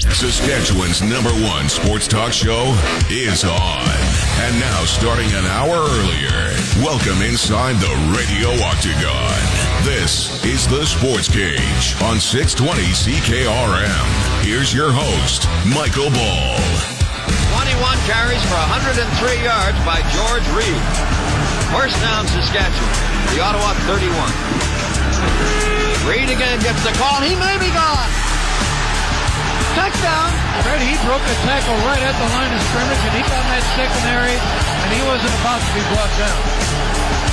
Saskatchewan's number one sports talk show is on. And now, starting an hour earlier, welcome inside the Radio Octagon. This is the Sports Cage on 620 CKRM. Here's your host, Michael Ball. 21 carries for 103 yards by George Reed. First down, Saskatchewan. The Ottawa 31. Reed again gets the call. He may be gone. Touchdown! Fred, he broke a tackle right at the line of scrimmage, and he got that secondary, and he wasn't about to be brought down.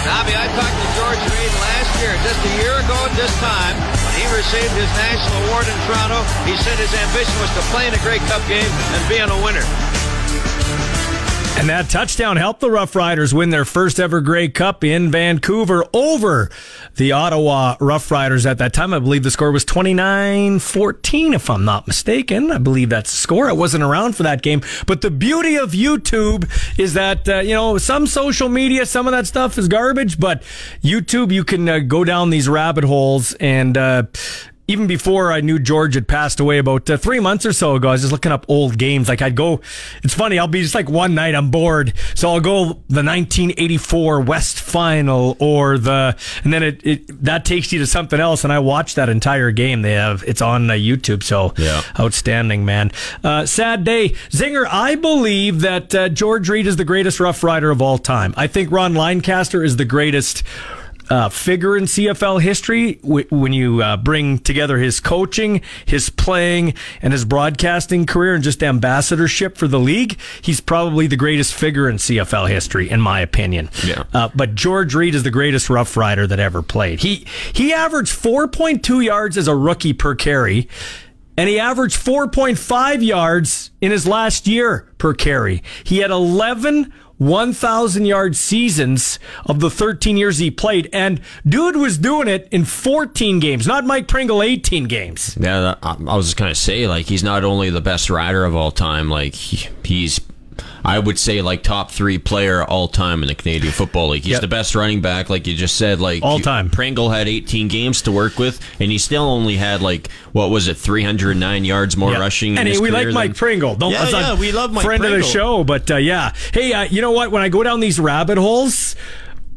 Nobby, I talked to George Reed last year, just a year ago at this time, when he received his national award in Toronto. He said his ambition was to play in a Grey Cup game and being a winner. And that touchdown helped the Rough Riders win their first ever Grey Cup in Vancouver over the Ottawa Rough Riders at that time. I believe the score was 29 14, if I'm not mistaken. I believe that's the score. I wasn't around for that game. But the beauty of YouTube is that, uh, you know, some social media, some of that stuff is garbage, but YouTube, you can uh, go down these rabbit holes and, uh, even before I knew George had passed away about uh, three months or so ago, I was just looking up old games. Like I'd go, it's funny, I'll be just like one night I'm bored. So I'll go the 1984 West final or the, and then it, it that takes you to something else. And I watched that entire game. They have, it's on uh, YouTube. So Yeah. outstanding, man. Uh, sad day. Zinger, I believe that uh, George Reed is the greatest Rough Rider of all time. I think Ron Lancaster is the greatest uh, figure in CFL history w- when you uh, bring together his coaching, his playing, and his broadcasting career and just ambassadorship for the league. He's probably the greatest figure in CFL history, in my opinion. Yeah. Uh, but George Reed is the greatest Rough Rider that ever played. He he averaged 4.2 yards as a rookie per carry. And he averaged 4.5 yards in his last year per carry. He had 11 1,000 yard seasons of the 13 years he played. And dude was doing it in 14 games, not Mike Pringle 18 games. Yeah, I was just gonna say, like, he's not only the best rider of all time, like he's, I would say, like top three player all time in the Canadian Football League. He's Yep. the best running back, like you just said. Like All you- time. Pringle had 18 games to work with, and he still only had like what was it, 309 yards more Yeah. rushing. in And we like Mike Pringle. Don't, Yeah, yeah, we love Mike friend of the show. But uh, yeah, hey, uh, you know what? When I go down these rabbit holes.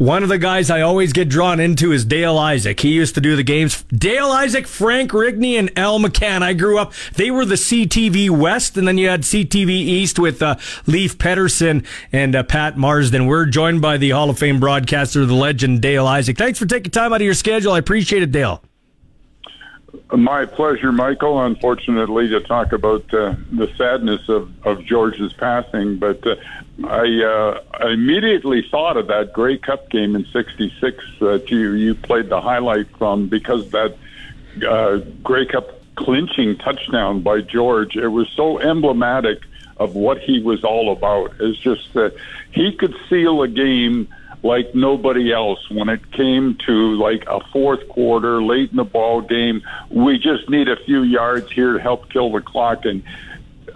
One of the guys I always get drawn into is Dale Isaac. He used to do the games. Dale Isaac, Frank Rigney, and Al McCann. I grew up. They were the CTV West, and then you had CTV East with uh, Leif Pettersen and uh, Pat Marsden. We're joined by the Hall of Fame broadcaster, the legend Dale Isaac. Thanks for taking time out of your schedule. I appreciate it, Dale. My pleasure, Michael. Unfortunately, to talk about uh, the sadness of, of George's passing, but uh, I, uh, I immediately thought of that Grey Cup game in '66 that you you played the highlight from because that uh, Grey Cup clinching touchdown by George. It was so emblematic of what he was all about. It's just that he could seal a game like nobody else when it came to like a fourth quarter late in the ball game we just need a few yards here to help kill the clock and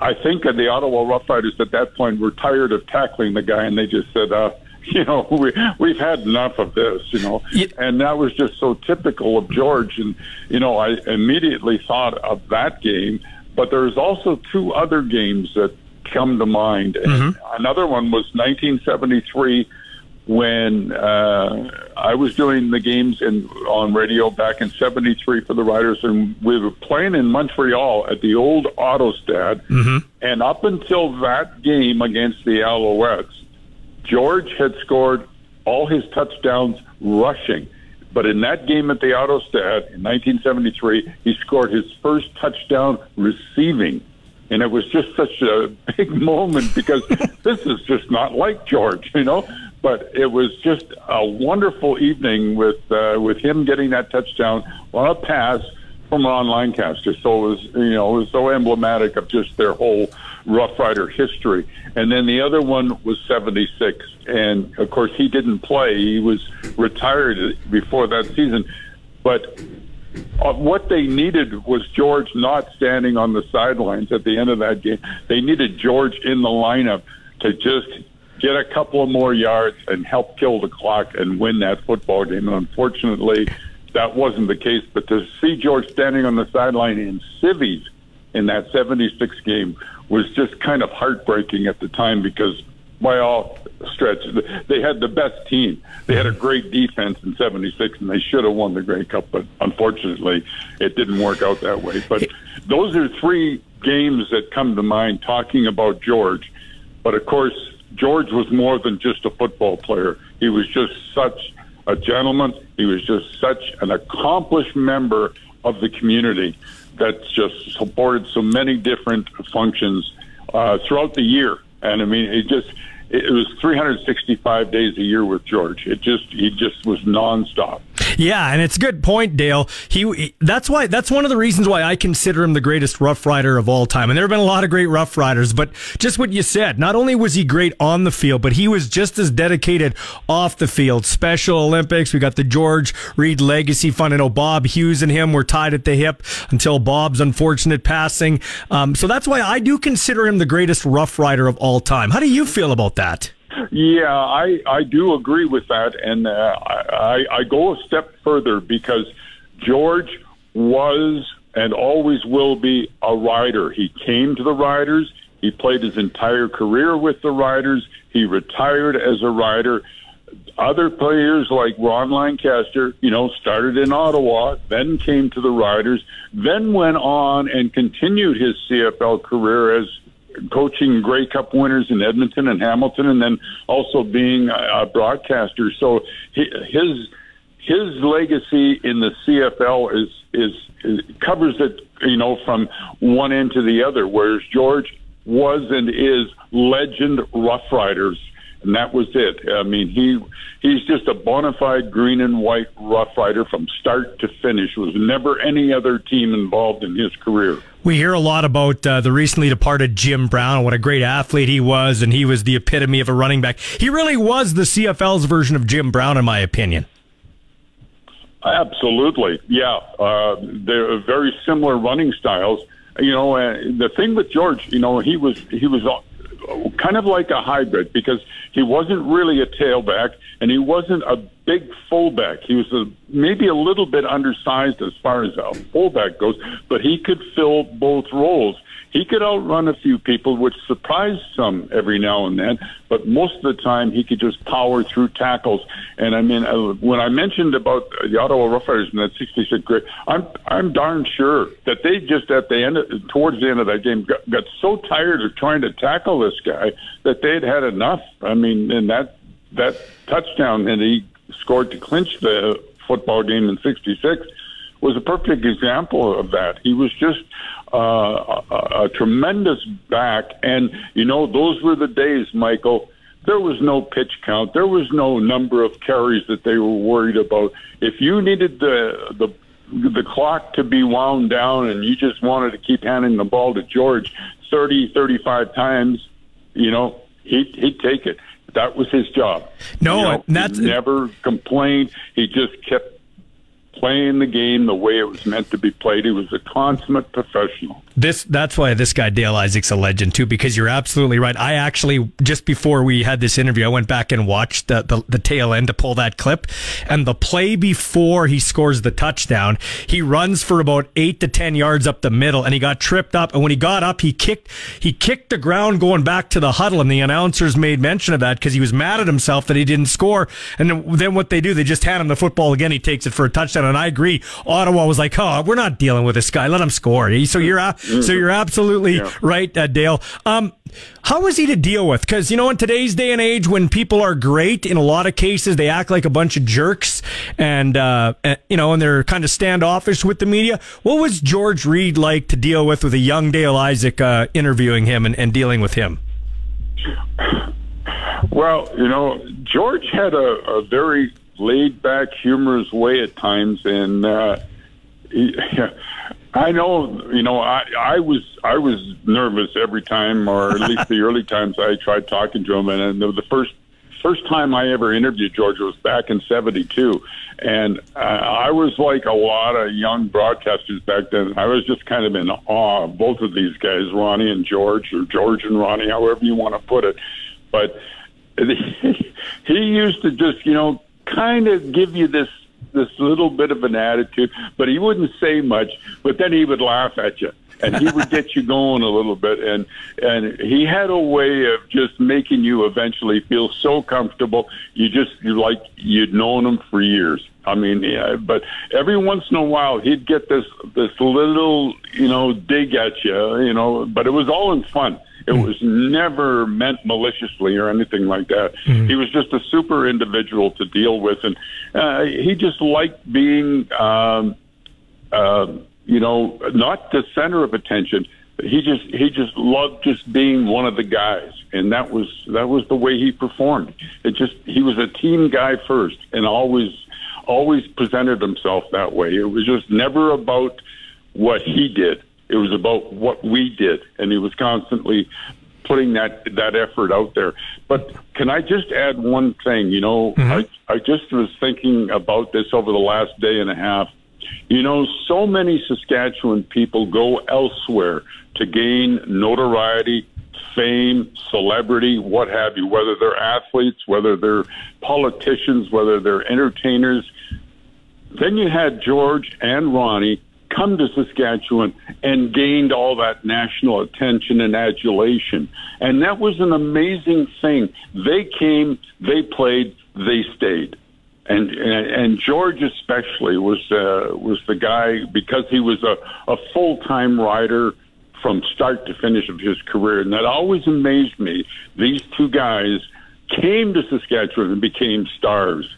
i think the ottawa rough riders at that point were tired of tackling the guy and they just said uh you know we we've had enough of this you know. Yeah. and that was just so typical of george and you know i immediately thought of that game. But there's also two other games that come to mind. And another one was 1973 when uh, I was doing the games in on radio back in '73 for the Riders, and we were playing in Montreal at the old Autostade. Mm-hmm. And up until that game against the Alouettes, George had scored all his touchdowns rushing. But in that game at the Autostade in 1973, he scored his first touchdown receiving. And it was just such a big moment because this is just not like George, you know. But it was just a wonderful evening with uh, with him getting that touchdown on a pass from Ron Lancaster. So it was, you know, it was so emblematic of just their whole Rough Rider history. And then the other one was 76. And of course, he didn't play. He was retired before that season. But uh, what they needed was George not standing on the sidelines at the end of that game. They needed George in the lineup to just get a couple of more yards and help kill the clock and win that football game. And unfortunately, that wasn't the case. But to see George standing on the sideline in civvies in that 76 game was just kind of heartbreaking at the time because by all stretch, they had the best team. They had a great defense in '76, and they should have won the Grey Cup. But unfortunately, it didn't work out that way. But those are three games that come to mind talking about George. But of course, George was more than just a football player. He was just such a gentleman. He was just such an accomplished member of the community that just supported so many different functions uh, throughout the year. And I mean, it just it was 365 days a year with George. It just he just was nonstop. Yeah, and it's a good point, Dale. He that's why that's one of the reasons why I consider him the greatest Rough Rider of all time. And there have been a lot of great Rough Riders, but just what you said. Not only was he great on the field, but he was just as dedicated off the field. Special Olympics. We got the George Reed Legacy Fund. I know Bob Hughes and him were tied at the hip until Bob's unfortunate passing. Um, so that's why I do consider him the greatest Rough Rider of all time. How do you feel about that? Yeah, I, I do agree with that. And uh, I, I go a step further because George was and always will be a rider. He came to the Riders. He played his entire career with the Riders. He retired as a rider. Other players like Ron Lancaster, you know, started in Ottawa, then came to the Riders, then went on and continued his CFL career as coaching Grey Cup winners in Edmonton and Hamilton, and then also being a broadcaster. So his his legacy in the CFL is, is is covers it, you know, from one end to the other. Whereas George was and is legend Rough Riders, and that was it. I mean, he he's just a bona fide green and white Rough Rider from start to finish. Was never any other team involved in his career. We hear a lot about uh, the recently departed Jim Brown and what a great athlete he was, and he was the epitome of a running back. He really was the CFL's version of Jim Brown, in my opinion. Absolutely, yeah. Uh, they're very similar running styles. You know, uh, the thing with George, you know, he was he was kind of like a hybrid because he wasn't really a tailback and he wasn't a big fullback. He was a, maybe a little bit undersized as far as a fullback goes, but he could fill both roles. He could outrun a few people, which surprised some every now and then, but most of the time he could just power through tackles. And I mean, uh, when I mentioned about the Ottawa Roughriders in that 66 grade, I'm I'm darn sure that they just at the end, of, towards the end of that game, got, got so tired of trying to tackle this guy that they'd had enough. I mean, and that that touchdown that he scored to clinch the football game in '66 was a perfect example of that. He was just uh, a, a tremendous back, and you know those were the days, Michael. There was no pitch count. There was no number of carries that they were worried about. If you needed the the the clock to be wound down and you just wanted to keep handing the ball to George 30, 35 times, you know, he'd, he'd take it. That was his job. No, you know, that's he never complained. He just kept playing the game the way it was meant to be played. He was a consummate professional. This that's why this guy Dale Isaac's a legend too, because you're absolutely right. I actually just before we had this interview, I went back and watched the, the, the tail end to pull that clip, and the play before he scores the touchdown, he runs for about eight to ten yards up the middle, and he got tripped up. And when he got up, he kicked he kicked the ground going back to the huddle, and the announcers made mention of that because he was mad at himself that he didn't score. And then what they do, they just hand him the football again. He takes it for a touchdown, and I agree. Ottawa was like, "Oh, we're not dealing with this guy. Let him score." So you're out Mm-hmm. So you're absolutely yeah. right, uh, Dale. Um, how is he to deal with? Because, you know, in today's day and age, when people are great, in a lot of cases, they act like a bunch of jerks and, uh, and you know, and they're kind of standoffish with the media. What was George Reed like to deal with with a young Dale Isaac uh, interviewing him and, and dealing with him? Well, you know, George had a, a very laid back, humorous way at times. And, uh, I know, you know, I, I was I was nervous every time, or at least the early times I tried talking to him, and, and the, the first first time I ever interviewed George was back in '72, and uh, I was like a lot of young broadcasters back then. I was just kind of in awe of both of these guys, Ronnie and George, or George and Ronnie, however you want to put it. But he used to just, you know, kind of give you this this little bit of an attitude, but he wouldn't say much. But then he would laugh at you, and he would get you going a little bit. And and he had a way of just making you eventually feel so comfortable. You just you like you'd known him for years. I mean, yeah, but every once in a while he'd get this this little you know dig at you, you know. But it was all in fun. It mm. was never meant maliciously or anything like that. Mm. He was just a super individual to deal with, and uh, he just liked being, um, uh, you know, not the center of attention. He just he just loved just being one of the guys, and that was that was the way he performed. It just he was a team guy first, and always always presented himself that way. It was just never about what he did it was about what we did, and he was constantly putting that that effort out there. But can I just add one thing? You know, mm-hmm. I I just was thinking about this over the last day and a half. You know, so many Saskatchewan people go elsewhere to gain notoriety, fame, celebrity, what have you, whether they're athletes, whether they're politicians, whether they're entertainers. Then you had George and Ronnie come to Saskatchewan and gained all that national attention and adulation. And that was an amazing thing. They came, they played, they stayed. And, and, and George especially was uh, was the guy because he was a, a full time rider from start to finish of his career, and that always amazed me. These two guys came to Saskatchewan and became stars.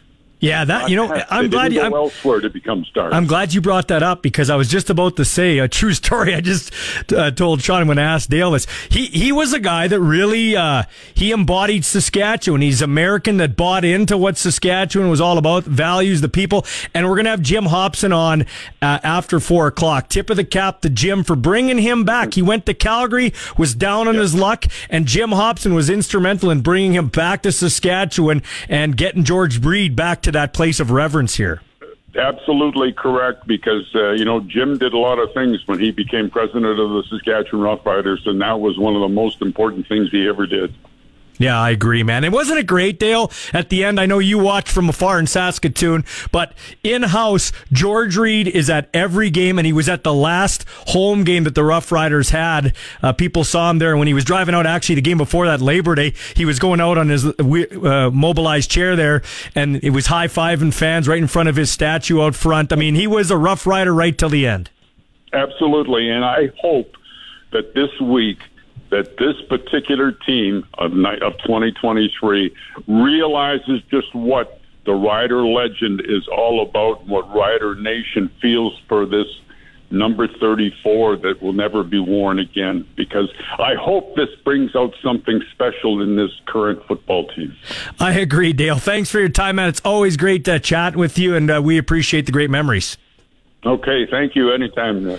Yeah, that you know, I'm glad you. I'm, elsewhere to become stars. I'm glad you brought that up because I was just about to say a true story. I just uh, told Sean when I asked Dale this. He he was a guy that really uh, he embodied Saskatchewan. He's American that bought into what Saskatchewan was all about, values, the people. And we're gonna have Jim Hopson on uh, after four o'clock. Tip of the cap to Jim for bringing him back. He went to Calgary, was down on yep. his luck, and Jim Hopson was instrumental in bringing him back to Saskatchewan and getting George Reed back to to that place of reverence here. Absolutely correct, because uh, you know Jim did a lot of things when he became president of the Saskatchewan Roughriders, and that was one of the most important things he ever did. Yeah, I agree, man. It wasn't a great, Dale. At the end, I know you watched from afar in Saskatoon, but in house, George Reed is at every game, and he was at the last home game that the Rough Riders had. Uh, people saw him there when he was driving out. Actually, the game before that, Labor Day, he was going out on his uh, mobilized chair there, and it was high fiving fans right in front of his statue out front. I mean, he was a Rough Rider right till the end. Absolutely, and I hope that this week that this particular team of, of 2023 realizes just what the Rider legend is all about, and what Rider Nation feels for this number 34 that will never be worn again because I hope this brings out something special in this current football team. I agree, Dale. Thanks for your time, man. It's always great to chat with you, and uh, we appreciate the great memories. Okay, thank you. Anytime.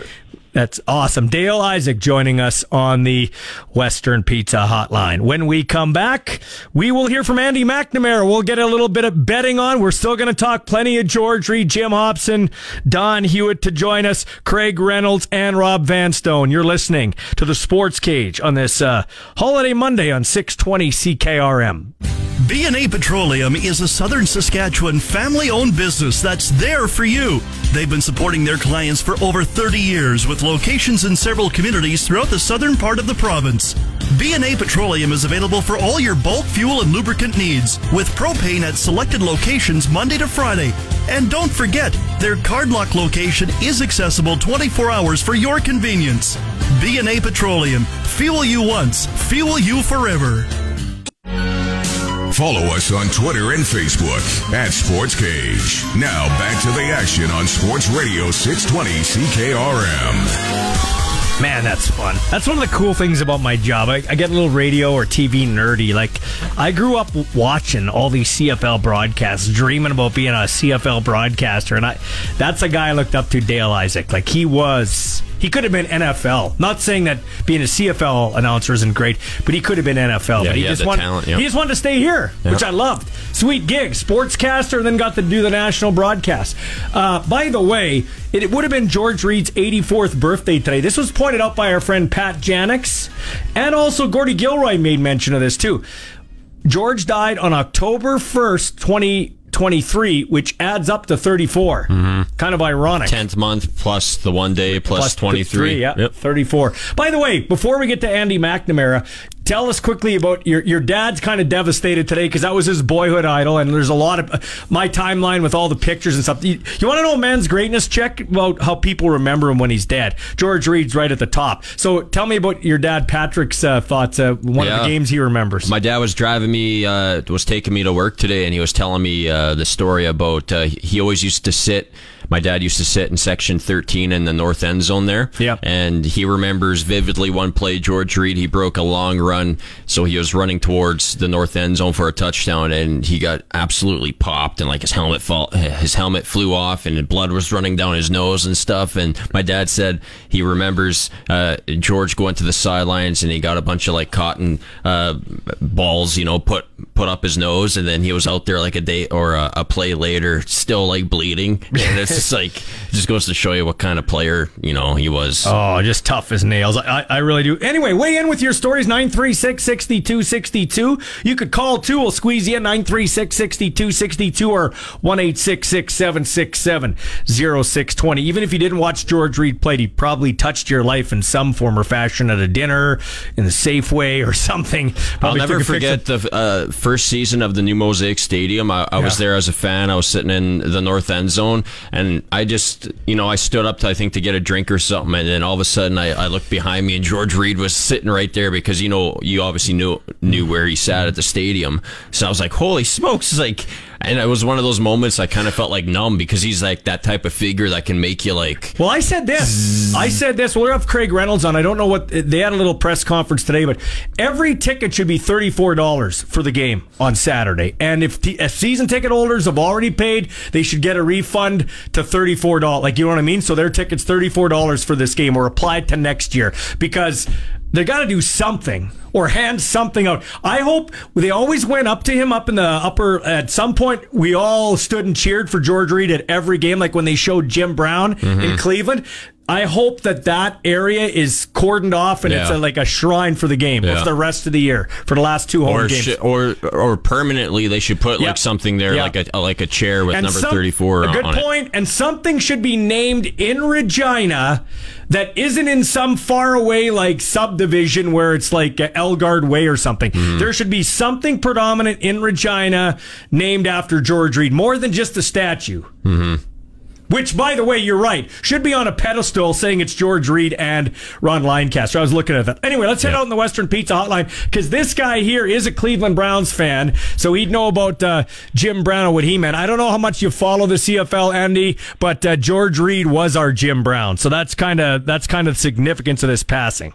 That's awesome. Dale Isaac joining us on the Western Pizza Hotline. When we come back, we will hear from Andy McNamara. We'll get a little bit of betting on. We're still going to talk plenty of George Reed, Jim Hopson, Don Hewitt to join us, Craig Reynolds, and Rob Vanstone. You're listening to the Sports Cage on this uh, holiday Monday on 620 CKRM. B&A Petroleum is a southern Saskatchewan family-owned business that's there for you. They've been supporting their clients for over 30 years with locations in several communities throughout the southern part of the province. B&A Petroleum is available for all your bulk fuel and lubricant needs with propane at selected locations Monday to Friday. And don't forget, their Cardlock location is accessible 24 hours for your convenience. B&A Petroleum. Fuel you once, fuel you forever. Follow us on Twitter and Facebook at Sports Cage. Now back to the action on Sports Radio 620 CKRM. Man, that's fun. That's one of the cool things about my job. I, I get a little radio or TV nerdy. Like, I grew up watching all these CFL broadcasts, dreaming about being a CFL broadcaster, and I that's a guy I looked up to, Dale Isaac. Like, he was. He could have been NFL. Not saying that being a CFL announcer isn't great, but he could have been NFL. Yeah, but he, he just wanted, talent, yeah. he just wanted to stay here, which I loved. Sweet gig, sportscaster, then got to do the national broadcast. Uh, by the way, it, would have been George Reed's 84th birthday today. This was pointed out by our friend Pat Janix, and also Gordy Gilroy made mention of this too. George died on October 1st, 2023, which adds up to 34. Mm-hmm. Kind of ironic. Tenth month plus the one day plus, Plus twenty three. Yeah, 34. By the way, before we get to Andy McNamara, tell us quickly about your your dad's kind of devastated today because that was his boyhood idol, and there's a lot of my timeline with all the pictures and stuff. You, you want to know a man's greatness? Check about how people remember him when he's dead. George Reed's right at the top. So tell me about your dad Patrick's uh, thoughts. Uh, one of the games he remembers. My dad was driving me, uh, was taking me to work today, and he was telling me uh, the story about uh, he always used to sit. My dad used to sit in section 13 in the north end zone there. Yep. And he remembers vividly one play, George Reed, he broke a long run. So he was running towards the north end zone for a touchdown and he got absolutely popped and like his helmet fall, his helmet flew off and blood was running down his nose and stuff. And my dad said he remembers, uh, George going to the sidelines and he got a bunch of like cotton, uh, balls, you know, put, put up his nose. And then he was out there like a day or a, a play later, still like bleeding. And it's just like, it just goes to show you what kind of player, you know, he was. Oh, just tough as nails. I, I really do. Anyway, weigh in with your stories 936 6262. You could call too. We'll squeeze you in 936 6262 or 1 767 0620. Even if you didn't watch George Reed play, he probably touched your life in some form or fashion at a dinner, in the Safeway, or something. I'll never forget the uh, first season of the new Mosaic Stadium. I, I was there as a fan. I was sitting in the north end zone, and I just, you know, I stood up to I think to get a drink or something, and then all of a sudden I, I looked behind me, and George Reed was sitting right there because you know you obviously knew knew where he sat at the stadium. So I was like, holy smokes! It's Like, and it was one of those moments I kind of felt like numb because he's like that type of figure that can make you like. Well, I said this. I said this. Well, we have Craig Reynolds on. I don't know what they had a little press conference today, but every ticket should be thirty four dollars for the game on Saturday. And if, t- if season ticket holders have already paid, they should get a refund to thirty four dollars. Like you know what I mean? So their tickets thirty four dollars for this game or applied to next year because they got to do something or hand something out. I hope they always went up to him up in the upper. At some point, we all stood and cheered for George Reed at every game, like when they showed Jim Brown in mm-hmm. Cleveland. I hope that that area is cordoned off and it's a, like a shrine for the game Yeah. for the rest of the year for the last two home Or, games. sh- or or permanently they should put Yeah. like something there Yeah. like a like a chair with number some- thirty four A good on it. And something should be named in Regina that isn't in some far away like subdivision where it's like Elgard Way or something. Mm-hmm. There should be something predominant in Regina named after George Reed, more than just a statue. Mm-hmm. Which, by the way, you're right, should be on a pedestal saying it's George Reed and Ron Lancaster. I was looking at that. Anyway, let's head out in the Western Pizza Hotline because this guy here is a Cleveland Browns fan, so he'd know about uh, Jim Brown and what he meant. I don't know how much you follow the CFL, Andy, but uh, George Reed was our Jim Brown, so that's kind of that's kind of the significance of this passing.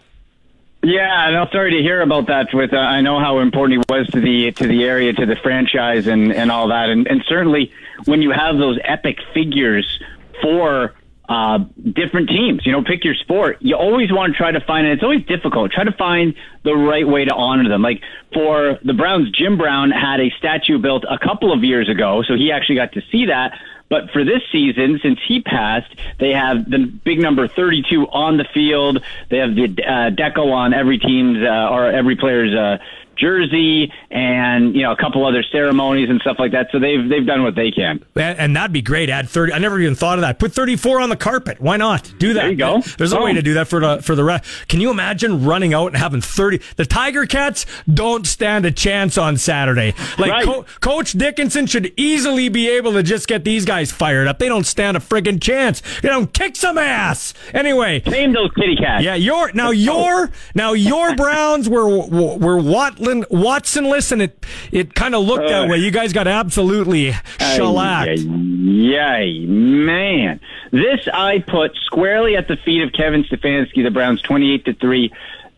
Yeah, and I'm sorry to hear about that. With uh, I know how important he was to the to the area, to the franchise, and and all that. And and certainly when you have those epic figures for uh, different teams, you know, pick your sport. You always want to try to find, and it's always difficult. Try to find the right way to honor them. Like for the Browns, Jim Brown had a statue built a couple of years ago, so he actually got to see that. But for this season, since he passed, they have the big number 32 on the field. They have the uh, deco on every team's uh, or every player's uh, jersey, and you know a couple other ceremonies and stuff like that. So they've they've done what they can. And, and that'd be great. Add thirty. I never even thought of that. Put thirty-four on the carpet. Why not? Do that. There you go. There's a way oh. to do that for the for the rest. Can you imagine running out and having thirty? The Tiger Cats don't stand a chance on Saturday. Like Right. Co- Coach Dickinson should easily be able to just get these guys fired up. They don't stand a friggin' chance. You know, kick some ass. Anyway. Name those kitty cats. Yeah, your now your now your Browns were were what Watsonless, and it it kind of looked that way. You guys got absolutely shellacked. Yay, man. This I put squarely at the feet of Kevin Stefanski, the Browns 28 to 3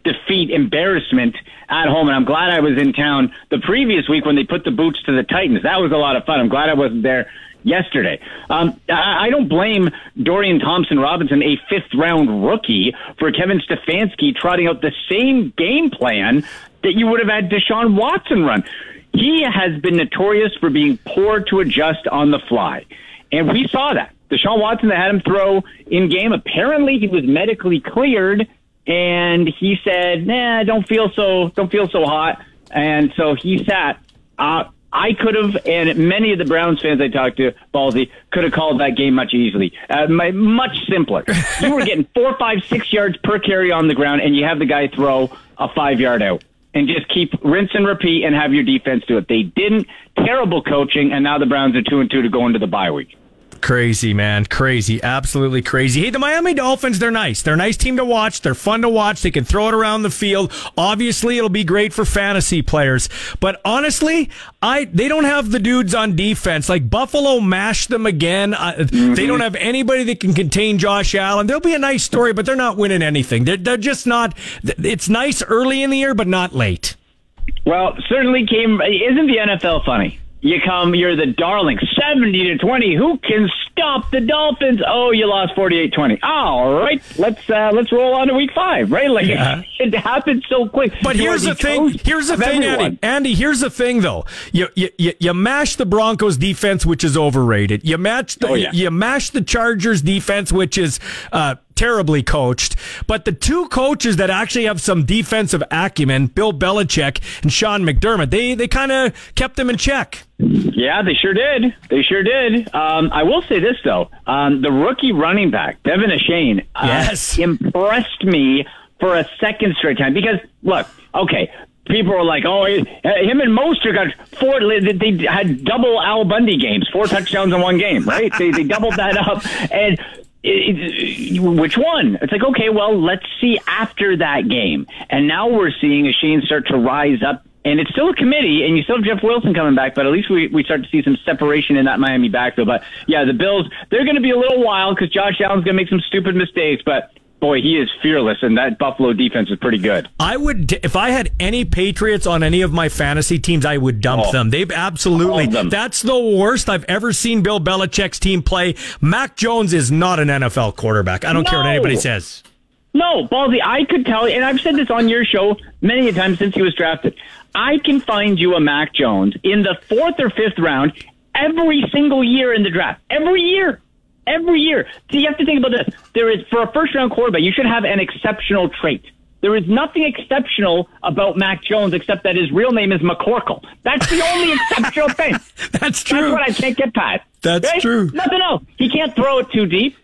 defeat embarrassment at home. And I'm glad I was in town the previous week when they put the boots to the Titans. That was a lot of fun. I'm glad I wasn't there yesterday. Um, I, I don't blame Dorian Thompson Robinson, a fifth round rookie, for Kevin Stefanski trotting out the same game plan that you would have had Deshaun Watson run. He has been notorious for being poor to adjust on the fly. And we saw that. Deshaun Watson that had him throw in game, apparently he was medically cleared and he said, "Nah, don't feel so, don't feel so hot." And so he sat. Uh, I could have, and many of the Browns fans I talked to, Ballsy, could have called that game much easily, uh, much simpler. you were getting four, five, six yards per carry on the ground, and you have the guy throw a five yard out. And just keep rinse and repeat and have your defense do it. They didn't. Terrible coaching, and now the Browns are two and two to go into the bye week. Crazy, man. Crazy. Absolutely crazy. Hey, the Miami Dolphins, they're nice. They're a nice team to watch. They're fun to watch. They can throw it around the field. Obviously, it'll be great for fantasy players. But honestly, I they don't have the dudes on defense. Like Buffalo mashed them again. Uh. They don't have anybody that can contain Josh Allen. There'll be a nice story, but they're not winning anything. They're, they're just not. It's nice early in the year, but not late. Well, certainly came. Isn't the NFL funny? You come, you're the darling. 70 to 20. Who can stop the Dolphins? Oh, you lost 48-20. All right, let's uh, let's roll on to week 5, right? Like yeah. it, it happened so quick. But here's the thing. Here's the thing, Andy. Andy, here's the thing though. You you you, you mash the Broncos defense which is overrated. You match the oh, yeah. you mash the Chargers defense which is uh, terribly coached. But the two coaches that actually have some defensive acumen, Bill Belichick and Sean McDermott, they they kind of kept them in check. Yeah, they sure did. They sure did. Um, I will say this though, um, the rookie running back De'Von Achane, uh, yes. impressed me for a second straight time because look, okay, people were like, "Oh, him and Mostert got four. They had double Al Bundy games, four touchdowns in one game, right? they they doubled that up, and it, which one? It's like, okay, well, let's see after that game. And now we're seeing Achane start to rise up. And it's still a committee, and you still have Jeff Wilson coming back, but at least we, we start to see some separation in that Miami backfield. But yeah, the Bills, they're going to be a little wild because Josh Allen's going to make some stupid mistakes, but boy, he is fearless, and that Buffalo defense is pretty good. I would, if I had any Patriots on any of my fantasy teams, I would dump oh, them. They've absolutely, them. that's the worst I've ever seen Bill Belichick's team play. Mac Jones is not an NFL quarterback. I don't no. care what anybody says. No, Baldy, I could tell you, and I've said this on your show many a time since he was drafted. I can find you a Mac Jones in the fourth or fifth round every single year in the draft. Every year every year. So you have to think about this. There is for a first round quarterback, you should have an exceptional trait. There is nothing exceptional about Mac Jones except that his real name is McCorkle. That's the only exceptional thing. That's true. That's what I can't get past. That's right? true. Nothing else. He can't throw it too deep.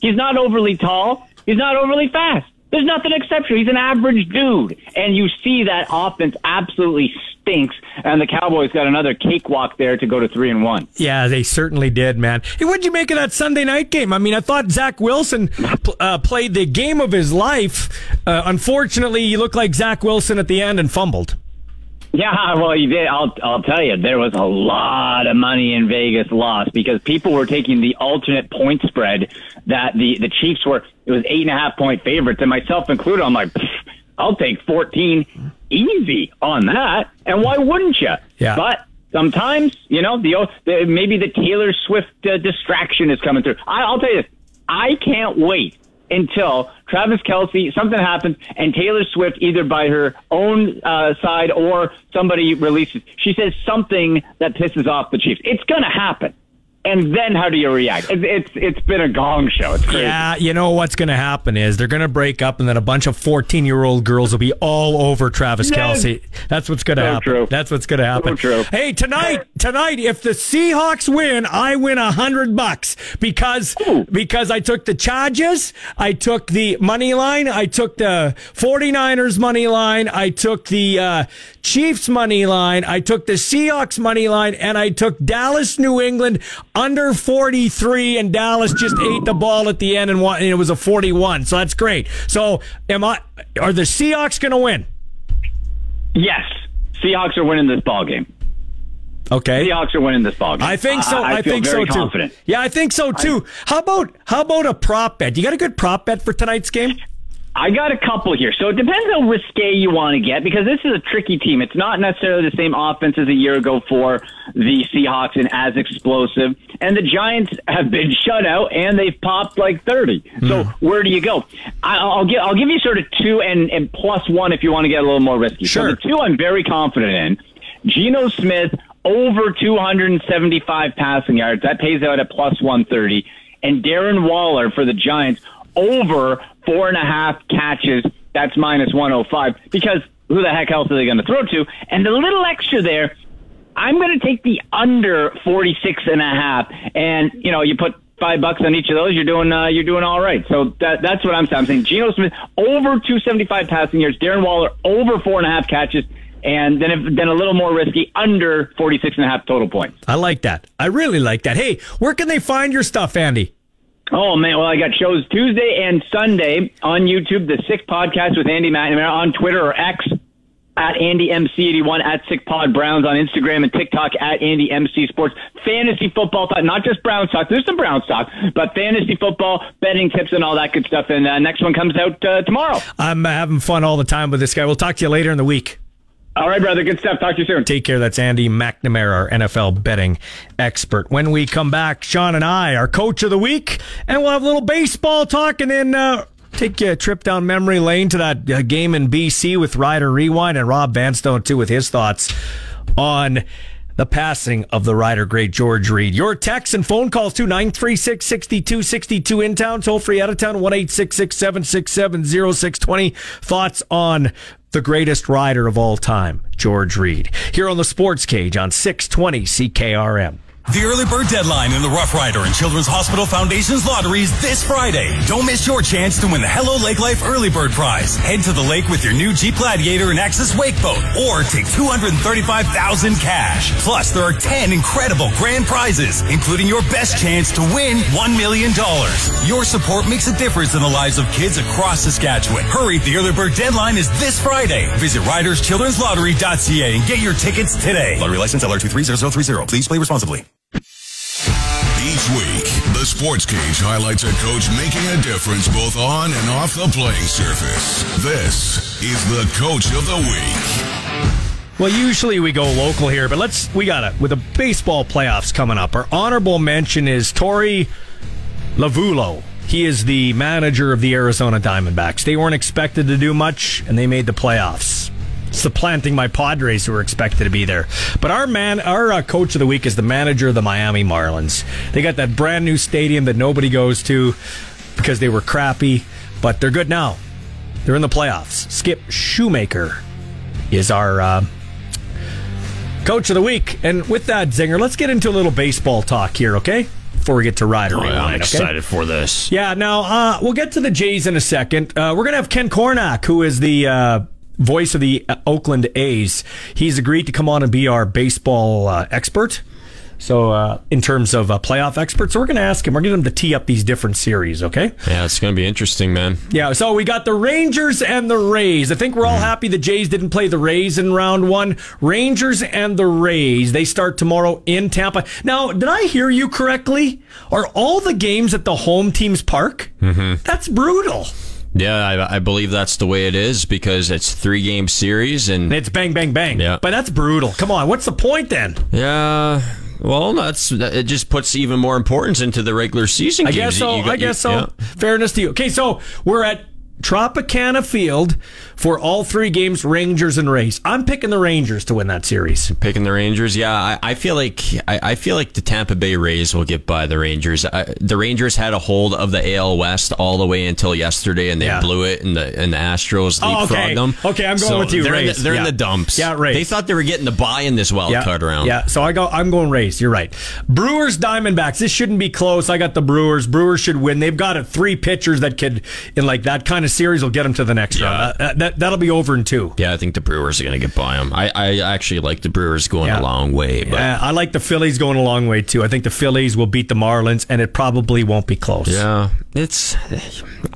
He's not overly tall. He's not overly fast. There's nothing exceptional. He's an average dude. And you see that offense absolutely stinks. And the Cowboys got another cakewalk there to go to three and one. Yeah, they certainly did, man. Hey, what'd you make of that Sunday night game? I mean, I thought Zach Wilson uh, played the game of his life. Uh, unfortunately, he looked like Zach Wilson at the end and fumbled. Yeah, well, you did. I'll I'll tell you, there was a lot of money in Vegas lost because people were taking the alternate point spread that the the Chiefs were. It was eight and a half point favorites, and myself included. I'm like, I'll take fourteen easy on that, and why wouldn't you? Yeah, but. Sometimes, you know, the, the maybe the Taylor Swift uh, distraction is coming through. I, I'll tell you this: I can't wait until Travis Kelce, something happens, and Taylor Swift, either by her own uh, side or somebody releases, she says something that pisses off the Chiefs. It's going to happen and then how do you react? It's it's, it's been a gong show. It's crazy. Yeah, you know what's going to happen is they're going to break up, and then a bunch of fourteen year old girls will be all over Travis yes. Kelce. That's what's going to so happen. True. That's what's going to happen. So true. Hey, tonight, tonight, if the Seahawks win, I win a hundred bucks because Ooh. because I took the Chargers, I took the money line, I took the 49ers money line, I took the uh, Chiefs money line, I took the Seahawks money line, and I took Dallas, New England under 43 and Dallas just ate the ball at the end and, won, and it was a 41. So that's great. So am I are the Seahawks going to win? Yes. Seahawks are winning this ball game. Okay. Seahawks are winning this ball game. I think so. I, I, feel think very so confident. too. Yeah, I think so too. how about how about a prop bet? You got a good prop bet for tonight's game? I got a couple here. So it depends how risque you want to get because this is a tricky team. It's not necessarily the same offense as a year ago for the Seahawks and as explosive. And the Giants have been shut out and they've popped like 30. So hmm. where do you go? I, I'll give, I'll give you sort of two and, and plus one if you want to get a little more risky. Sure. So the two I'm very confident in. Geno Smith over 275 passing yards. That pays out at plus 130. And Darren Waller for the Giants over four and a half catches. That's minus 105 because who the heck else are they going to throw to? And the little extra there, I'm going to take the under 46 and a half. And, you know, you put five bucks on each of those, you're doing, uh, you're doing all right. So that, that's what I'm saying. I'm saying Geno Smith over 275 passing yards, Darren Waller over four and a half catches. And then, if, then a little more risky, under 46 and a half total points. I like that. I really like that. Hey, where can they find your stuff, Andy? Oh man, well I got shows Tuesday and Sunday on YouTube, the Sick Podcast with Andy McNamara on Twitter or X at Andy MC81 at Sick Pod Browns on Instagram and TikTok at Andy MC Sports. Fantasy football talk, not just Brown talk. There's some Brown talk, but fantasy football, betting tips, and all that good stuff. And uh, next one comes out uh, tomorrow. I'm having fun all the time with this guy. We'll talk to you later in the week. All right, brother. Good stuff. Talk to you soon. Take care. That's Andy McNamara, our NFL betting expert. When we come back, Sean and I, our coach of the week, and we'll have a little baseball talk and then uh, take you a trip down memory lane to that uh, game in BC with Rider Rewind and Rob Vanstone, too, with his thoughts on the passing of the rider great George Reed. Your texts and phone calls to 936 6262 in town, toll free out of town, 1 767 0620. Thoughts on the greatest rider of all time, George Reed. Here on the Sports Cage on 620 CKRM. The early bird deadline in the Rough Rider and Children's Hospital Foundation's lotteries this Friday. Don't miss your chance to win the Hello Lake Life Early Bird Prize. Head to the lake with your new Jeep Gladiator and Axis Wake Boat or take 235,000 cash. Plus, there are 10 incredible grand prizes, including your best chance to win $1 million. Your support makes a difference in the lives of kids across Saskatchewan. Hurry, the early bird deadline is this Friday. Visit riderschildren'slottery.ca and get your tickets today. Lottery license LR230030. Please play responsibly. Each week, the Sports Cage highlights a coach making a difference both on and off the playing surface. This is the Coach of the Week. Well, usually we go local here, but let's we got it with the baseball playoffs coming up. Our honorable mention is Torey Lovullo. He is the manager of the Arizona Diamondbacks. They weren't expected to do much, and they made the playoffs, supplanting my Padres, who were expected to be there. But our man, our uh, coach of the week is the manager of the Miami Marlins. They got that brand new stadium that nobody goes to because they were crappy, but they're good now. They're in the playoffs. Skip Schumaker is our. Uh, Coach of the week. And with that, Zinger, let's get into a little baseball talk here, okay? Before we get to Rider Oh, yeah, I'm okay? excited for this. Yeah, now uh, we'll get to the Jays in a second. Uh, we're going to have Ken Korach, who is the uh, voice of the uh, Oakland A's. He's agreed to come on and be our baseball uh, expert. So, uh, in terms of uh, playoff experts, so we're going to ask him. We're going to tee up these different series, okay? Yeah, it's going to be interesting, man. Yeah, so we got the Rangers and the Rays. I think we're all happy the Jays didn't play the Rays in round one. Rangers and the Rays, they start tomorrow in Tampa. Now, did I hear you correctly? Are all the games at the home team's park? Mm-hmm. That's brutal. Yeah, I, I believe that's the way it is because it's three game series and It's bang, bang, bang. Yeah. But that's brutal. Come on, what's the point then? yeah. Well, that's it. Just puts even more importance into the regular season. I games. guess so. You got- I guess you- so. yeah. Fairness to you. Okay, so we're at Tropicana Field for all three games, Rangers and Rays. I'm picking the Rangers to win that series. Picking the Rangers, yeah. I, I feel like I, I feel like the Tampa Bay Rays will get by the Rangers. I, the Rangers had a hold of the AL West all the way until yesterday, and they Yeah. blew it, and the and the Astros Oh, leapfrogged okay. them. Okay, I'm going So with you, They're, in the, Rays. they're in the dumps. Yeah, Rays. They thought they were getting the buy in this wild card round. Yeah, so I go. I'm going Rays. You're right. Brewers, Diamondbacks. This shouldn't be close. I got the Brewers. Brewers should win. They've got a three pitchers that could, in like that kind of series will get them to the next Yeah. round. Uh, that that'll be over in two. Yeah, I think the Brewers are going to get by them. I, I actually like the Brewers going Yeah. a long way, but Uh, I like the Phillies going a long way too. I think the Phillies will beat the Marlins, and it probably won't be close. yeah, it's.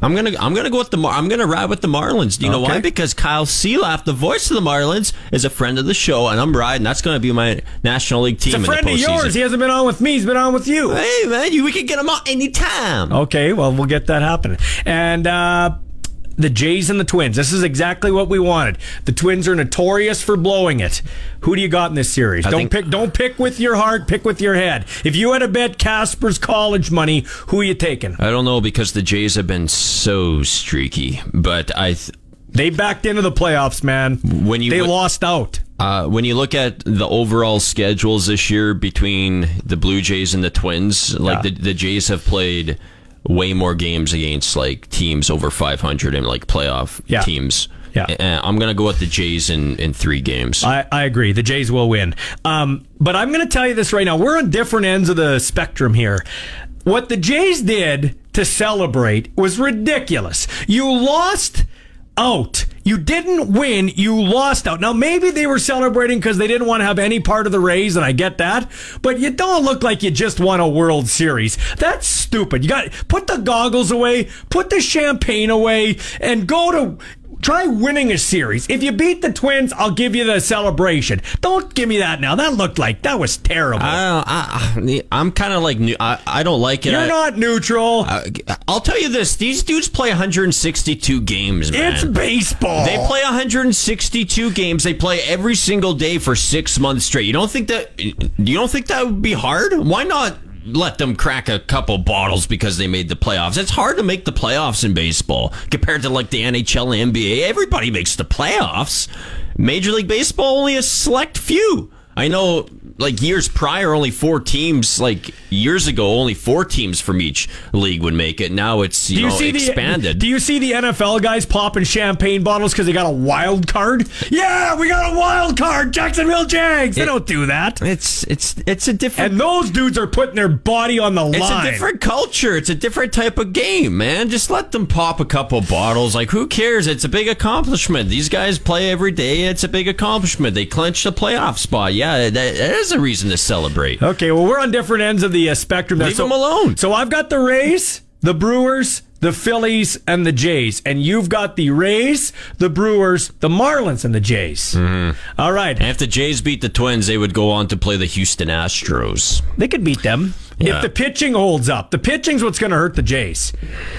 I'm gonna I'm gonna go with the Mar- I'm gonna ride with the Marlins. Do you know why? Because Kyle Sielaff, the voice of the Marlins, is a friend of the show, and I'm riding. That's going to be my National League team. He's a friend of yours. He hasn't been on with me. He's been on with you. Hey man, you, we can get him out anytime. Okay, well, we'll get that happening. And uh, the Jays and the Twins. This is exactly what we wanted. The Twins are notorious for blowing it. Who do you got in this series? I don't think- pick. Don't pick with your heart. Pick with your head. If you had to bet Casper's college money, who are you taking? I don't know because the Jays have been so streaky, but I. Th- They backed into the playoffs, man. When you they w- lost out. Uh, when you look at the overall schedules this year between the Blue Jays and the Twins, like Yeah. the, the Jays have played way more games against like teams over 500 and like playoff Yeah. teams. Yeah. I'm gonna go with the Jays in, in three games. I, I agree. The Jays will win. Um, but I'm going to tell you this right now. We're on different ends of the spectrum here. What the Jays did to celebrate was ridiculous. You lost out. You didn't win. You lost out. Now, maybe they were celebrating because they didn't want to have any part of the Rays, and I get that. But you don't look like you just won a World Series. That's stupid. You got put the goggles away, put the champagne away, and go to Try winning a series. If you beat the Twins, I'll give you the celebration. Don't give me that now. That looked like that was terrible. I, I, I'm kind of like new- I, I don't like it. You're I, not neutral. I'll tell you this: these dudes play 162 games. Man. it's baseball. They play 162 games. They play every single day for six months straight. You don't think that? You don't think that would be hard? Why not let them crack a couple bottles because they made the playoffs? It's hard to make the playoffs in baseball compared to like the NHL and NBA. Everybody makes the playoffs. Major League Baseball only a select few. I know, like years prior, only four teams. Like years ago, only four teams from each league would make it. Now it's you, do you know see expanded. the Do you see the NFL guys popping champagne bottles because they got a wild card? Yeah, we got a wild card. Jacksonville Jags. They It- don't do that. it's it's it's a different. And those dudes are putting their body on the It's line. It's a different culture. It's a different type of game, man. Just let them pop a couple bottles. Like, who cares? It's a big accomplishment. These guys play every day. It's a big accomplishment. They clinched a playoff spot. Yeah, that, that is a reason to celebrate. Okay, well, we're on different ends of the uh, spectrum there. Leave them alone. So I've got the Rays, the Brewers, the Phillies, and the Jays. And you've got the Rays, the Brewers, the Marlins, and the Jays. Mm-hmm. All right. And if the Jays beat the Twins, they would go on to play the Houston Astros. They could beat them. Yeah. If the pitching holds up, the pitching's what's going to hurt the Jays.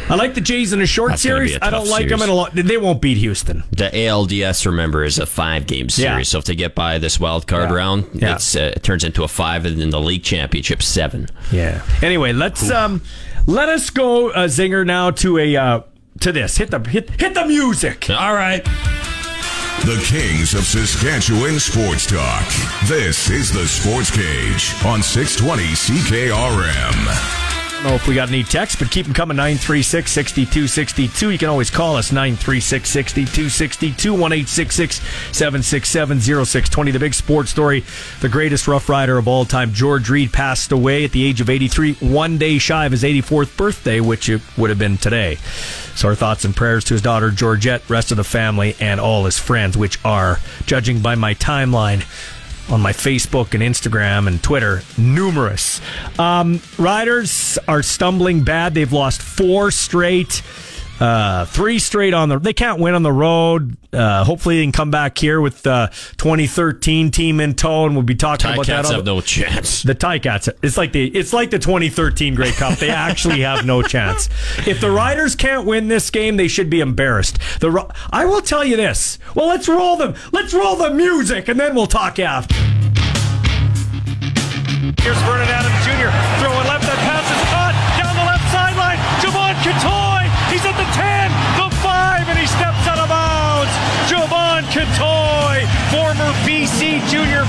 I like the Jays in a short That's series. a I don't like them in series. a lot. They won't beat Houston. The ALDS, remember, is a five-game series. Yeah. So if they get by this wild card Yeah. round, uh, it turns into a five, and then the league championship seven. Yeah. Anyway, let's um, let us go, uh, Zinger, now to a uh, to this. Hit the hit hit the music. All right. The Kings of Saskatchewan Sports Talk. This is the Sports Cage on 620 CKRM. Don't know if we got any texts, but keep them coming 936 6262. You can always call us 936 6262 1 767 0620. The big sports story the greatest Rough Rider of all time, George Reed, passed away at the age of 83, one day shy of his 84th birthday, which it would have been today. So our thoughts and prayers to his daughter, Georgette, rest of the family, and all his friends, which are, judging by my timeline, on my Facebook and Instagram and Twitter, numerous. Um, riders are stumbling bad. They've lost four straight, uh, three straight on the. They can't win on the road. Uh, hopefully, they can come back here with the 2013 team in tow, and we'll be talking about that. On have the- no chance. the Ticats. It's like the it's like the 2013 Grey Cup. They actually have no chance. If the Riders can't win this game, they should be embarrassed. The I will tell you this. Well, let's roll them. Let's roll the music, and then we'll talk after. Here's Vernon Adams Jr. throwing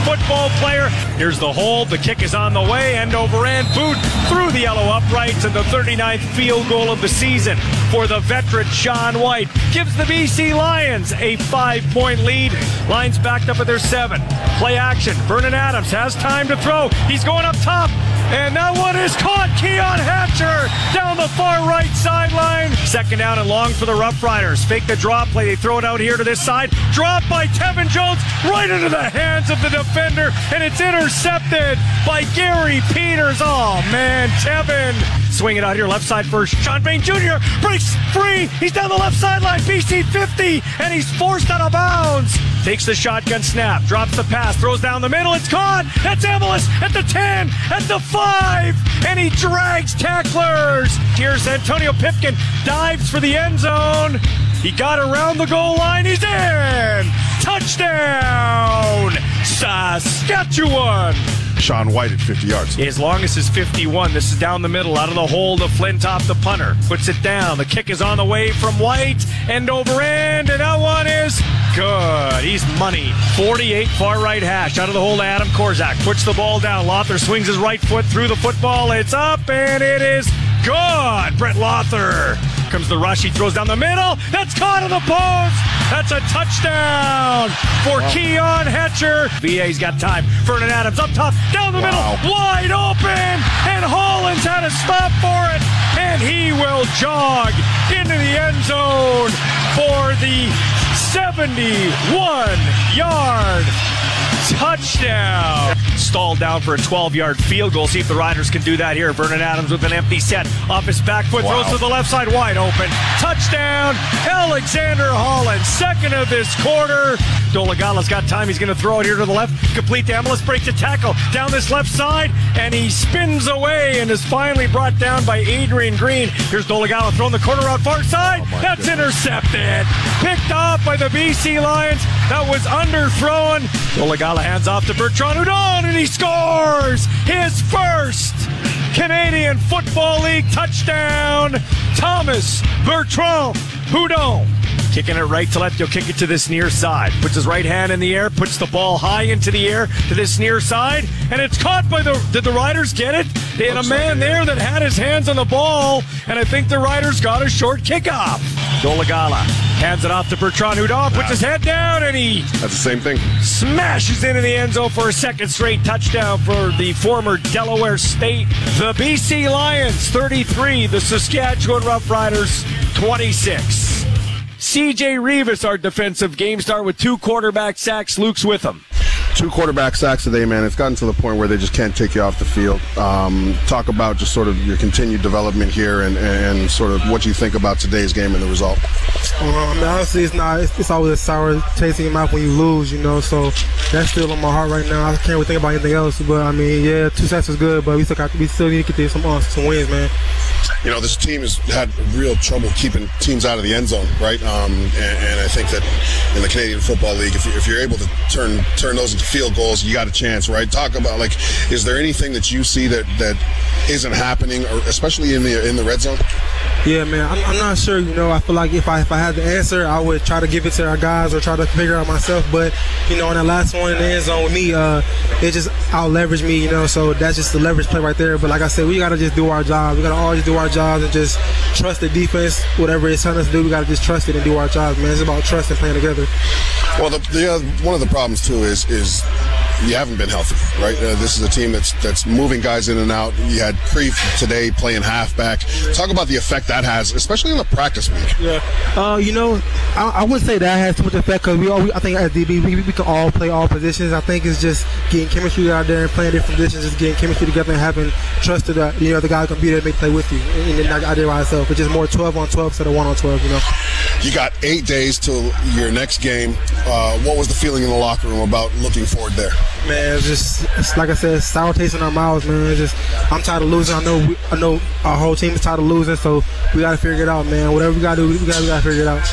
BC player. Here's the hold. The kick is on the way. End over end. Boot through the yellow uprights, and the 39th field goal of the season for the veteran Sean Whyte gives the BC Lions a five point lead. Lions backed up at their seven. Play action. Vernon Adams has time to throw. He's going up top. And that one is caught. Keon Hatcher down the far right sideline. Second down and long for the Rough Riders. Fake the drop play. They throw it out here to this side. Drop by Tevin Jones right into the hands of the defender. And it's intercepted by Garry Peters. Oh, man. Tevin swing it out here left side first. Shawn Bane Jr. breaks free. He's down the left sideline. BC 50. And he's forced out of bounds. Takes the shotgun snap. Drops the pass. Throws down the middle. It's caught. That's Emilus at the 10. At the 5. And he drags tacklers. Here's Antonio Pipkin. Dives for the end zone. He got around the goal line. He's in. Touchdown. Saskatchewan. Sean Whyte at 50 yards. As long as it's 51, this is down the middle, out of the hole to Flintoft, the punter. Puts it down. The kick is on the way from Whyte, end over end, and that one is good. He's money. 48 far right hash out of the hole to Adam Korsak. Puts the ball down. Lauther swings his right foot through the football. It's up, and it is good. Brett Lauther. Comes the rush. He throws down the middle. That's caught in the post. That's a touchdown for Keon Hatcher. VA's got time. Vernon Adams up top, down the Wow. middle, wide open, and Hollins had a stop for it, and he will jog into the end zone for the 71 yard touchdown. Stalled down for a 12 yard field goal. See if the Riders can do that here. Vernon Adams with an empty set. Off his back foot, Wow. throws to the left side, wide open. Touchdown, Alexander Hollins. Second of this quarter. Dolegala's got time. He's going to throw it here to the left. Complete to Emilus. Breaks a tackle down this left side. And he spins away and is finally brought down by Adrian Green. Here's Dolegala throwing the corner out far side. Oh, That's goodness. intercepted. Picked off by the BC Lions. That was underthrown. Dolagala hands off to Bertrand Hudon and he scores his first Canadian Football League touchdown. Thomas Bertrand Hudon. Kicking it right to left, he'll kick it to this near side. Puts his right hand in the air, puts the ball high into the air to this near side, and it's caught by the. Did the Riders get it? They had Looks a man like there that had his hands on the ball, and I think the Riders got a short kickoff. Dolegala hands it off to Bertrand Hudon, puts his head down, and he That's the same thing. smashes into the end zone for a second straight touchdown for the former Delaware State. The BC Lions 33, the Saskatchewan Roughriders 26. CJ Reavis, our defensive game star with two quarterback sacks. Luke's with him. Two quarterback sacks today, man. It's gotten to the point where they just can't take you off the field. Um, talk about just sort of your continued development here and, and sort of what you think about today's game and the result. Um, honestly, it's not. It's, it's always a sour tasting in your mouth when you lose, you know. So that's still on my heart right now. I can't really think about anything else. But I mean, yeah, two sacks is good, but we still got we still need to get some uh, some wins, man. You know, this team has had real trouble keeping teams out of the end zone, right? Um, and, and I think that in the Canadian Football League, if, you, if you're able to turn turn those field goals, you got a chance, right? Talk about like, is there anything that you see that that isn't happening, or especially in the in the red zone? Yeah, man. I'm, I'm not sure. You know, I feel like if I if I had the answer, I would try to give it to our guys or try to figure it out myself. But you know, in that last one in the end zone with me, uh, it just out leveraged me. You know, so that's just the leverage play right there. But like I said, we gotta just do our job. We gotta always do our jobs and just trust the defense. Whatever it's telling us to do, we gotta just trust it and do our jobs, man. It's about trust and playing together. Well, the, the uh, one of the problems too is is you haven't been healthy, right? Uh, this is a team that's that's moving guys in and out. You had Preef today playing halfback. Talk about the effect that has, especially in the practice week. Yeah. Uh, you know, I, I wouldn't say that has too much effect because we all, we, I think as DB, we, we can all play all positions. I think it's just getting chemistry out there and playing different positions, just getting chemistry together and having trust that uh, you know the guy can be there to make play with you, and, and not out there by himself. But just more 12 on 12 instead of one on 12. You know. You got eight days till your next game. Uh, what was the feeling in the locker room about looking forward there? Man, it's just it's like I said, sour taste in our mouths, man. It's just I'm tired of losing. I know we, I know our whole team is tired of losing, so we gotta figure it out, man. Whatever we gotta do, we we gotta figure it out.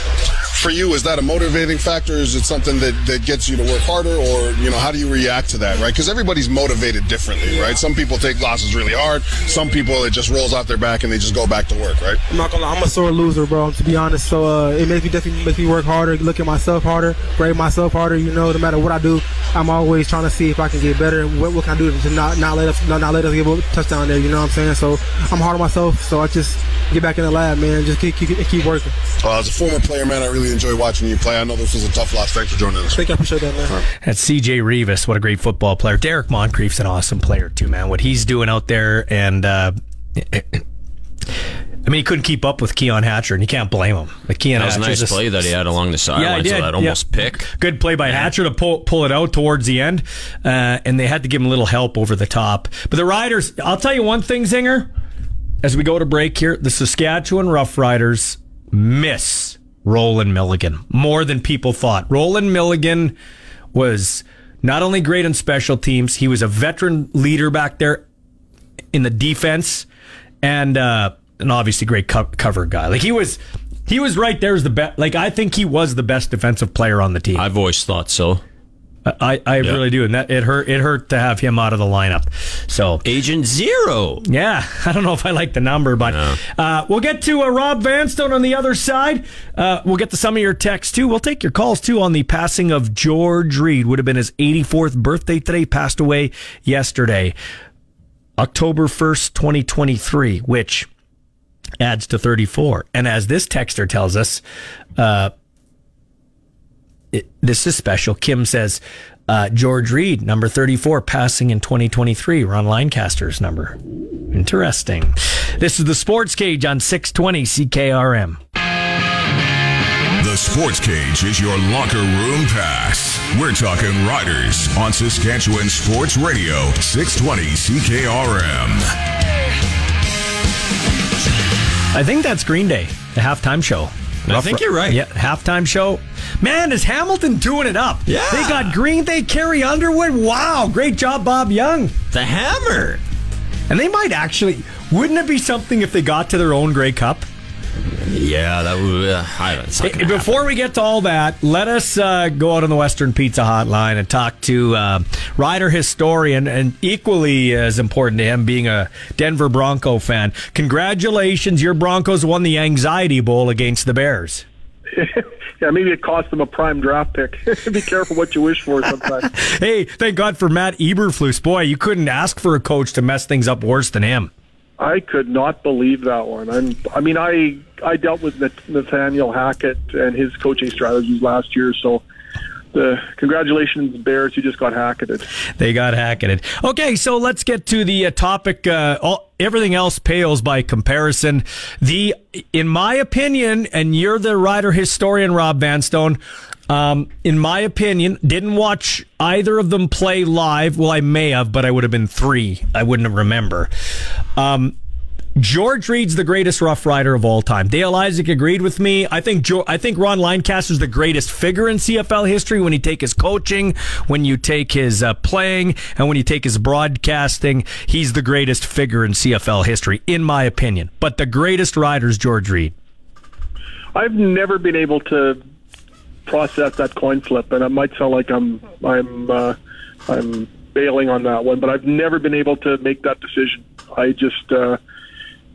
For you, is that a motivating factor? Is it something that, that gets you to work harder, or you know, how do you react to that? Right? Because everybody's motivated differently, right? Some people take losses really hard. Some people it just rolls off their back and they just go back to work, right? I'm not gonna lie, I'm a sore loser, bro. To be honest, so uh, it makes me definitely makes me work harder, look at myself harder, grade myself harder. You know, no matter what I do, I'm always trying to see if I can get better. What, what can I do to not not let us not, not let us get a touchdown there? You know what I'm saying? So I'm hard on myself. So I just get back in the lab, man. Just keep keep, keep working. Uh, as a former player, man, I really really enjoy watching you play. I know this was a tough loss. Thanks for joining us. Thank you. I appreciate that, man. That's CJ Reavis. What a great football player. Derek Moncrief's an awesome player too, man. What he's doing out there, and uh, I mean, he couldn't keep up with Keon Hatcher, and you can't blame him. Like Keon That was a Hatcher's nice a- play that he had along the sidelines. did. so that almost Yeah. pick. Good play by Hatcher to pull pull it out towards the end, uh, and they had to give him a little help over the top. But the Riders, I'll tell you one thing, Zinger. As we go to break here, the Saskatchewan Roughriders miss Rolan Milligan more than people thought. Rolan Milligan was not only great on special teams, he was a veteran leader back there in the defense, and uh, and obviously great co- cover guy. Like he was, he was right there as the best. Like I think he was the best defensive player on the team. I've always thought so. I, I really do, and that it hurt. It hurt to have him out of the lineup. So Agent Zero. yeah, I don't know if I like the number, but uh, we'll get to uh, Rob Vanstone on the other side. Uh, we'll get to some of your texts too. We'll take your calls too on the passing of George Reed. Would have been his 84th birthday today. Passed away yesterday, October 1st, 2023, which adds to 34. And as this texter tells us, uh, it, this is special. Kim says uh, George Reed, number 34, passing in 2023. Ron Lancaster's number. Interesting. This is the Sports Cage on 620 CKRM. The Sports Cage is your locker room pass. We're talking Riders on Saskatchewan Sports Radio, 620 CKRM. I think that's Green Day, the halftime show. I think you're right. Yeah, halftime show. Man, is Hamilton doing it up? Yeah. They got Green they Carrie Underwood. Wow, great job, Bob Young. The Hammer. And they might actually, wouldn't it be something if they got to their own Grey Cup? Yeah, that would. Uh, I don't. It's not Hey, gonna Before we get to all that, let us uh, go out on the Western Pizza Hotline and talk to uh, rider historian and equally as important to him being a Denver Bronco fan. Congratulations, your Broncos won the Anxiety Bowl against the Bears. yeah, maybe it cost them a prime draft pick. Be careful what you wish for sometimes. Hey, thank God for Matt Eberflus. Boy, you couldn't ask for a coach to mess things up worse than him. I could not believe that one. I'm, I mean, I I dealt with Nathaniel Hackett and his coaching strategies last year, so the congratulations, Bears, you just got Hacketed. They got hacketed. Okay, so let's get to the uh, topic. Uh, all, everything else pales by comparison. The, in my opinion, and you're the rider historian, Rob Vanstone. Um, in my opinion, didn't watch either of them play live. Well, I may have, but I would have been three. I wouldn't remember. Um, George Reed's the greatest Rough Rider of all time. Dale Isaac agreed with me. I think jo- I think Ron Lancaster's the greatest figure in CFL history. When you take his coaching, when you take his uh, playing, and when you take his broadcasting, he's the greatest figure in CFL history, in my opinion. But the greatest rider is George Reed. I've never been able to process that coin flip, and it might sound like I'm I'm uh, I'm bailing on that one, but I've never been able to make that decision. I just uh,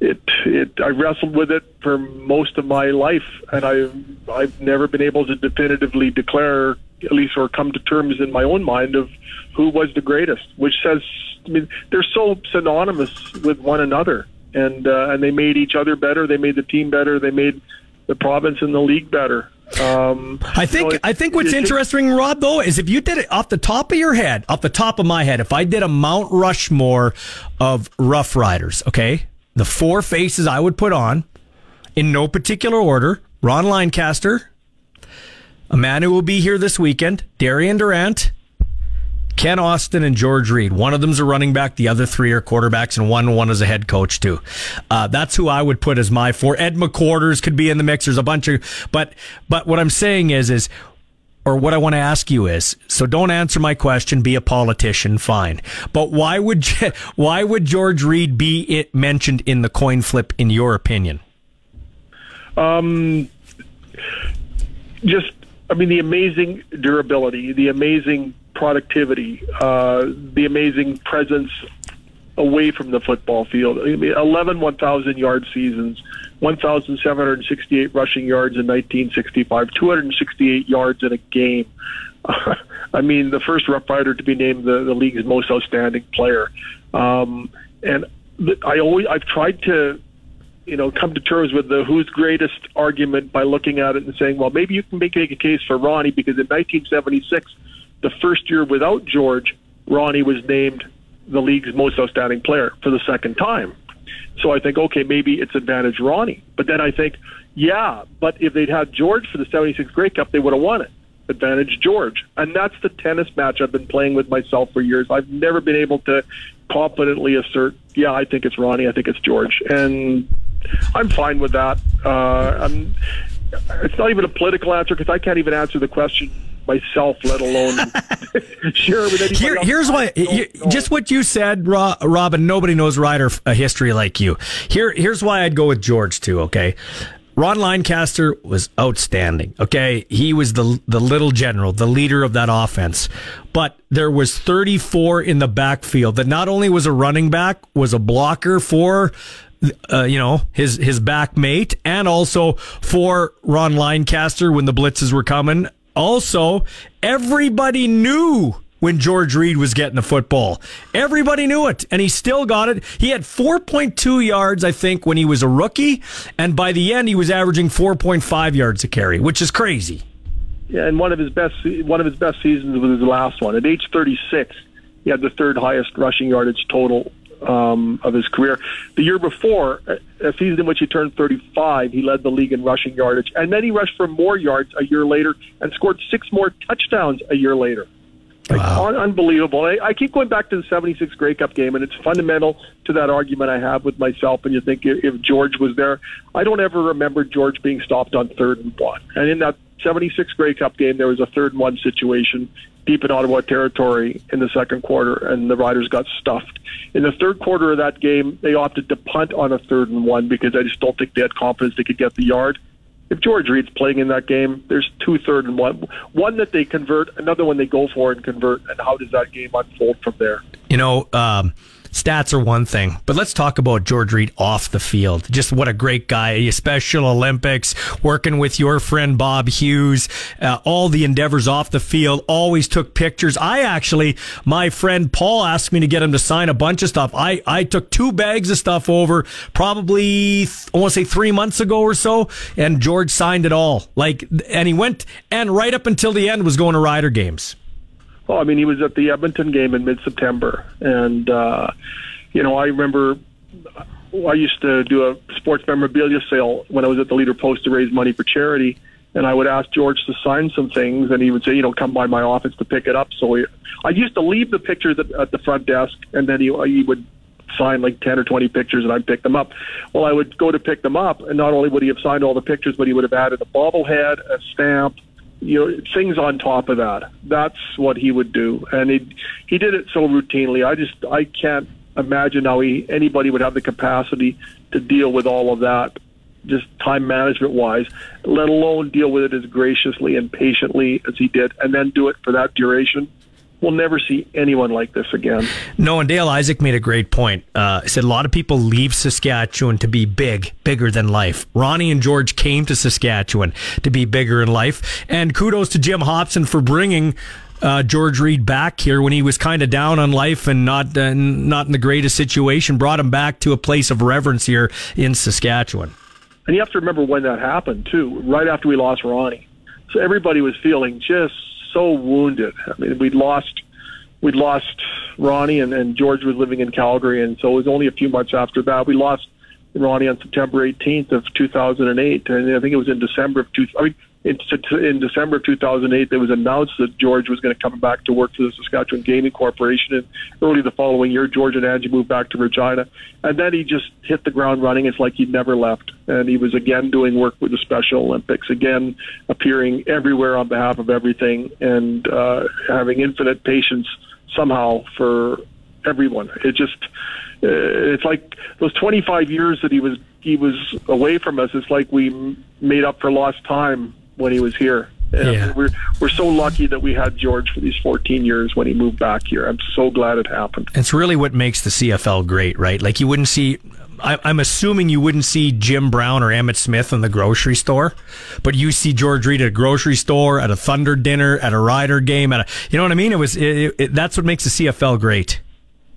it it I wrestled with it for most of my life, and I I've never been able to definitively declare at least or come to terms in my own mind of who was the greatest, which says I mean they're so synonymous with one another, and uh, and they made each other better, they made the team better, they made the province and the league better. Um, I think it- I think what's interesting, Rob, though, is if you did it off the top of your head, off the top of my head, if I did a Mount Rushmore of Rough Riders, okay, the four faces I would put on, in no particular order: Ron Lancaster, a man who will be here this weekend, Darian Durant. Kent Austin and George Reed. One of them's a running back, the other three are quarterbacks, and one one is a head coach too. Uh, that's who I would put as my four. Ed McQuarters could be in the mix. There's a bunch of, but but what I'm saying is is, or what I want to ask you is, so don't answer my question. Be a politician, fine. But why would why would George Reed be it mentioned in the coin flip in your opinion? Um, just, I mean, the amazing durability, the amazing productivity, uh, the amazing presence away from the football field. I mean, 11 1,000 yard seasons, 1,768 rushing yards in 1965, 268 yards in a game. I mean, the first Rough Rider to be named the, the league's most outstanding player. Um, and I always, I've tried to you know, come to terms with the who's greatest argument by looking at it and saying, well, maybe you can make, make a case for Ronnie because in 1976, the first year without George, Ronnie was named the league's most outstanding player for the second time. So I think, okay, maybe it's advantage Ronnie. But then I think, yeah, but if they'd had George for the 76 Grey Cup, they would have won it. Advantage George. And that's the tennis match I've been playing with myself for years. I've never been able to confidently assert, yeah, I think it's Ronnie, I think it's George. And I'm fine with that. Uh, I'm, it's not even a political answer because I can't even answer the question myself, let alone share with anybody. Here, here's why. just what you said, Ro- Robin. Nobody knows Rider a history like you. Here, here's why I'd go with George too. Okay. Ron Lancaster was outstanding. Okay, he was the the little general, the leader of that offense. But there was 34 in the backfield that not only was a running back, was a blocker for uh, you know his his back mate, and also for Ron Lancaster when the blitzes were coming. Also, everybody knew when George Reed was getting the football. Everybody knew it, and he still got it. He had 4.2 yards, I think, when he was a rookie, and by the end, he was averaging 4.5 yards a carry, which is crazy. Yeah, and one of his best one of his best seasons was his last one. At age 36, he had the third highest rushing yardage total um, of his career. The year before, a season in which he turned 35, he led the league in rushing yardage, and then he rushed for more yards a year later and scored six more touchdowns a year later. Like, un- unbelievable. I, I keep going back to the 76 Grey Cup game, and it's fundamental to that argument I have with myself. And you think if, if George was there, I don't ever remember George being stopped on third and one. And in that 76 Grey Cup game, there was a third and one situation deep in Ottawa territory in the second quarter, and the Riders got stuffed. In the third quarter of that game, they opted to punt on a third and one because I just don't think they had confidence they could get the yard if George Reed's playing in that game, there's two third and one. One that they convert, another one they go for and convert. And how does that game unfold from there? You know, um, stats are one thing, but let's talk about George Reed off the field. Just what a great guy, Special Olympics, working with your friend Bob Hughes, uh, all the endeavors off the field, always took pictures. I actually, my friend Paul asked me to get him to sign a bunch of stuff. I, I took two bags of stuff over probably, I want to say three months ago or so, and George signed it all. Like, and he went, and right up until the end was going to Rider games. Oh, I mean, he was at the Edmonton game in mid-September, and uh, you know, I remember I used to do a sports memorabilia sale when I was at the Leader Post to raise money for charity, and I would ask George to sign some things, and he would say, you know, come by my office to pick it up. So he, I used to leave the pictures at, at the front desk, and then he, he would sign like 10 or 20 pictures and I'd pick them up. Well, I would go to pick them up and not only would he have signed all the pictures, but he would have added a bobblehead, a stamp, you know, things on top of that. That's what he would do. And he, he did it so routinely. I just, I can't imagine how he, anybody would have the capacity to deal with all of that just time management wise, let alone deal with it as graciously and patiently as he did, and then do it for that duration. We'll never see anyone like this again. No, and Dale Isaac made a great point. Uh, he said a lot of people leave Saskatchewan to be big, bigger than life. Ronnie and George came to Saskatchewan to be bigger in life. And kudos to Jim Hopson for bringing uh, George Reed back here when he was kind of down on life and not uh, not in the greatest situation. Brought him back to a place of reverence here in Saskatchewan. And you have to remember when that happened too, right after we lost Ronnie. So everybody was feeling just so wounded. I mean, we'd lost we'd lost Ronnie and, and George was living in Calgary and so it was only a few months after that. We lost Ronnie on September 18th of 2008 and I think it was in December of two I mean in, in December of 2008, it was announced that George was going to come back to work for the Saskatchewan Gaming Corporation. And early the following year, George and Angie moved back to Regina. And then he just hit the ground running. It's like he'd never left. And he was again doing work with the Special Olympics, again appearing everywhere on behalf of everything and uh, having infinite patience somehow for everyone. It just, uh, it's like those 25 years that he was he was away from us. It's like we made up for lost time when he was here. And Yeah. we're we're so lucky that we had George for these 14 years when he moved back here. I'm so glad it happened. It's really what makes the CFL great, right? Like you wouldn't see. I, I'm assuming you wouldn't see Jim Brown or Emmitt Smith in the grocery store, but you see George Reed at a grocery store, at a Thunder dinner, at a Rider game, at a, you know what I mean? It was it, it, that's what makes the CFL great.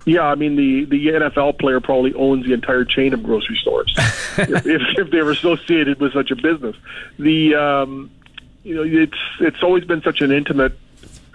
Yeah, I mean the the NFL player probably owns the entire chain of grocery stores if, if, if they were associated with such a business. The um, you know it's it's always been such an intimate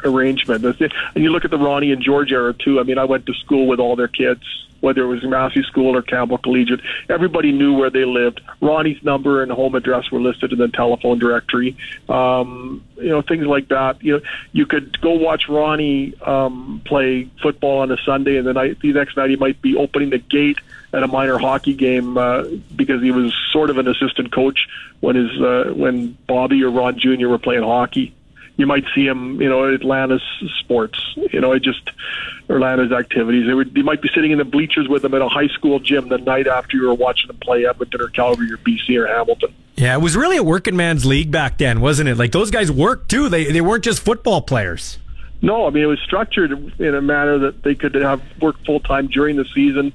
arrangement. And you look at the Ronnie and George era too. I mean, I went to school with all their kids, whether it was Massey School or Campbell Collegiate. Everybody knew where they lived. Ronnie's number and home address were listed in the telephone directory. Um, you know, things like that. You know, you could go watch Ronnie um, play football on a Sunday, and the night the next night he might be opening the gate at a minor hockey game uh, because he was sort of an assistant coach when his uh, when Bobby or Ron Jr. were playing hockey you might see him, you know, at Atlanta's sports, you know, it just Atlanta's activities. They would, you might be sitting in the bleachers with them at a high school gym the night after you were watching them play Edmonton or Calgary or BC or Hamilton. Yeah, it was really a working man's league back then, wasn't it? Like those guys worked too. They they weren't just football players. No, I mean it was structured in a manner that they could have work full time during the season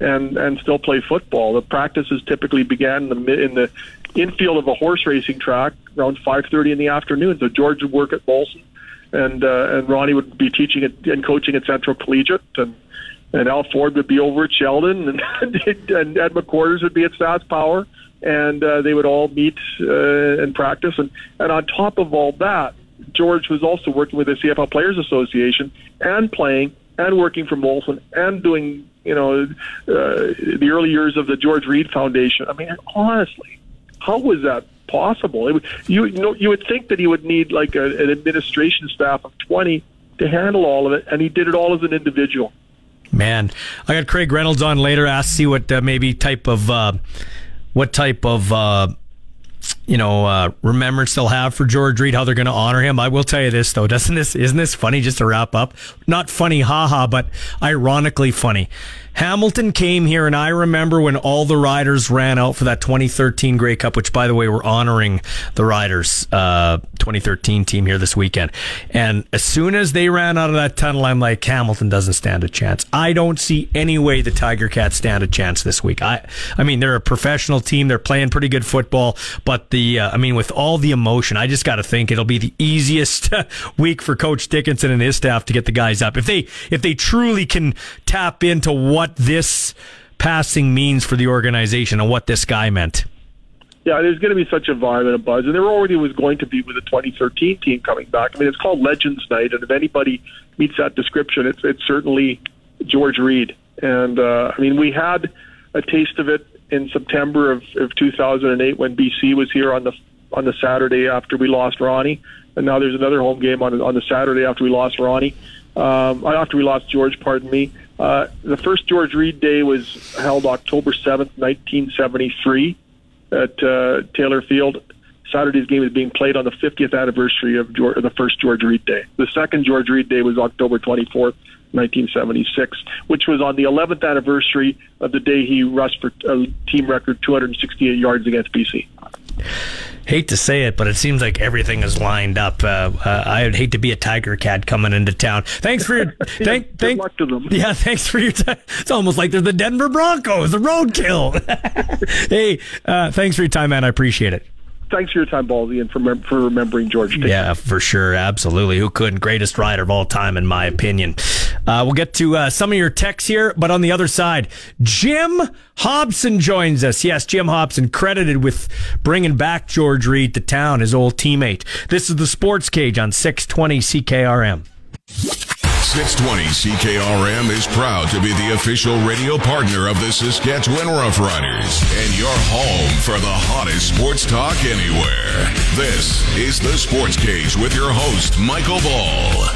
and and still play football. The practices typically began in the in the infield of a horse racing track around 5:30 in the afternoon. So George would work at Molson, and uh, and Ronnie would be teaching it and coaching at Central Collegiate, and and Al Ford would be over at Sheldon, and and Ed McQuarters would be at Sask Power, and uh, they would all meet uh, and practice, and and on top of all that, George was also working with the CFL Players Association and playing and working for Molson and doing you know uh, the early years of the George Reed Foundation. I mean, honestly, how was that possible? It, you, you know, you would think that he would need like a, an administration staff of twenty to handle all of it, and he did it all as an individual. Man, I got Craig Reynolds on later. Ask see what uh, maybe type of uh, what type of uh, you know uh, remembrance they'll have for George Reed. How they're going to honor him. I will tell you this though, doesn't this isn't this funny? Just to wrap up, not funny, haha, but ironically funny. Hamilton came here, and I remember when all the riders ran out for that 2013 Grey Cup, which, by the way, we're honoring the riders' uh, 2013 team here this weekend. And as soon as they ran out of that tunnel, I'm like, Hamilton doesn't stand a chance. I don't see any way the Tiger Cats stand a chance this week. I, I mean, they're a professional team. They're playing pretty good football, but the, uh, I mean, with all the emotion, I just got to think it'll be the easiest week for Coach Dickenson and his staff to get the guys up. If they, if they truly can tap into what what this passing means for the organization and what this guy meant. Yeah, there's going to be such a vibe and a buzz, and there already was going to be with the 2013 team coming back. I mean, it's called Legends Night, and if anybody meets that description, it's it's certainly George Reed. And uh, I mean, we had a taste of it in September of, of 2008 when BC was here on the on the Saturday after we lost Ronnie, and now there's another home game on on the Saturday after we lost Ronnie, um, after we lost George. Pardon me. Uh, the first George Reed Day was held October 7th, 1973 at uh, Taylor Field. Saturday's game is being played on the 50th anniversary of George, the first George Reed Day. The second George Reed Day was October 24th, 1976, which was on the 11th anniversary of the day he rushed for a team record 268 yards against BC hate to say it, but it seems like everything is lined up. Uh, uh, I'd hate to be a Tiger Cat coming into town. Thanks for your thank yeah, thank luck to them. Yeah, thanks for your time. It's almost like they're the Denver Broncos, the roadkill. hey, uh, thanks for your time, man. I appreciate it thanks for your time, Ballsy, and for, for remembering George. Yeah, for sure. Absolutely. Who couldn't? Greatest rider of all time, in my opinion. Uh, we'll get to uh, some of your texts here, but on the other side, Jim Hopson joins us. Yes, Jim Hopson, credited with bringing back George Reed to town, his old teammate. This is the Sports Cage on 620 CKRM. 620 CKRM is proud to be the official radio partner of the Saskatchewan Roughriders and your home for the hottest sports talk anywhere. This is the Sports Cage with your host, Michael Ball.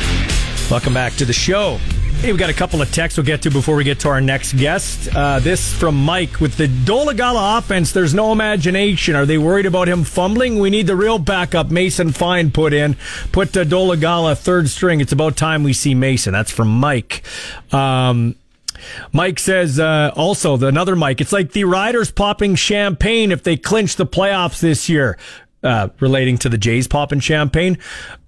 Welcome back to the show. Hey, we got a couple of texts we'll get to before we get to our next guest. Uh, this from Mike with the Dolegala offense. There's no imagination. Are they worried about him fumbling? We need the real backup. Mason Fine put in. Put uh, Dolegala third string. It's about time we see Mason. That's from Mike. Um, Mike says uh, also the another Mike. It's like the Riders popping champagne if they clinch the playoffs this year. Uh, relating to the Jays popping champagne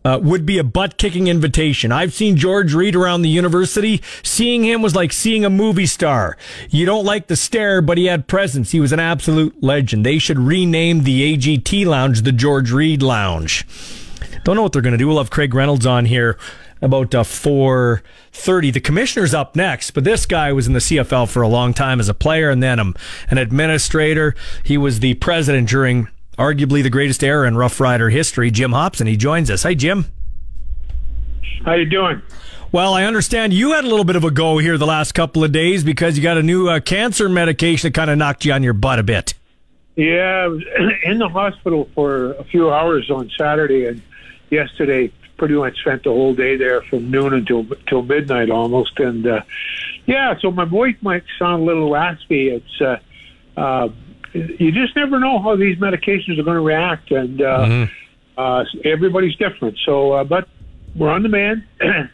uh, would be a butt kicking invitation. I've seen George Reed around the university. Seeing him was like seeing a movie star. You don't like the stare, but he had presence. He was an absolute legend. They should rename the AGT Lounge the George Reed Lounge. Don't know what they're going to do. We'll have Craig Reynolds on here about uh, 4.30. The commissioner's up next, but this guy was in the CFL for a long time as a player and then um, an administrator. He was the president during arguably the greatest era in Rough Rider history, Jim Hopson. He joins us. Hi, Jim. How you doing? Well, I understand you had a little bit of a go here the last couple of days because you got a new uh, cancer medication that kind of knocked you on your butt a bit. Yeah, I was in the hospital for a few hours on Saturday and yesterday. Pretty much spent the whole day there from noon until till midnight almost. And uh, yeah, so my voice might sound a little raspy. It's uh, uh, you just never know how these medications are going to react, and uh, mm-hmm. uh, everybody's different. So, uh, but we're on the mend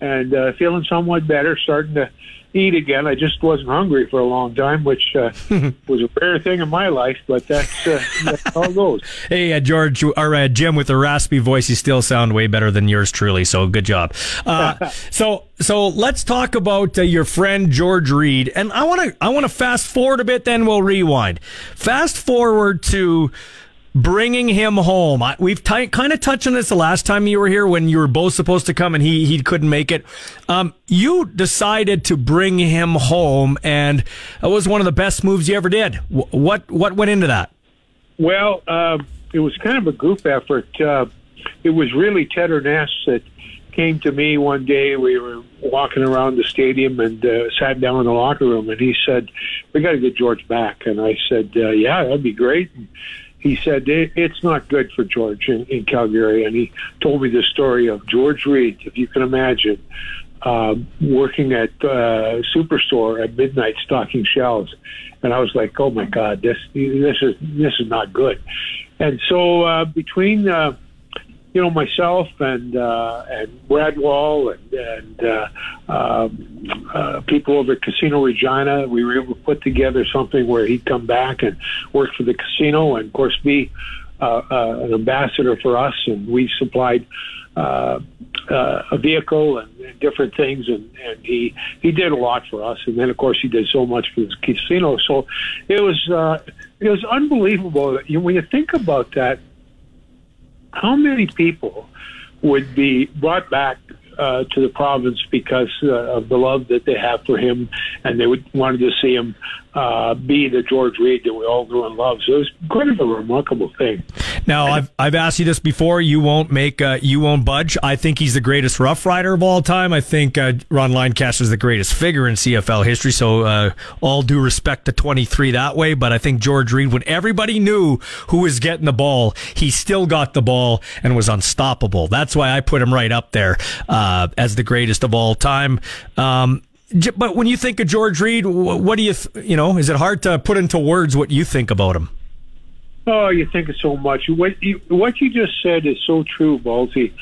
and uh, feeling somewhat better, starting to eat again. I just wasn't hungry for a long time, which uh, was a rare thing in my life, but that's, uh, that's how it goes. Hey, uh, George, or uh, Jim with a raspy voice, you still sound way better than yours truly, so good job. Uh, so, so let's talk about uh, your friend George Reed, and I want to I want to fast forward a bit, then we'll rewind. Fast forward to bringing him home. I, we've t- kind of touched on this the last time you were here when you were both supposed to come and he he couldn't make it. Um, you decided to bring him home, and it was one of the best moves you ever did. W- what what went into that? Well, uh, it was kind of a group effort. Uh, it was really Ted Ness that came to me one day. We were walking around the stadium and uh, sat down in the locker room, and he said, "We got to get George back." And I said, uh, "Yeah, that'd be great." And, he said it's not good for George in, in Calgary, and he told me the story of George Reed, if you can imagine, uh, working at uh, Superstore at midnight stocking shelves, and I was like, oh my God, this this is this is not good, and so uh, between. Uh, you know myself and uh, and Brad Wall and, and uh, um, uh, people over at Casino Regina, we were able to put together something where he'd come back and work for the casino, and of course be uh, uh, an ambassador for us, and we supplied. Uh, uh, a vehicle and, and different things, and, and he he did a lot for us. And then, of course, he did so much for the casino. So it was uh, it was unbelievable. You when you think about that, how many people would be brought back uh, to the province because uh, of the love that they have for him, and they would wanted to see him uh, be the George Reed that we all knew and loved. So it was kind of a remarkable thing. Now, I've I've asked you this before. You won't make uh, you won't budge. I think he's the greatest Rough Rider of all time. I think uh, Ron Lancaster is the greatest figure in CFL history. So uh, all due respect to 23 that way, but I think George Reed, when everybody knew who was getting the ball, he still got the ball and was unstoppable. That's why I put him right up there uh, as the greatest of all time. Um, but when you think of George Reed, what do you, th- you know, is it hard to put into words what you think about him? Oh, you think of so much. What you, what you just said is so true, Balti.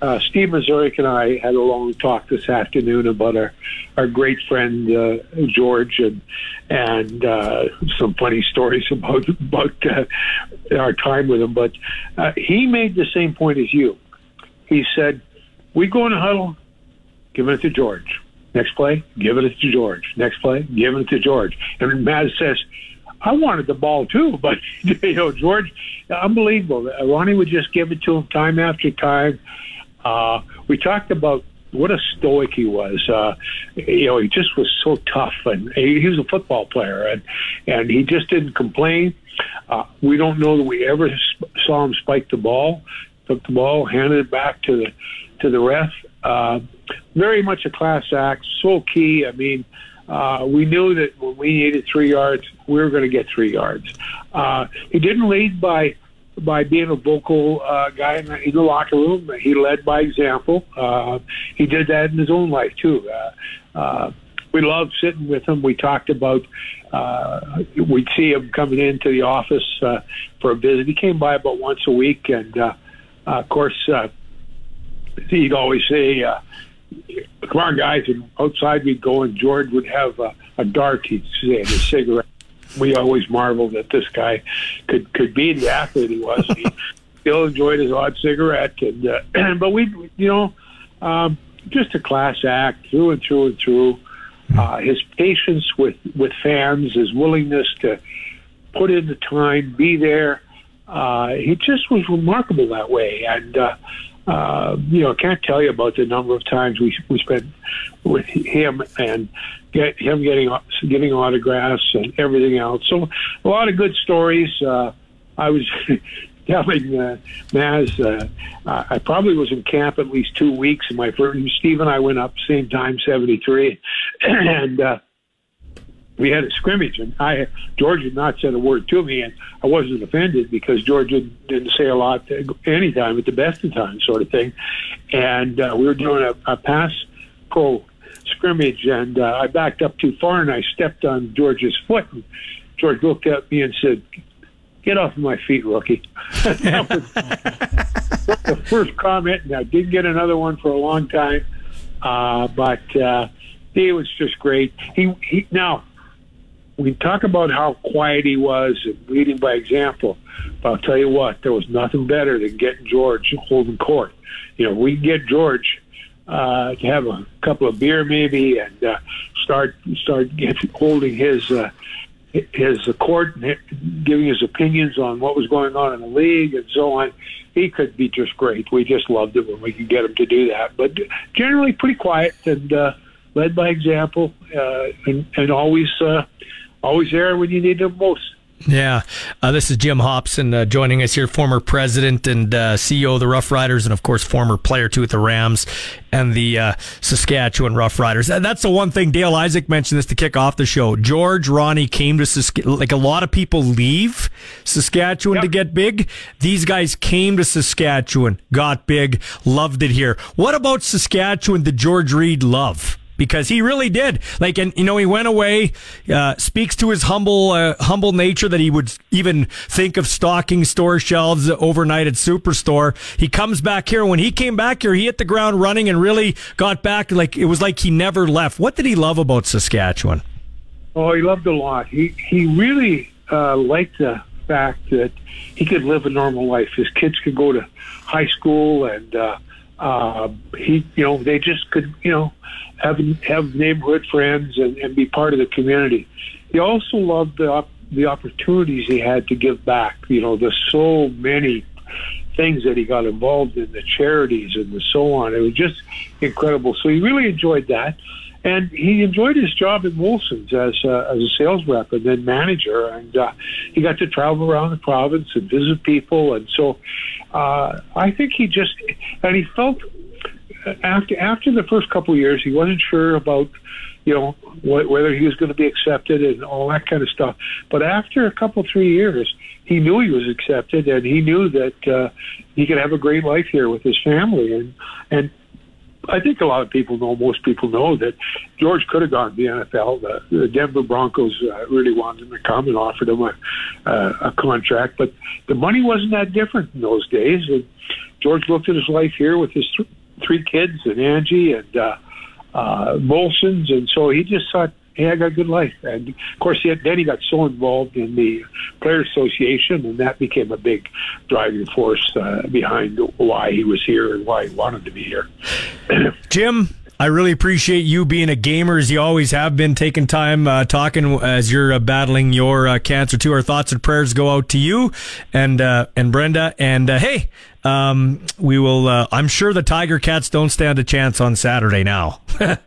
Uh, Steve Mazurak and I had a long talk this afternoon about our, our great friend uh, George and and uh, some funny stories about about uh, our time with him. But uh, he made the same point as you. He said, "We go in a huddle, give it to George. Next play, give it to George. Next play, give it to George." And Maz says, I wanted the ball too, but you know, George, unbelievable. Ronnie would just give it to him time after time. Uh, we talked about what a stoic he was. Uh, you know, he just was so tough, and he, he was a football player, and and he just didn't complain. Uh, we don't know that we ever sp- saw him spike the ball. Took the ball, handed it back to the to the ref. Uh, very much a class act. So key. I mean, uh, we knew that when we needed three yards, we were going to get three yards. Uh, he didn't lead by by being a vocal uh, guy in the, in the locker room. He led by example. Uh, he did that in his own life too. Uh, uh, we loved sitting with him. We talked about. Uh, we'd see him coming into the office uh, for a visit. He came by about once a week, and uh, uh, of course, uh, he'd always say. Uh, come on, guys. And outside we'd go, and George would have a, a dart, he'd say, and a cigarette. We always marveled that this guy could could be the athlete he was. He still enjoyed his odd cigarette, and uh, but we, you know, um, just a class act through and through and through. Uh, his patience with with fans, his willingness to put in the time, be there. Uh, he just was remarkable that way, and uh, uh, you know, I can't tell you about the number of times we we spent with him and get him getting getting autographs and everything else. So a lot of good stories. Uh, I was telling uh, Maz, uh, I probably was in camp at least two weeks. And my first, Steve and I went up same time, seventy three, and. Uh, we had a scrimmage, and I George had not said a word to me, and I wasn't offended because George didn't, say a lot any time at the best of times, sort of thing. And uh, we were doing a, a pass pro scrimmage, and uh, I backed up too far, and I stepped on George's foot. And George looked at me and said, "Get off of my feet, rookie." that was the first comment, and I didn't get another one for a long time. Uh, but uh, he was just great. He he now we talk about how quiet he was and leading by example. But I'll tell you what, there was nothing better than getting George holding court. You know, we can get George uh, to have a couple of beer maybe and uh, start start get, holding his uh, his court and giving his opinions on what was going on in the league and so on. He could be just great. We just loved it when we could get him to do that. But generally, pretty quiet and uh, led by example, uh, and, and always uh, always there when you need them most. Yeah, uh, this is Jim Hopson uh, joining us here, former president and uh, CEO of the Rough Riders, and of course former player too with the Rams and the uh, Saskatchewan Rough Riders. And that's the one thing Dale Isaac mentioned this to kick off the show. George Ronnie came to Saskatchewan. Like a lot of people leave Saskatchewan yep. to get big. These guys came to Saskatchewan, got big, loved it here. What about Saskatchewan did George Reed love? Because he really did. Like, and you know, he went away, uh, speaks to his humble, uh, humble nature that he would even think of stocking store shelves overnight at Superstore. He comes back here. When he came back here, he hit the ground running and really got back. Like it was like he never left. What did he love about Saskatchewan? Oh, he loved a lot. He he really uh, liked the fact that he could live a normal life. His kids could go to high school and. Uh, uh, he, you know, they just could, you know, have have neighborhood friends and, and be part of the community. He also loved the the opportunities he had to give back. You know, the so many things that he got involved in, the charities and the so on. It was just incredible. So he really enjoyed that. And he enjoyed his job at Molson's as a, as a sales rep and then manager, and uh, he got to travel around the province and visit people. And so, uh, I think he just and he felt after after the first couple of years, he wasn't sure about you know wh- whether he was going to be accepted and all that kind of stuff. But after a couple three years, he knew he was accepted, and he knew that uh, he could have a great life here with his family. And and I think a lot of people know, most people know that George could have gone to the NFL. The, the Denver Broncos uh, really wanted him to come and offered him a, uh, a contract, but the money wasn't that different in those days. And George looked at his life here with his th- three kids and Angie and uh, uh, Molson's, and so he just thought, "Hey, I got a good life." And of course, he had, then he got so involved in the Players Association, and that became a big driving force uh, behind why he was here and why he wanted to be here. Jim, I really appreciate you being a gamer as you always have been, taking time uh, talking as you're uh, battling your uh, cancer too. Our thoughts and prayers go out to you and uh, and Brenda. And uh, hey, um, we will. Uh, I'm sure the Tiger Cats don't stand a chance on Saturday now.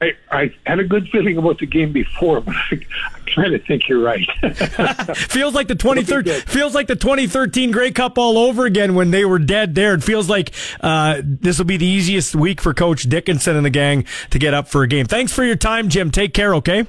I, I had a good feeling about the game before, but I, I kind of think you're right. feels like the 2013 feels like the 2013 Grey Cup all over again when they were dead there. It feels like uh, this will be the easiest week for Coach Dickenson and the gang to get up for a game. Thanks for your time, Jim. Take care. Okay.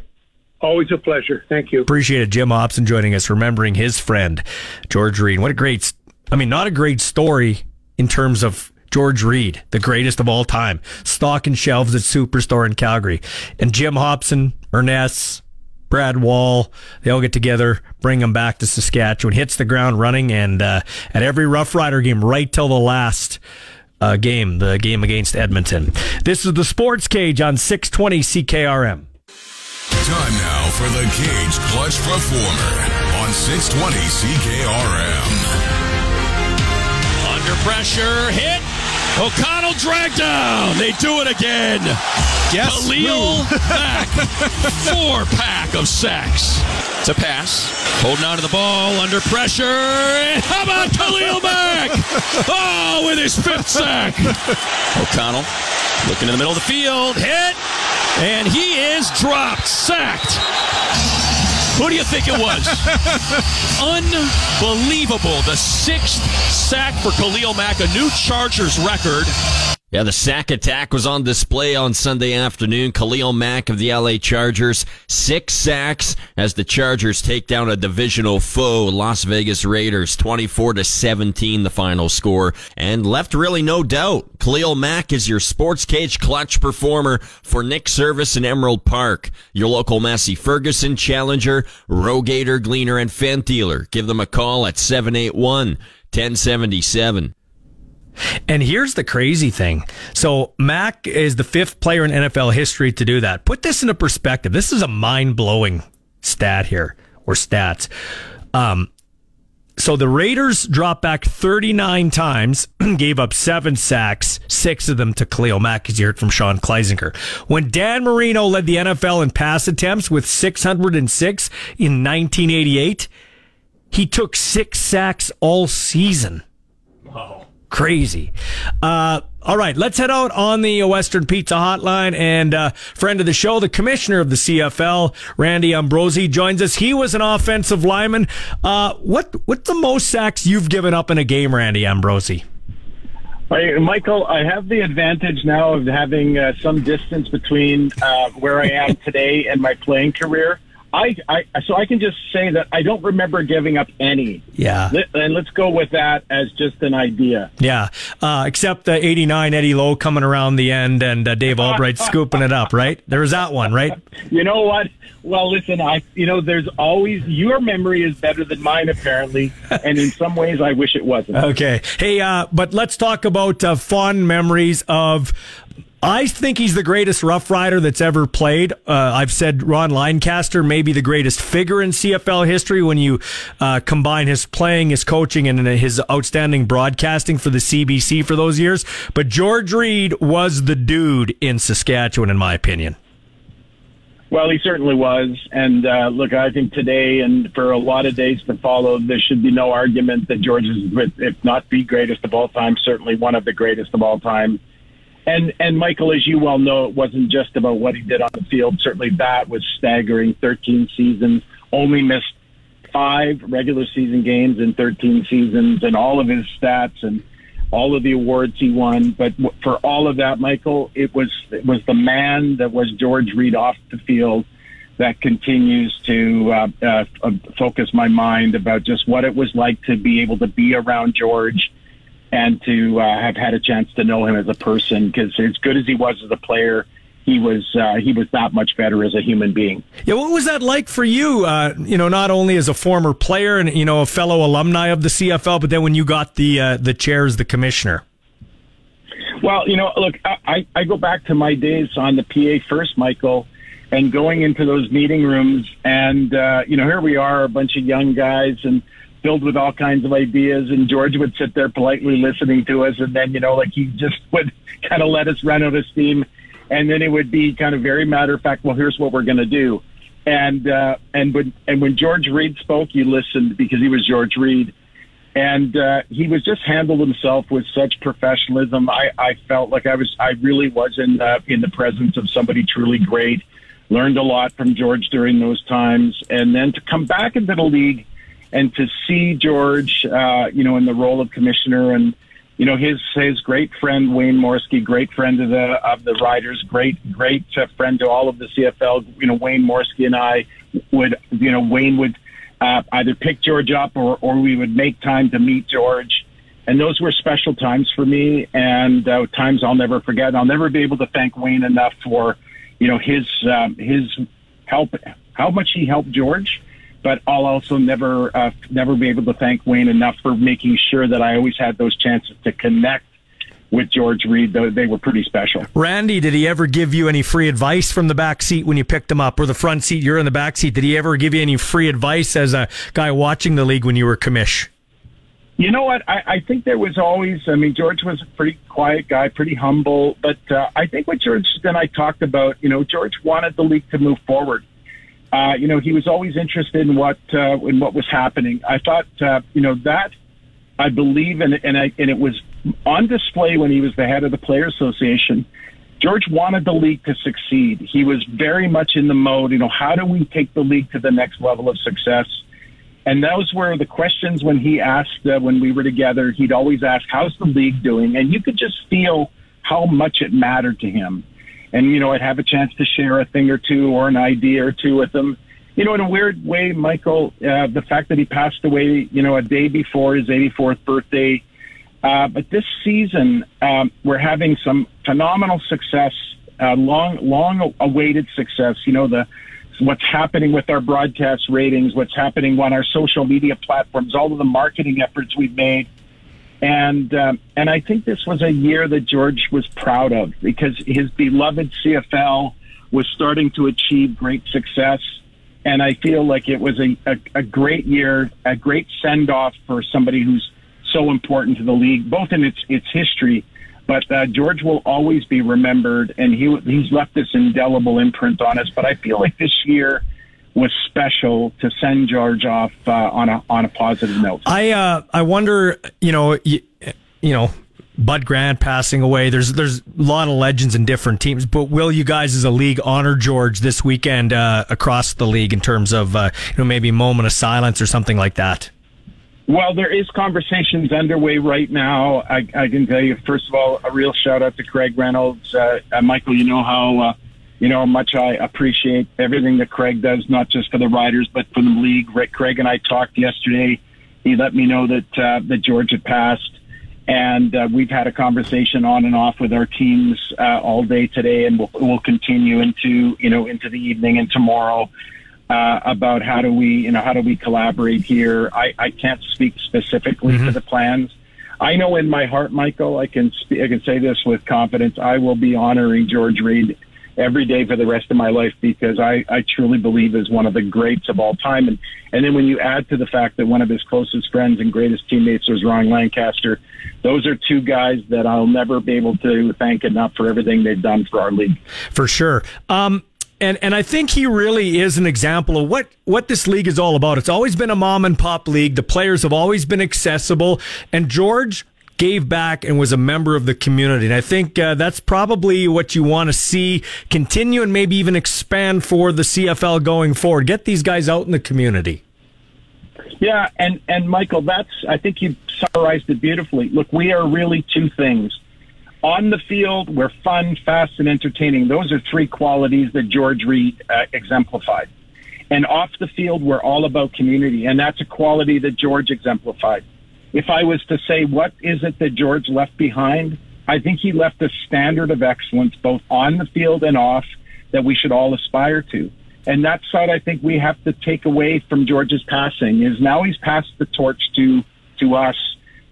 Always a pleasure. Thank you. Appreciate it. Jim Hopson joining us, remembering his friend George Reed. What a great, I mean, not a great story in terms of George Reed, the greatest of all time, stocking shelves at Superstore in Calgary. And Jim Hopson, Ernest, Brad Wall, they all get together, bring him back to Saskatchewan, hits the ground running, and uh, at every Rough Rider game, right till the last uh, game, the game against Edmonton. This is the Sports Cage on 620 CKRM. Time now for the Cage Clutch Performer on 620 CKRM. Under pressure, hit. O'Connell dragged down. They do it again. Guess Khalil Mack. Four pack of sacks. to pass. Holding on to the ball under pressure. And how about Khalil Mack? Oh, with his fifth sack. O'Connell looking in the middle of the field. Hit. And he is dropped. Sacked. Who do you think it was? Unbelievable. The sixth sack for Khalil Mack, a new Chargers record. Yeah, the sack attack was on display on Sunday afternoon. Khalil Mack of the LA Chargers, six sacks as the Chargers take down a divisional foe, Las Vegas Raiders, 24 to 17, the final score, and left really no doubt. Khalil Mack is your sports cage clutch performer for Nick Service in Emerald Park. Your local Massey Ferguson Challenger, Rogator, Gleaner, and Fendt dealer. Give them a call at 781 1077. And here's the crazy thing. So Mack is the fifth player in NFL history to do that. Put this into perspective. This is a mind blowing stat here or stats. Um, so the Raiders dropped back 39 times, gave up seven sacks, six of them to Khalil Mack, as you heard from Sean Kleisinger. When Dan Marino led the NFL in pass attempts with 606 in 1988, he took six sacks all season. Crazy. Uh, all right, let's head out on the Western Pizza Hotline. And uh, friend of the show, the commissioner of the CFL, Randy Ambrosie, joins us. He was an offensive lineman. Uh, what what's the most sacks you've given up in a game, Randy Ambrosie? Michael, I have the advantage now of having uh, some distance between uh, where I am today and my playing career. I, I so I can just say that I don't remember giving up any. Yeah. And let's go with that as just an idea. Yeah. Uh, except the 89 Eddie Lowe coming around the end and uh, Dave Albright scooping it up, right? There was that one, right? You know what? Well, listen, I you know there's always your memory is better than mine apparently, and in some ways I wish it wasn't. Okay. Hey, uh, but let's talk about uh, fond memories of I think he's the greatest Rough Rider that's ever played. Uh, I've said Ron Lancaster may be the greatest figure in CFL history when you uh, combine his playing, his coaching, and his outstanding broadcasting for the CBC for those years. But George Reed was the dude in Saskatchewan, in my opinion. Well, he certainly was. And uh, look, I think today and for a lot of days to follow, there should be no argument that George is, if not the greatest of all time, certainly one of the greatest of all time. And and Michael, as you well know, it wasn't just about what he did on the field. Certainly, that was staggering. Thirteen seasons, only missed five regular season games in 13 seasons, and all of his stats and all of the awards he won. But for all of that, Michael, it was it was the man that was George Reed off the field that continues to uh, uh, focus my mind about just what it was like to be able to be around George and to uh, have had a chance to know him as a person because as good as he was as a player, he was uh, he was that much better as a human being. Yeah, what was that like for you? Uh, you know, not only as a former player and you know a fellow alumni of the CFL, but then when you got the uh, the chair as the commissioner. Well, you know, look, I, I go back to my days on the PA first, Michael, and going into those meeting rooms, and uh, you know, here we are, a bunch of young guys, and filled with all kinds of ideas. And George would sit there politely listening to us. And then, you know, like he just would kind of let us run out of steam. And then it would be kind of very matter of fact, well, here's what we're going to do. And, uh, and when, and when George Reed spoke, you listened because he was George Reed. And, uh, he was just handled himself with such professionalism. I, I felt like I was, I really was in, uh, in the presence of somebody truly great. Learned a lot from George during those times. And then to come back into the league, and to see George, uh, you know, in the role of commissioner, and you know his his great friend Wayne Morrissey, great friend of the of the riders, great great uh, friend to all of the CFL. You know, Wayne Morrissey and I would, you know, Wayne would uh, either pick George up or or we would make time to meet George. And those were special times for me, and uh, times I'll never forget. I'll never be able to thank Wayne enough for, you know, his um, his help, how much he helped George, but I'll also never uh, never be able to thank Wayne enough for making sure that I always had those chances to connect with George Reed. They were pretty special. Randy, did he ever give you any free advice from the back seat when you picked him up, or the front seat? You're in the back seat. Did he ever give you any free advice as a guy watching the league when you were commish? You know what? I, I think there was always. I mean, George was a pretty quiet guy, pretty humble. But uh, I think what George and I talked about, you know, George wanted the league to move forward uh, you know, he was always interested in what uh, in what was happening. I thought, uh, you know, that I believe, and and I, and it was on display when he was the head of the Player Association. George wanted the league to succeed. He was very much in the mode, you know, how do we take the league to the next level of success? And those were the questions when he asked, uh, when we were together, he'd always ask, how's the league doing? And you could just feel how much it mattered to him. And, you know, I'd have a chance to share a thing or two or an idea or two with him. You know, in a weird way, Michael, uh, the fact that he passed away, you know, a day before his 84th birthday, uh, but this season, um, we're having some phenomenal success, uh, long, long awaited success. You know, the, what's happening with our broadcast ratings, what's happening on our social media platforms, all of the marketing efforts we've made. And, um, and I think this was a year that George was proud of because his beloved CFL was starting to achieve great success. And I feel like it was a, a, a great year, a great send off for somebody who's so important to the league, both in its its history. But uh, George will always be remembered, and he he's left this indelible imprint on us. But I feel like this year was special to send George off uh, on a on a positive note. I uh, I wonder, you know, you, you know, Bud Grant passing away. There's there's a lot of legends in different teams, but will you guys as a league honor George this weekend uh, across the league in terms of uh, you know maybe a moment of silence or something like that? Well, there is conversations underway right now. I, I can tell you, first of all, a real shout out to Craig Reynolds. Uh, uh, Michael, you know how uh, you know how much I appreciate everything that Craig does, not just for the riders but for the league. Craig and I talked yesterday. He let me know that uh, that George had passed, and uh, we've had a conversation on and off with our teams uh, all day today, and we'll, we'll continue into you know into the evening and tomorrow uh, about how do we, you know, how do we collaborate here. I, I can't speak specifically mm-hmm. to the plans. I know in my heart, Michael, I can I can say this with confidence. I will be honoring George Reed every day for the rest of my life because I, I truly believe is one of the greats of all time. And and then when you add to the fact that one of his closest friends and greatest teammates was Ron Lancaster, those are two guys that I'll never be able to thank enough for everything they've done for our league. For sure. Um, and and I think he really is an example of what what this league is all about. It's always been a mom and pop league. The players have always been accessible, and George gave back and was a member of the community. And I think uh, that's probably what you want to see continue and maybe even expand for the CFL going forward. Get these guys out in the community. Yeah, and and Michael, that's I think you summarized it beautifully. Look, we are really two things on the field, we're fun, fast, and entertaining. Those are three qualities that George Reed uh, exemplified. And off the field, we're all about community, and that's a quality that George exemplified. If I was to say what is it that George left behind, I think he left a standard of excellence both on the field and off that we should all aspire to. And that's what I think we have to take away from George's passing is now he's passed the torch to to us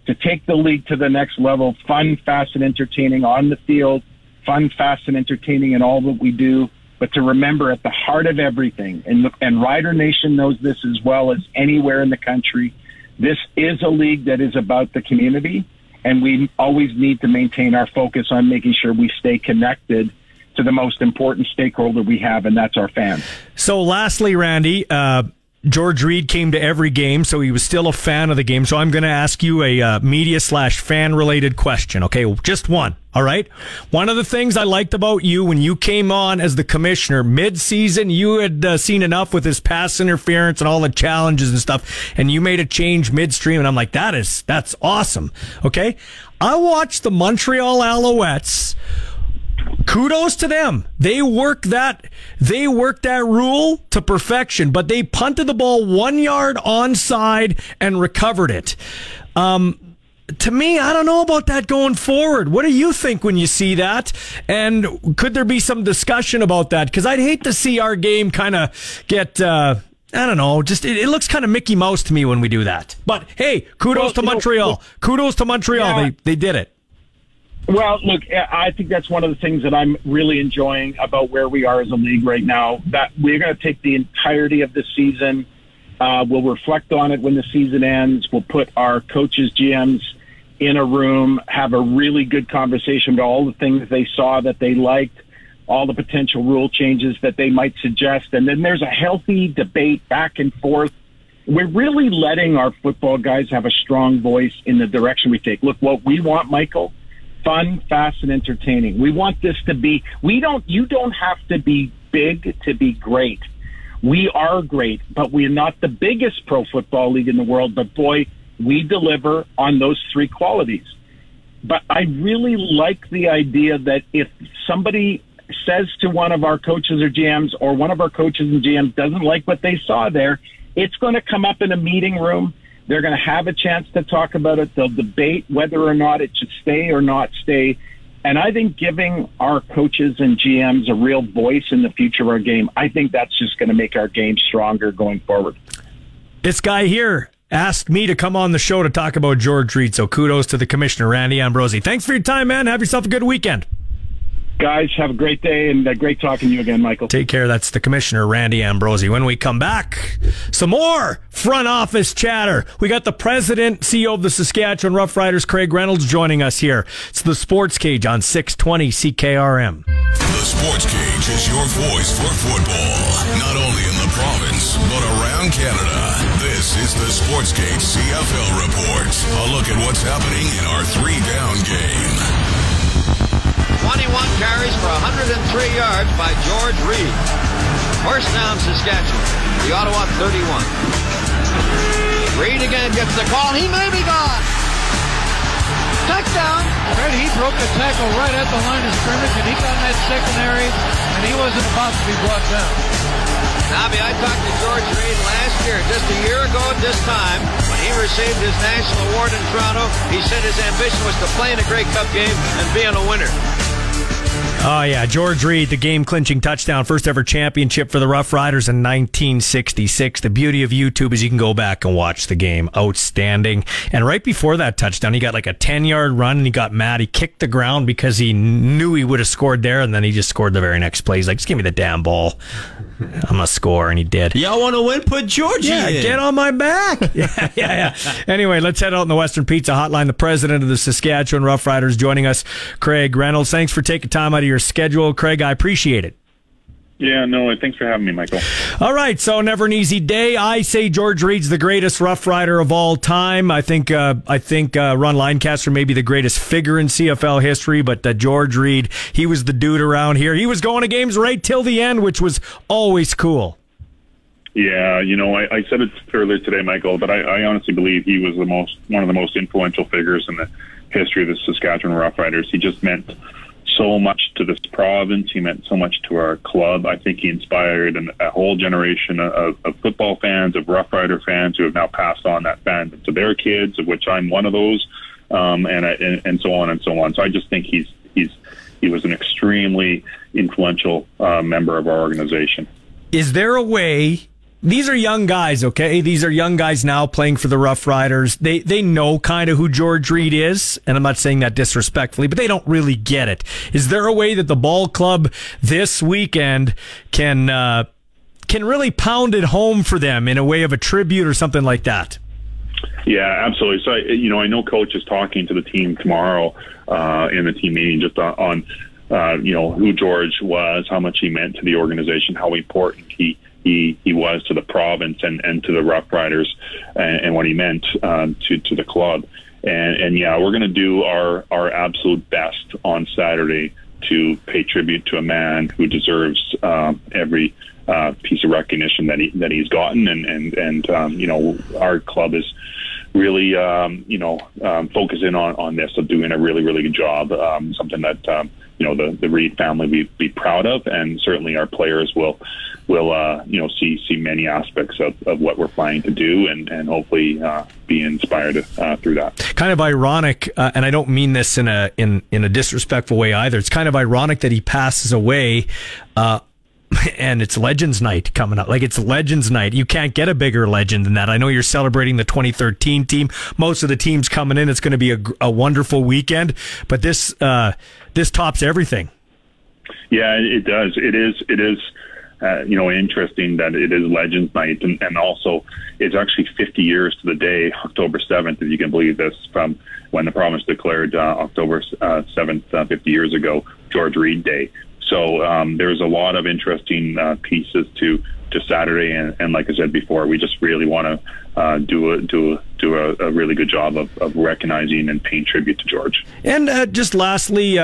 to take the league to the next level, fun, fast, and entertaining on the field, fun, fast, and entertaining in all that we do. But to remember at the heart of everything, and, and Rider Nation knows this as well as anywhere in the country, this is a league that is about the community. And we always need to maintain our focus on making sure we stay connected to the most important stakeholder we have, and that's our fans. So, lastly, Randy, uh, George Reed came to every game, so he was still a fan of the game. So I'm going to ask you a uh, media slash fan related question. Okay, just one. All right. One of the things I liked about you when you came on as the commissioner mid season, you had uh, seen enough with his pass interference and all the challenges and stuff, and you made a change midstream. And I'm like, that is that's awesome. Okay. I watched the Montreal Alouettes kudos to them. They work that they work that rule to perfection, but they punted the ball one yard onside and recovered it. Um, to me, I don't know about that going forward. What do you think when you see that? And could there be some discussion about that? Because I'd hate to see our game kind of get. Uh, I don't know. Just it, it looks kind of Mickey Mouse to me when we do that. But hey, kudos well, to Montreal. Know, kudos to Montreal. Yeah. They they did it. Well, look, I think that's one of the things that I'm really enjoying about where we are as a league right now. That we're going to take the entirety of the season. Uh, we'll reflect on it when the season ends. We'll put our coaches, GMs in a room, have a really good conversation about all the things they saw that they liked, all the potential rule changes that they might suggest. And then there's a healthy debate back and forth. We're really letting our football guys have a strong voice in the direction we take. Look, what we want, Michael, fun, fast, and entertaining. We want this to be, we don't, you don't have to be big to be great. We are great, but we're not the biggest pro football league in the world. But boy, we deliver on those three qualities. But I really like the idea that if somebody says to one of our coaches or GMs, or one of our coaches and GMs doesn't like what they saw there, it's going to come up in a meeting room. They're going to have a chance to talk about it. They'll debate whether or not it should stay or not stay. And I think giving our coaches and GMs a real voice in the future of our game, I think that's just going to make our game stronger going forward. This guy here asked me to come on the show to talk about George Reed. So kudos to the commissioner, Randy Ambrosie. Thanks for your time, man. Have yourself a good weekend. Guys, have a great day and uh, great talking to you again, Michael. Take care. That's the commissioner, Randy Ambrosie. When we come back, some more front office chatter. We got the president, CEO of the Saskatchewan Roughriders, Craig Reynolds, joining us here. It's the Sports Cage on 620 CKRM. The Sports Cage is your voice for football, not only in the province, but around Canada. This is the Sports Cage CFL Report. A look at what's happening in our three down game. 21 carries for 103 yards by George Reed. First down, Saskatchewan. The Ottawa 31. Reed again gets the call. He may be gone. Touchdown. Fred, he broke a tackle right at the line of scrimmage, and he got in that secondary, and he wasn't about to be brought down. Nobby, I talked to George Reed last year, just a year ago at this time, when he received his national award in Toronto. He said his ambition was to play in a Grey Cup game and being a winner. Oh, yeah. George Reed, the game clinching touchdown, first ever championship for the Rough Riders in 1966. The beauty of YouTube is you can go back and watch the game. Outstanding. And right before that touchdown, he got like a 10 yard run and he got mad. He kicked the ground because he knew he would have scored there. And then he just scored the very next play. He's like, just give me the damn ball. I'm going to score. And he did. Y'all want to win? Put Georgie Yeah, in. get on my back. yeah, yeah, yeah. Anyway, let's head out in the Western Pizza Hotline. The president of the Saskatchewan Rough Riders joining us, Craig Reynolds. Thanks for taking time out of your schedule, Craig. I appreciate it. Yeah, no, thanks for having me, Michael. All right, so never an easy day. I say George Reed's the greatest Rough Rider of all time. I think uh, I think uh, Ron Lancaster may be the greatest figure in CFL history, but uh, George Reed, he was the dude around here. He was going to games right till the end, which was always cool. Yeah, you know, I, I said it earlier today, Michael, but I, I honestly believe he was the most one of the most influential figures in the history of the Saskatchewan Rough Riders. He just meant so much to this province. He meant so much to our club. I think he inspired an, a whole generation of, of football fans, of Rough Rider fans who have now passed on that fandom to their kids, of which I'm one of those, um, and, I, and and so on and so on. So I just think he's he's he was an extremely influential uh, member of our organization. Is there a way? These are young guys, okay? These are young guys now playing for the Rough Riders. They they know kind of who George Reed is, and I'm not saying that disrespectfully, but they don't really get it. Is there a way that the ball club this weekend can uh, can really pound it home for them in a way of a tribute or something like that? Yeah, absolutely. So, I- you know, I know coach is talking to the team tomorrow uh, in the team meeting just on, uh, you know, who George was, how much he meant to the organization, how important he he, he was to the province and, and to the Rough Riders, and, and what he meant um, to to the club. And and yeah, we're going to do our our absolute best on Saturday to pay tribute to a man who deserves um, every uh, piece of recognition that he that he's gotten, and and and um, you know our club is really um, you know um, focusing on on this of doing a really really good job. Um, something that um, you know the the Reed family be be proud of, and certainly our players will will uh, you know see see many aspects of, of what we're planning to do, and and hopefully uh, be inspired uh, through that. kind of ironic, uh, and I don't mean this in a in in a disrespectful way either. It's kind of ironic that he passes away. Uh, and it's Legends Night coming up. Like it's Legends Night. You can't get a bigger legend than that. I know you're celebrating the 2013 team. Most of the teams coming in. It's going to be a, a wonderful weekend. But this uh, this tops everything. Yeah, it does. It is. It is. Uh, you know, interesting that it is Legends Night, and, and also it's actually 50 years to the day, October 7th, if you can believe this, from when the province declared uh, October uh, 7th, uh, 50 years ago, George Reed Day. So um, there's a lot of interesting uh, pieces to to Saturday, and, and like I said before, we just really want to uh, do a do a, do a, a, really good job of, of recognizing and paying tribute to George. And just lastly.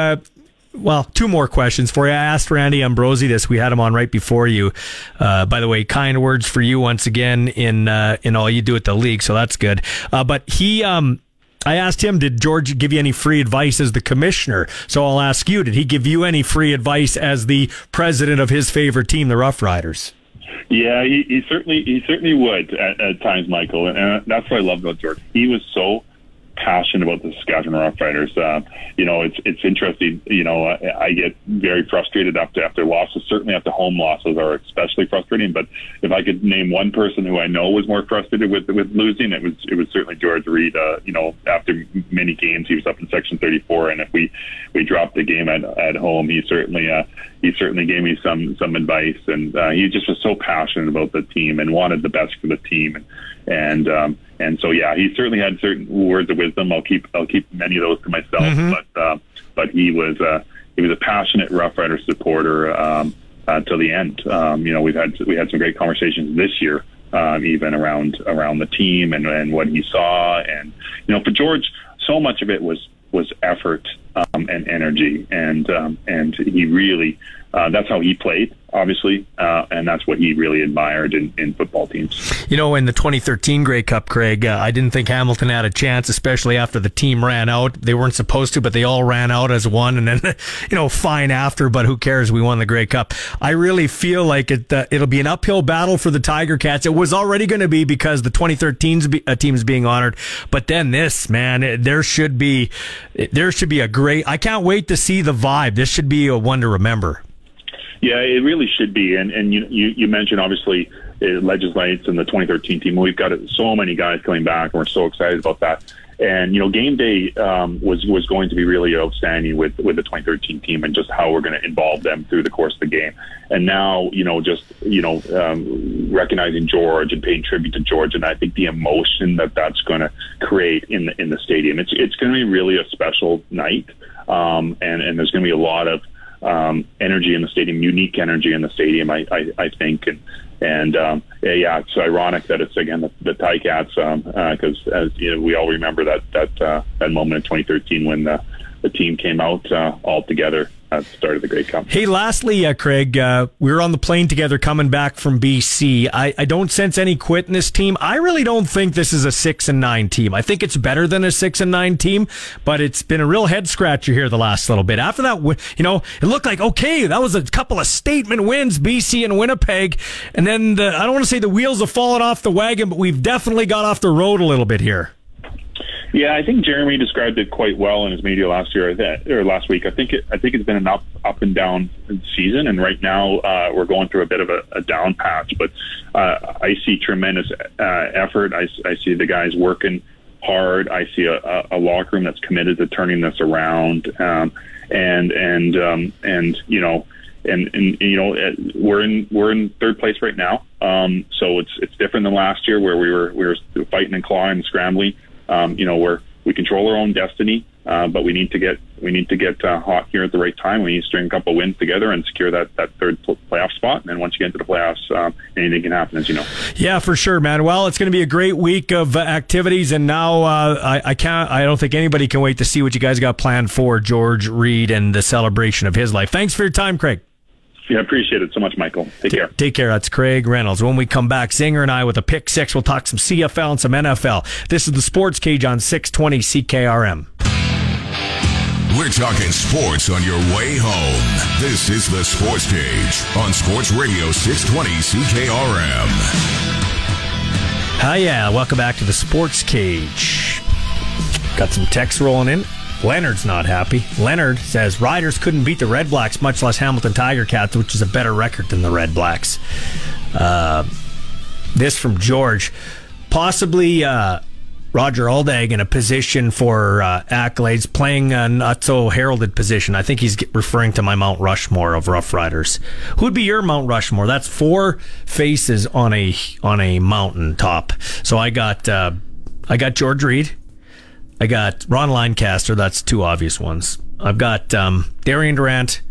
Well, two more questions for you. I asked Randy Ambrosie this. We had him on right before you. Uh, by the way, kind words for you once again in uh, in all you do at the league, so that's good. Uh, but he, um, I asked him, did George give you any free advice as the commissioner? So I'll ask you, did he give you any free advice as the president of his favorite team, the Rough Riders? Yeah, he, he certainly he certainly would at, at times, Michael, and that's what I love about George. He was so passionate about the Saskatchewan Roughriders. Uh, you know, it's it's interesting. You know, I, I get very frustrated after after losses. Certainly, after home losses are especially frustrating. But if I could name one person who I know was more frustrated with with losing, it was it was certainly George Reed. Uh, you know, after many games, he was up in Section 34, and if we we dropped the game at at home, he certainly uh, he certainly gave me some some advice, and uh, he just was so passionate about the team and wanted the best for the team. And, and um, and so yeah, he certainly had certain words of wisdom. I'll keep I'll keep many of those to myself. Mm-hmm. But uh, but he was uh, he was a passionate Rough Rider supporter um, uh, till the end. Um, you know, we've had we had some great conversations this year, um, even around around the team and and what he saw. And you know, for George, so much of it was was effort um, and energy, and um, and he really uh, that's how he played, obviously, uh, and that's what he really admired in, in football teams. You know, in the 2013 Grey Cup, Craig, uh, I didn't think Hamilton had a chance, especially after the team ran out. They weren't supposed to, but they all ran out as one, and then, you know, fine after, but who cares? We won the Grey Cup. I really feel like it, uh, it'll be an uphill battle for the Tiger Cats. It was already going to be because the 2013 be, uh, team's being honored, but then this, man, there should be, there should be a great, I can't wait to see the vibe. This should be a one to remember. Yeah, it really should be. And and you you, you mentioned obviously uh, Legends Night and the 2013 team. We've got so many guys coming back, and we're so excited about that. And you know, game day um, was was going to be really outstanding with with the 2013 team and just how we're going to involve them through the course of the game. And now, you know, just you know, um, recognizing George and paying tribute to George, and I think the emotion that that's going to create in the in the stadium, it's it's going to be really a special night. Um, and and there's going to be a lot of um, energy in the stadium, unique energy in the stadium. I, I, I think, and and um, yeah, it's ironic that it's again the, the Ticats because um, uh, as you know, we all remember that that uh, that moment in 2013 when the the team came out uh, all together at the start of the Grey Cup. Hey, lastly, uh, Craig, uh, we were on the plane together coming back from BC. I, I don't sense any quit in this team. I really don't think this is a six and nine team. I think it's better than a six and nine team, but it's been a real head scratcher here the last little bit. After that, you know, it looked like okay, that was a couple of statement wins, BC and Winnipeg, and then the, I don't want to say the wheels have fallen off the wagon, but we've definitely got off the road a little bit here. Yeah, I think Jeremy described it quite well in his media last year or last week. I think it, I think it's been an up up and down season, and right now uh, we're going through a bit of a, a down patch. But uh, I see tremendous uh, effort. I, I see the guys working hard. I see a, a locker room that's committed to turning this around, um, and and um, and you know. And, and you know uh, we're in we're in third place right now, um, so it's it's different than last year where we were we were fighting and clawing and scrambling um, you know, we're we control our own destiny, uh, but we need to get we need to get uh, hot here at the right time. We need to string a couple wins together and secure that that third playoff spot. And then once you get into the playoffs, um, anything can happen, as you know. Yeah, for sure, man. Well, it's going to be a great week of uh, activities, and now uh, I, I can't. I don't think anybody can wait to see what you guys got planned for George Reed and the celebration of his life. Thanks for your time, Craig. Yeah, appreciate it so much, Michael. Take care. Take care. That's Craig Reynolds. When we come back, Zinger and I with a pick six, we'll talk some CFL and some NFL. This is the Sports Cage on 620 CKRM. We're talking sports on your way home. This is the Sports Cage on Sports Radio 620 CKRM. Hi, yeah. Welcome back to the Sports Cage. Got some text rolling in. Leonard's not happy. Leonard says Riders couldn't beat the Red Blacks, much less Hamilton Tiger Cats, which is a better record than the Red Blacks. Uh, this from George. Possibly uh, Roger Aldag in a position for uh, accolades, playing a not so heralded position. I think he's referring to my Mount Rushmore of Rough Riders. Who'd be your Mount Rushmore? That's four faces on a on a mountain top. So I got uh, I got George Reed. I got Ron Lancaster. That's two obvious ones. I've got um, Darian Durant,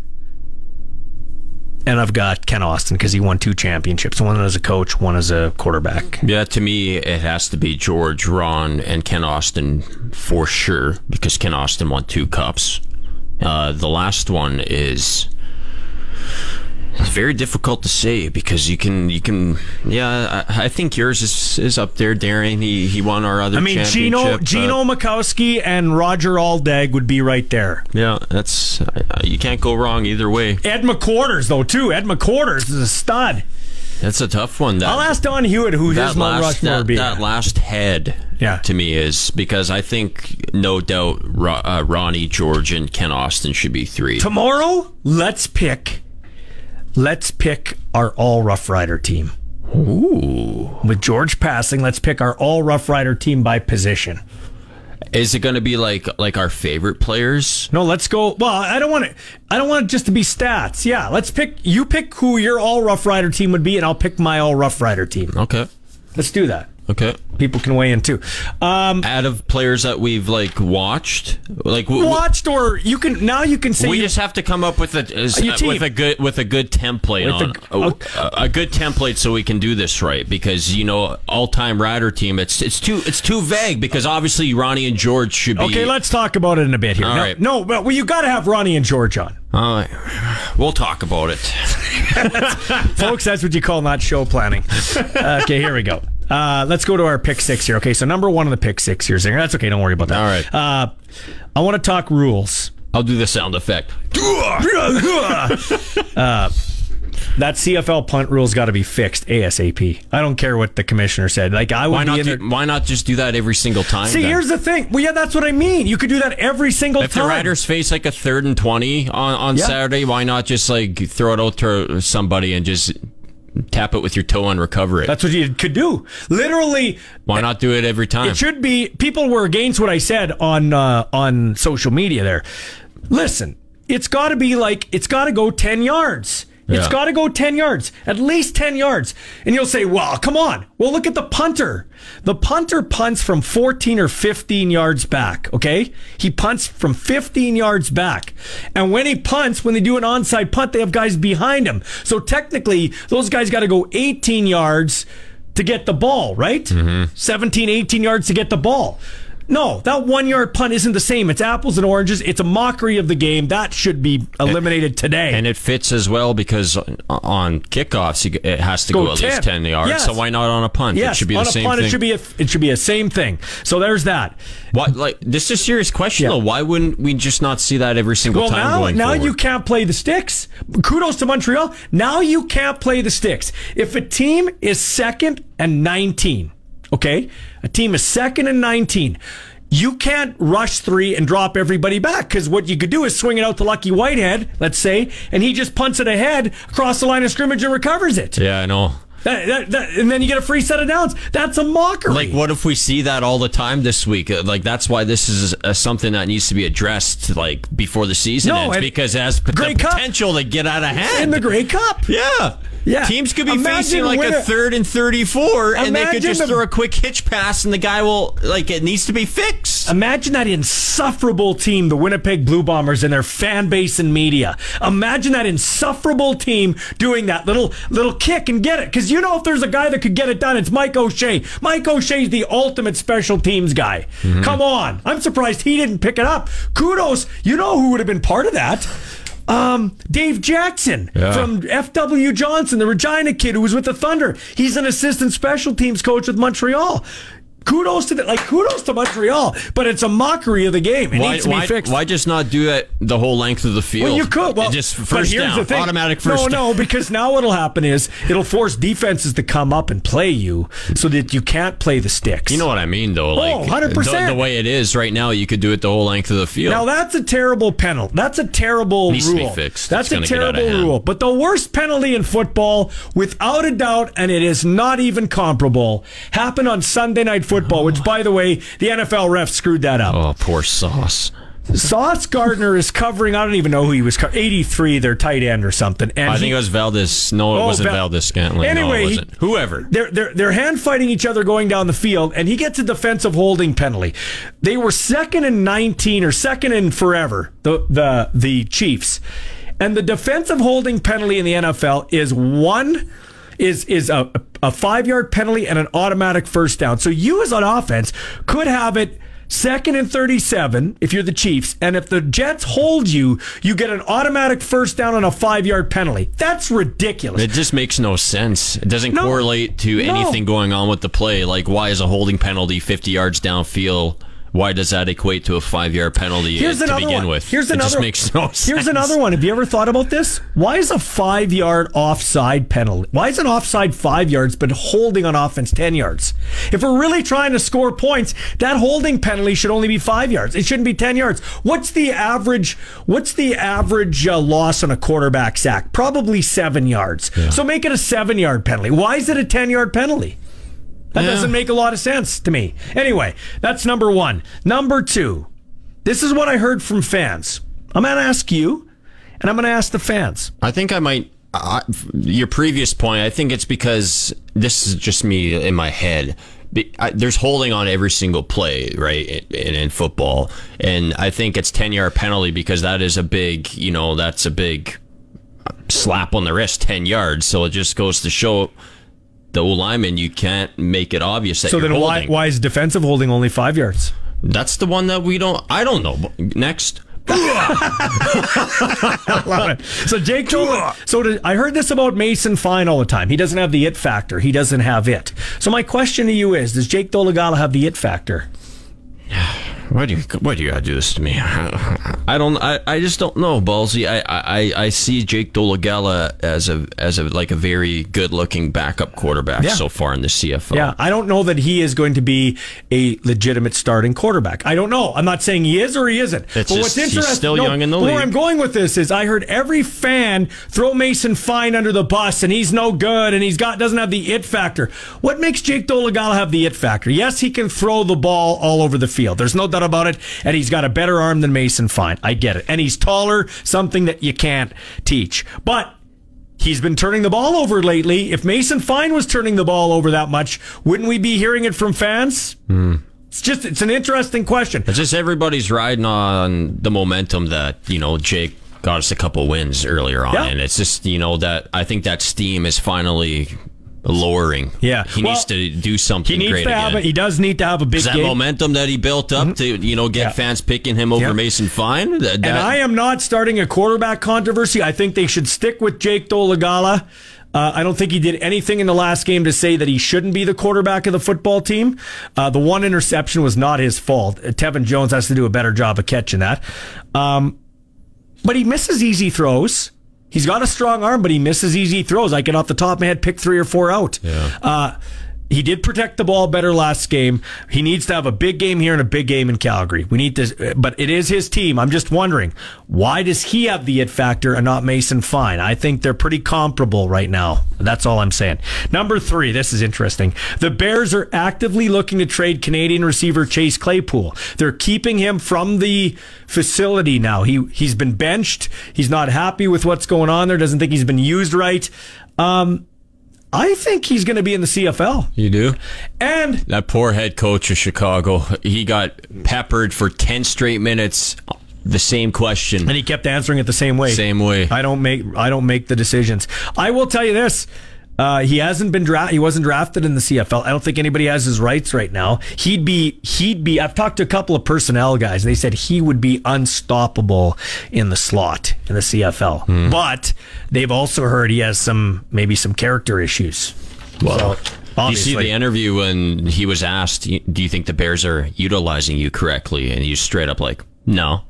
and I've got Kent Austin because he won two championships, one as a coach, one as a quarterback. Yeah, to me, it has to be George, Ron, and Kent Austin for sure because Kent Austin won two cups. Uh, the last one is it's very difficult to say because you can you can yeah I, I think yours is is up there, Darren. He he won our other. I mean, Gino Gino but- Makowsky and Roger Aldag would be right there. Yeah, that's uh, you can't go wrong either way. Ed McQuarters though too. Ed McQuarters is a stud. That's a tough one. That, I'll ask Don Hewitt who his Mount last, Rushmore that, be. that last head Yeah. to me is because I think no doubt Ro- uh, Ronnie George and Kent Austin should be three. Tomorrow, let's pick. Let's pick our all Rough Rider team. Ooh. With George passing, let's pick our all Rough Rider team by position. Is it going to be like like our favorite players? No, let's go. Well, I don't want it. I don't want it just to be stats. Yeah, let's pick. You pick who your all Rough Rider team would be, and I'll pick my all Rough Rider team. Okay. Let's do that. Okay. People can weigh in too. Um, Out of players that we've like watched, like w- watched or you can now you can say we you- just have to come up with a is- Your with a good with a good template on a- a, a good template so we can do this right because you know all time rider team it's it's too it's too vague because obviously Ronnie and George should be Okay, let's talk about it in a bit here. All no, right. no, but well, you got to have Ronnie and George on, All right. we'll talk about it. folks. That's what you call not show planning. okay, here we go. Uh, let's go to our pick six here. Okay, so number one on the pick six here, Zinger. That's okay. Don't worry about that. All right. Uh, I want to talk rules. I'll do the sound effect. uh, that CFL punt rule's got to be fixed ASAP. I don't care what the commissioner said. Like I would Why be not do, why not just do that every single time? See, then? here's the thing. Well, yeah, that's what I mean. You could do that every single if time. the Riders face like a third and twenty on, on Yeah. Saturday, why not just like throw it out to somebody and just tap it with your toe and recover it? That's what you could do. Literally, why not do it every time? It should be. People were against what I said on uh, on social media. There, listen. It's got to be like it's got to go ten yards. It's Yeah. got to go ten yards, at least ten yards. And you'll say, "Well, come on." Well, look at the punter. The punter punts from fourteen or fifteen yards back. Okay, he punts from fifteen yards back. And when he punts, when they do an onside punt, they have guys behind him. So technically, those guys got to go eighteen yards to get the ball, right? Mm-hmm. 17, 18 yards to get the ball. No, that one yard punt isn't the same. It's apples and oranges. It's a mockery of the game. That should be eliminated today. and it fits as well because on- kickoffs it has to go, oh, at least ten yards. Yes. So why not on a punt? Yes, it should be on the a same punt, thing. it should be a it should be a same thing. So there's that. What like this is a serious question though. Why wouldn't we just not see that every single Well, time now going now forward? you can't play the sticks. Kudos to Montreal. Now you can't play the sticks. If a team is second and 19, okay, a team is second and 19. You can't rush three and drop everybody back because what you could do is swing it out to Lucky Whitehead, let's say, and he just punts it ahead across the line of scrimmage and recovers it. yeah, I know. That, that, that, and then you get a free set of downs. That's a mockery. Like, what if we see that all the time this week? Uh, Like, that's why this is uh, something that needs to be addressed, like before the season No, ends, because it has the Cup. potential to get out of hand in the Grey Cup. Yeah. Yeah. Teams could be Imagine facing like a third and 34, and they could just the- throw a quick hitch pass, and the guy will, like, it needs to be fixed. Imagine that insufferable team, the Winnipeg Blue Bombers, and their fan base and media. Imagine that insufferable team doing that little little kick and get it. Because you know, if there's a guy that could get it done, it's Mike O'Shea. Mike O'Shea's the ultimate special teams guy. Mm-hmm. Come on, I'm surprised he didn't pick it up. Kudos. You know who would have been part of that? Um, Dave Jackson Yeah. from FW Johnson, the Regina kid who was with the Thunder. He's an assistant special teams coach with Montreal. Kudos to the, like kudos to Montreal, but it's a mockery of the game. It Why, needs to be fixed. why just not do it the whole length of the field? Well, you could. Well, just first here's down, the thing. automatic first No, down. no, because now what'll happen is it'll force defenses to come up and play you, so that you can't play the sticks. You know what I mean, though. Oh, like, Oh, 100%. The, the way it is right now, you could do it the whole length of the field. Now that's a terrible penalty. That's a terrible Needs to be rule. fixed. That's It's a gonna get out of terrible rule. But the worst penalty in football, without a doubt, and it is not even comparable, happened on Sunday Night Football. Which, by the way, the NFL ref screwed that up. oh, poor Sauce. Sauce Gardner is covering. I don't even know who he was. Co- Eighty-three, their tight end or something. And I he- think it was Valdes. No, it Oh, wasn't Val- Valdes-Scantling. Anyway, no, he- it wasn't. Whoever. They're, they're, they're hand fighting each other going down the field, and he gets a defensive holding penalty. They were second and 19 or second and forever, the, the, the Chiefs. And the defensive holding penalty in the NFL is one is is a, a five yard penalty and an automatic first down. So you as an offense could have it second and 37 if you're the Chiefs. And if the Jets hold you, you get an automatic first down on a five yard penalty. That's ridiculous. It just makes no sense. It doesn't No. correlate to No. anything going on with the play. Like, why is a holding penalty 50 yards downfield? Why does that equate to a five yard penalty Here's to another begin one. with? Here's it another. just makes no sense. Here's another one. Have you ever thought about this? Why is a five yard offside penalty? Why is an offside five yards but holding on offense ten yards? If we're really trying to score points, that holding penalty should only be five yards. It shouldn't be ten yards. What's the average? What's the average uh, loss on a quarterback sack? Probably seven yards. So make it a seven yard penalty. Why is it a ten yard penalty? That Yeah. doesn't make a lot of sense to me. Anyway, that's number one. Number two, this is what I heard from fans. I'm going to ask you, and I'm going to ask the fans. I think I might. Uh, your previous point, I think it's because this is just me in my head. I, there's holding on every single play, right, in, in football, and I think it's ten yard penalty because that is a big, you know, that's a big slap on the wrist, ten yards. So it just goes to show the old lineman you can't make it obvious that So then, why, why is defensive holding only five yards? That's the one that we don't. I don't know. Next. I love it. So Jake so did, I heard this about Mason Fine all the time. He doesn't have the it factor. He doesn't have it. So my question to you is: Does Jake Dolegala have the it factor? Why do you why do you gotta do this to me? I don't I, I just don't know, Ballsy. I, I, I see Jake Dolegala as a as a like a very good looking backup quarterback Yeah. so far in the CFL. Yeah, I don't know that he is going to be a legitimate starting quarterback. I don't know. I'm not saying he is or he isn't. It's but just- what's he's interesting, still no, young in the but Where. I'm going with this is, I heard every fan throw Mason Fine under the bus, and he's no good, and he's got doesn't have the it factor. What makes Jake Dolegala have the it factor? Yes, he can throw the ball all over the field. There's no doubt about it, and he's got a better arm than Mason Fine. I get it, and he's taller, something that you can't teach, but. He's been turning the ball over lately. If Mason Fine was turning the ball over that much, wouldn't we be hearing it from fans? Hmm. It's just it's an interesting question. It's just everybody's riding on the momentum that, you know, Jake got us a couple wins earlier on. Yeah. And it's just, you know, that I think that steam is finally lowering. Yeah. He Well, needs to do something He needs great to have again. it. He does need to have a big Is that game. Mm-hmm. momentum that he built up to, you know, get Yeah. fans picking him over Yeah. Mason Fine? That, and I am not starting a quarterback controversy. I think they should stick with Jake Dolegala. Uh, I don't think he did anything in the last game to say that he shouldn't be the quarterback of the football team. Uh, the one interception was not his fault. Uh, Tevin Jones has to do a better job of catching that. Um, but he misses easy throws. He's got a strong arm, but he misses easy throws. I can off the top of my head pick three or four out. Uh, he did protect the ball better last game. He needs to have a big game here and a big game in Calgary. We need to, but it is his team. I'm just wondering why does he have the it factor and not Mason Fine? I think they're pretty comparable right now. That's all I'm saying. Number three, this is interesting. The Bears are actively looking to trade Canadian receiver Chase Claypool. They're keeping him from the facility now. He he's been benched. He's not happy with what's going on there. Doesn't think he's been used right. Um, I think he's going to be in the CFL. You do? And That poor head coach of Chicago, he got peppered for 10 straight minutes. The same question. and he kept answering it the same way. Same way. I don't make I don't make the decisions. I will tell you this. Uh, he hasn't been dra- he wasn't drafted in the CFL. I don't think anybody has his rights right now. He'd be he'd be I've talked to a couple of personnel guys. They said he would be unstoppable in the slot in the CFL. Hmm. But they've also heard he has some maybe some character issues. Well, So, you see the interview when he was asked, "Do you think the Bears are utilizing you correctly?" And he's straight up like, "No."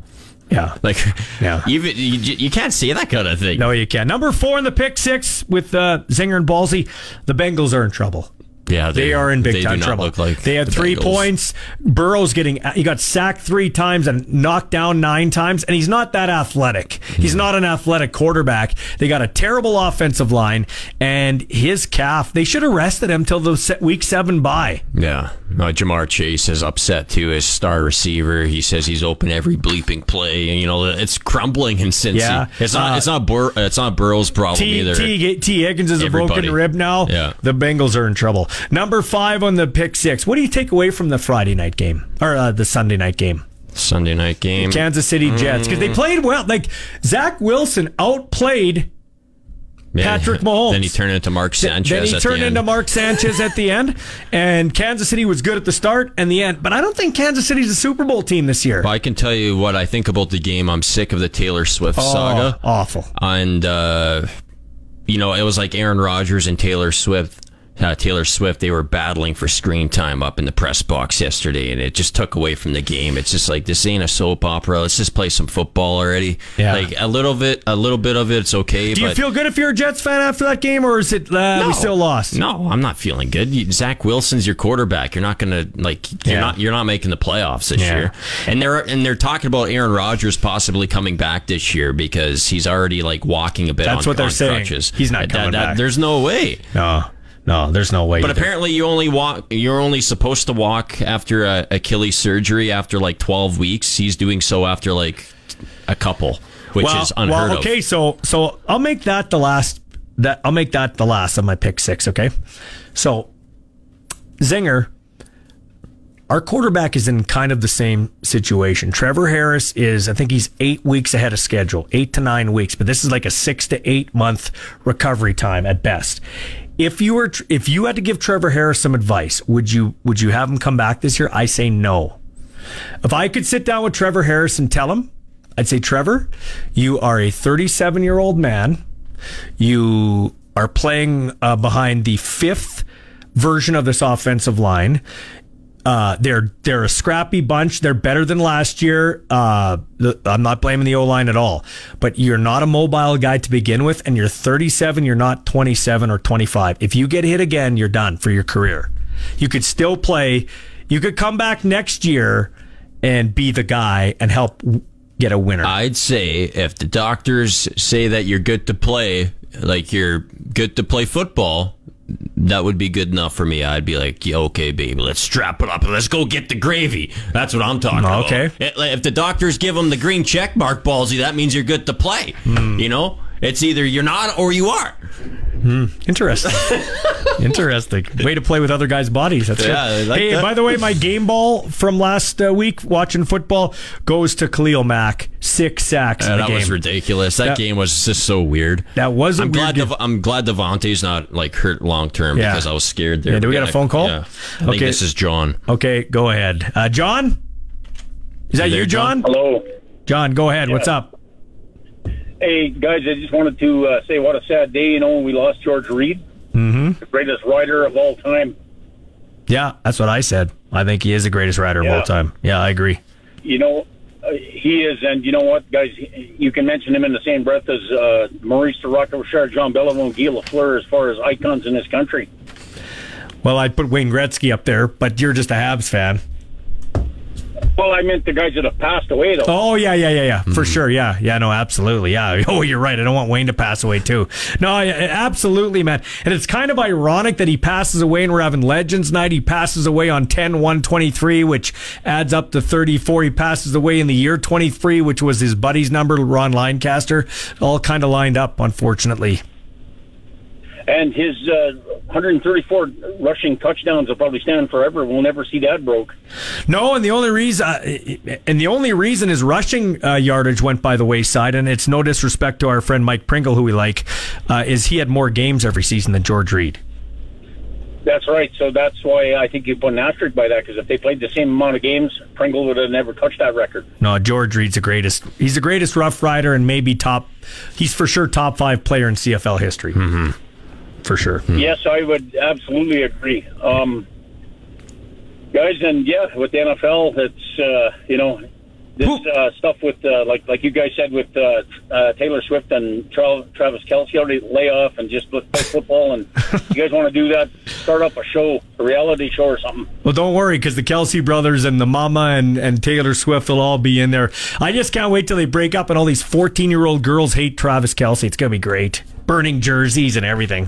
Yeah, like yeah. Even you, you can't see that kind of thing. No, you can't. Number four in the pick six with uh, Zinger and Ballsy. The Bengals are in trouble. Yeah, They, are in big they time do not trouble. look like they had the three Bengals. points. Burrow's getting he got sacked three times and knocked down nine times, and he's not that athletic. He's Hmm. not an athletic quarterback. They got a terrible offensive line, and his calf. They should have rested him till the week seven bye. Yeah, uh, Ja'Marr Chase is upset too. His star receiver, he says he's open every bleeping play, and you know it's crumbling in Cincy. Yeah. it's not. Uh, it's not. Bur- it's not Burrow's problem T, either. T, Tee Higgins is a broken rib now. Yeah. The Bengals are in trouble. Number five on the pick six. What do you take away from the Friday night game or uh, the Sunday night game? Sunday night game. Kansas City Jets because they played well. Like Zach Wilson outplayed Yeah, Patrick Mahomes. Then he turned into Mark Sanchez. Then he at turned the end. into Mark Sanchez at the end, and Kansas City was good at the start and the end. But I don't think Kansas City's a Super Bowl team this year. But I can tell you what I think about the game. I'm sick of the Taylor Swift Oh, saga. Awful. And uh, you know, it was like Aaron Rodgers and Taylor Swift. Uh, Taylor Swift, they were battling for screen time up in the press box yesterday, and it just took away from the game. It's just like this ain't a soap opera. Let's just play some football already. Yeah. like a little bit, a little bit of it's okay. Do you feel good if you're a Jets fan after that game, or is it uh, we still lost? No, I'm not feeling good. You- Zach Wilson's your quarterback. You're not gonna like. You're Yeah. not. You're not making the playoffs this Yeah. year. And they're and they're talking about Aaron Rodgers possibly coming back this year because he's already like walking a bit. That's on, what they're saying. Crutches. He's not That- coming that- back. There's no way. No, no, there's no way. But apparently, you only walk. You're only supposed to walk after a Achilles surgery after like 12 weeks. He's doing so after like a couple, which well, is unheard well, of. okay, so so I'll make that the last. That I'll make that the last of my pick six. Okay, so Zinger, our quarterback is in kind of the same situation. Trevor Harris is, I think he's eight weeks ahead of schedule, eight to nine weeks, but this is like a six to eight month recovery time at best. If you were, if you had to give Trevor Harris some advice, would you would you have him come back this year? I say no. If I could sit down with Trevor Harris and tell him, I'd say, Trevor, you are a 37 year old man. You are playing uh, behind the fifth version of this offensive line. Uh, they're they're a scrappy bunch. They're better than last year. Uh, the, I'm not blaming the O line at all, but you're not a mobile guy to begin with, and you're 37. You're not 27 or 25. If you get hit again, you're done for your career. You could still play. You could come back next year and be the guy and help get a winner. I'd say if the doctors say that you're good to play, like you're good to play football, that would be good enough for me. I'd be like, yeah, okay, baby, let's strap it up and let's go get the gravy. That's what I'm talking about. Okay. If the doctors give them the green check mark, ballsy, that means you're good to play. Hmm. You know, it's either you're not or you are. Interesting. Interesting. Way to play with other guys' bodies. That's Yeah, good. like hey, that. by the way, my game ball from last uh, week watching football goes to Khalil Mack. Six sacks Uh, in the that game. was ridiculous. That, That- game was just so weird. That was a I'm weird glad. game. Dev- I'm glad Davante's not like hurt long term Yeah. because I was scared there. Yeah, do we got a phone call? Yeah. I think Okay. this is John. Okay, go ahead. Uh, John? Is that You there, you, John? Hello. John, go ahead. What's up? Hey guys, I just wanted to uh, say what a sad day. You know, when we lost George Reed, Mm-hmm. the greatest Rider of all time. Yeah, that's what I said. I think he is the greatest rider of all time. Yeah, I agree. You know, uh, he is, and you know what, guys, you can mention him in the same breath as uh, Maurice de Rochefort, Jean Béliveau, Guy Lafleur as far as icons in this country. Well, I'd put Wayne Gretzky up there, but you're just a Habs fan. Well, I meant the guys that have passed away, though. Oh yeah, yeah, yeah, yeah, for hmm. sure. Yeah, yeah, no, absolutely. Yeah. Oh, you're right. I don't want Wayne to pass away too. No, yeah, absolutely, man. And it's kind of ironic that he passes away and we're having Legends Night. He passes away on 10 123, which adds up to 34. He passes away in the year 23, which was his buddy's number, Ron Lancaster. All kind of lined up, unfortunately. And his uh, 134 rushing touchdowns will probably stand forever. We'll never see that broke. No, and the only reason, uh, and the only reason his rushing uh, yardage went by the wayside, and it's no disrespect to our friend Mike Pringle, who we like, uh, is he had more games every season than George Reed. That's right. So that's why I think you put an asterisk by that because if they played the same amount of games, Pringle would have never touched that record. No, George Reed's the greatest. He's the greatest Rough Rider, and maybe top. He's for sure top five player in CFL history. Mm-hmm. For sure. Yes, I would absolutely agree. Um, guys, and yeah, with the NFL, it's uh, you know this uh, stuff with uh, like like you guys said with uh, uh, Taylor Swift and Tra- Travis Kelce already lay off and just play football. And you guys want to do that? Start up a show, a reality show or something. Well, don't worry, because the Kelce brothers and the Mama and, and Taylor Swift will all be in there. I just can't wait till they break up and all these 14 year old girls hate Travis Kelce. It's going to be great. Burning jerseys and everything.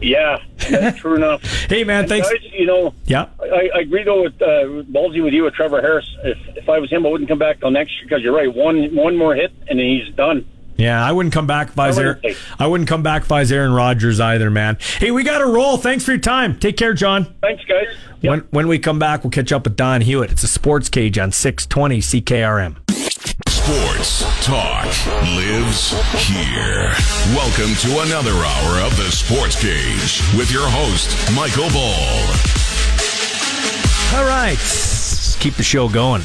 Yeah, that's true enough. Hey, man, And thanks. Guys, you know, Yeah. I, I agree though with uh, ballsy with you with Trevor Harris. If if I was him, I wouldn't come back till next year because you're right. One one more hit and then he's done. Yeah, I wouldn't come back if I was Aaron, I wouldn't come back if I was Aaron Rodgers either, man. Hey, we got to roll. Thanks for your time. Take care, John. Thanks, guys. When when we come back, we'll catch up with Don Hewitt. It's a sports cage on 620 CKRM. Sports talk lives here. Welcome to another hour of the Sports Cage with your host, Michael Ball. All right, Let's keep the show going.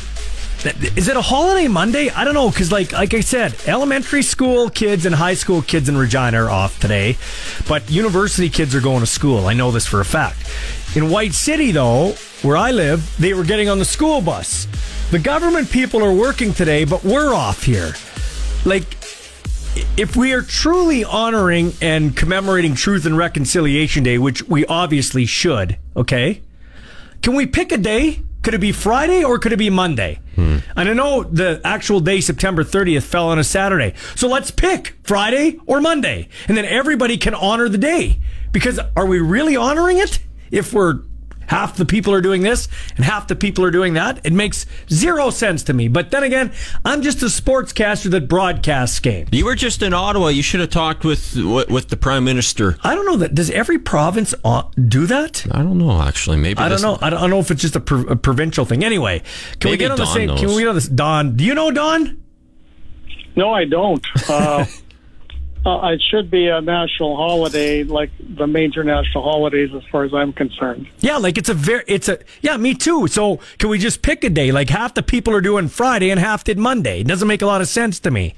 Is it a holiday Monday? I don't know because, like, like I said, elementary school kids and high school kids in Regina are off today, but university kids are going to school. I know this for a fact. In White City, though, where I live, they were getting on the school bus. The government people are working today, but we're off here. Like, if we are truly honoring and commemorating Truth and Reconciliation Day, which we obviously should, okay? Can we pick a day? Could it be Friday or could it be Monday? Hmm. And I know the actual day, September 30th, fell on a Saturday. So let's pick Friday or Monday. And then everybody can honor the day. Because are we really honoring it if we're half the people are doing this and half the people are doing that. It makes zero sense to me. But then again, I'm just a sportscaster that broadcasts games. You were just in Ottawa. You should have talked with with the prime minister. I don't know that. Does every province uh, do that? I don't know. Actually, maybe I don't know. I don't know if it's just a, pro- a provincial thing. Anyway, can we get on the Don same? Can we get on this? Don, do you know Don? No, I don't. Uh, uh, it should be a national holiday, like the major national holidays, as far as I'm concerned. Yeah, like it's a very, it's a, yeah, me too. So can we just pick a day? Like half the people are doing Friday and half did Monday. It doesn't make a lot of sense to me.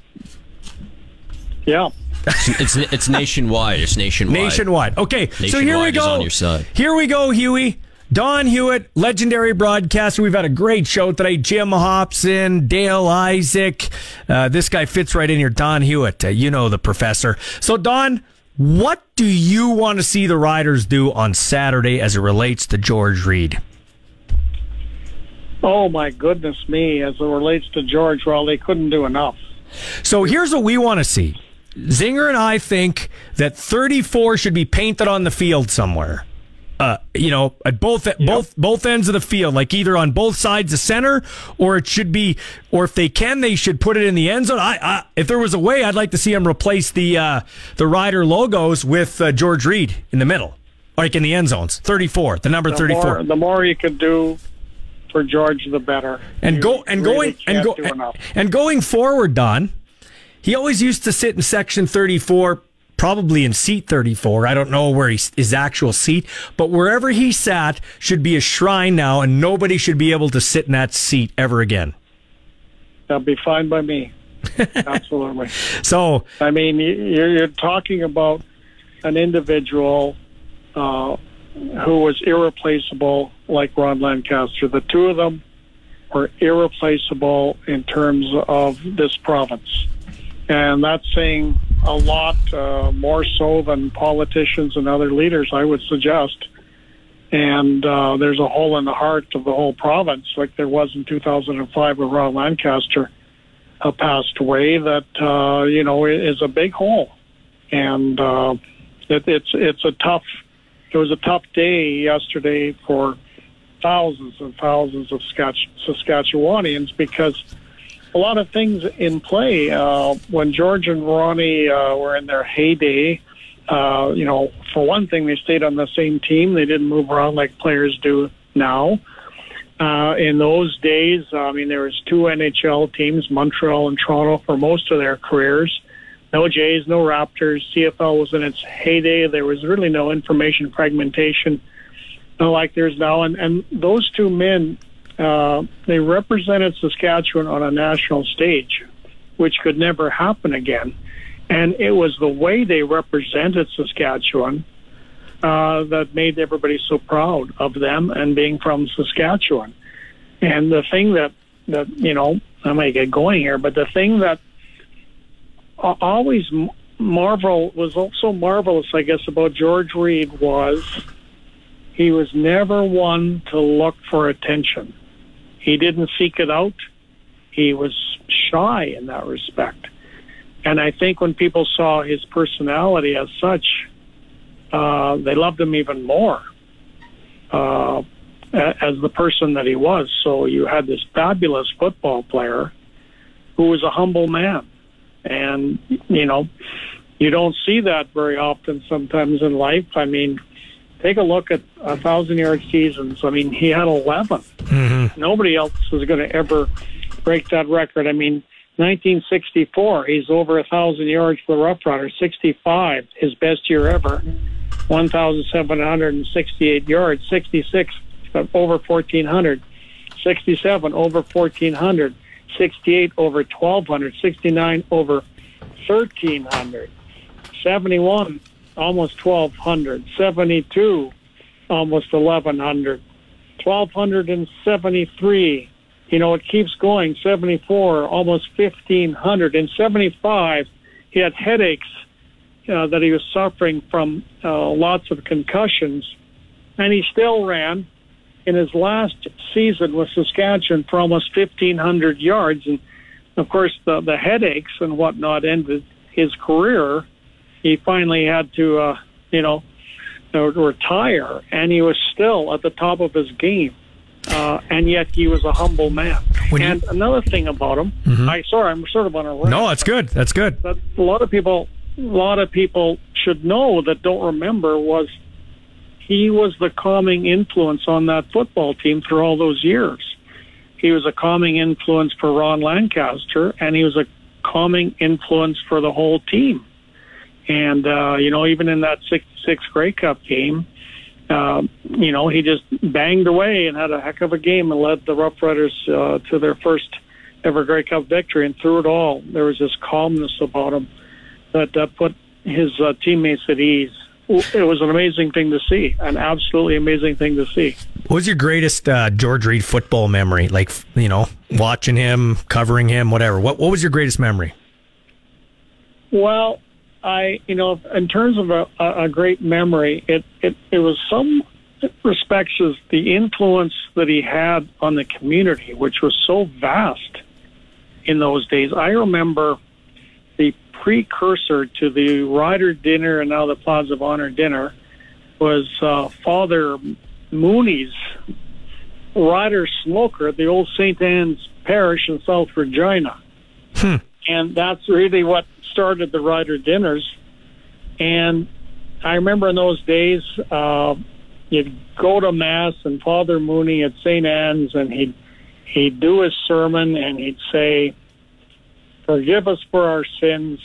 Yeah. It's, it's it's nationwide. It's nationwide. Nationwide. Okay, so here we Nationwide is go. on your side. Here we go, Huey. Don Hewitt, legendary broadcaster. We've had a great show today. Jim Hopson, Dale Isaac. Uh, this guy fits right in here. Don Hewitt. Uh, you know the professor. So, Don, what do you want to see the Riders do on Saturday as it relates to George Reed? Oh my goodness me! As it relates to George, well, they couldn't do enough. So here's what we want to see. Zinger and I think that 34 should be painted on the field somewhere. Uh, you know, at both both both ends of the field, like either on both sides of center, or it should be, or if they can, they should put it in the end zone. I, I if there was a way, I'd like to see them replace the uh, the rider logos with uh, George Reed in the middle, like in the end zones. 34, the number 34. more, the more you could do for George, the better. and You go and really going and go enough. and going forward, Don. He always used to sit in section 34, probably in seat 34. I don't know where he's, his actual seat, but wherever he sat should be a shrine now, and nobody should be able to sit in that seat ever again. That'd be fine by me. Absolutely. So, I mean, you're, you're talking about an individual uh, who was irreplaceable, like Ron Lancaster. The two of them were irreplaceable in terms of this province. And that's saying a lot uh, more so than politicians and other leaders, I would suggest. And uh, there's a hole in the heart of the whole province, like there was in 2005 when Ron Lancaster uh, passed away. That uh, you know is a big hole, and uh, it, it's it's a tough. It was a tough day yesterday for thousands and thousands of Saskatch- Saskatchewanians because a lot of things in play. Uh, when George and Ronnie uh, were in their heyday, uh, you know, for one thing, they stayed on the same team. They didn't move around like players do now. Uh, in those days, I mean, there was two NHL teams, Montreal and Toronto, for most of their careers. No Jays, no Raptors. CFL was in its heyday. There was really no information fragmentation like there's now. And, and those two men, uh, they represented Saskatchewan on a national stage, which could never happen again. And it was the way they represented Saskatchewan uh, that made everybody so proud of them and being from Saskatchewan. And the thing that, that you know, I might get going here, but the thing that always marvel was also marvelous, I guess, about George Reed was he was never one to look for attention. He didn't seek it out. He was shy in that respect. And I think when people saw his personality as such, uh, they loved him even more uh, as the person that he was. So you had this fabulous football player who was a humble man. and you know, you don't see that very often. Sometimes in life, I mean, take a look at a thousand yard seasons. I mean, he had 11. Mm-hmm. Nobody else was going to ever break that record. I mean, 1964, he's over a thousand yards for the Rough Riders. 65, his best year ever. 1,768 yards. 66, over 1,400. 67, over 1,400. 68, over 1,200. 69, over 1,300. 71, almost 1,200. 72, almost 1,100. 1,273. You know, it keeps going. 74, almost 1,500. In 75, he had headaches uh, that he was suffering from uh, lots of concussions, and he still ran in his last season with Saskatchewan for almost 1,500 yards. And of course, the, the headaches and whatnot ended his career. He finally had to, uh, you know, uh, retire, and he was still at the top of his game. Uh, and yet he was a humble man. When you- and another thing about him, Mhm. I sorry, I'm sort of on a rant No, that's good. That's good. that a lot of people a lot of people should know that don't remember was he was the calming influence on that football team for all those years. He was a calming influence for Ron Lancaster and he was a calming influence for the whole team. And uh, you know, even in that six six Grey Cup game, uh, you know, he just banged away and had a heck of a game and led the Rough Riders uh, to their first ever Grey Cup victory. And through it all, there was this calmness about him that uh, put his uh, teammates at ease. It was an amazing thing to see, an absolutely amazing thing to see. What was your greatest uh, George Reed football memory? Like, you know, watching him, covering him, whatever. What What was your greatest memory? Well, I, you know, in terms of a, a great memory, it, it, it was some respects the influence that he had on the community, which was so vast in those days. I remember the precursor to the Rider dinner and now the Plaza of Honor dinner was uh, Father Mooney's Rider smoker at the old St. Anne's Parish in South Regina. And that's really what started the Rider dinners. And I remember in those days, uh, you'd go to Mass and Father Mooney at St. Anne's and he'd, he'd do his sermon and he'd say, Forgive us for our sins,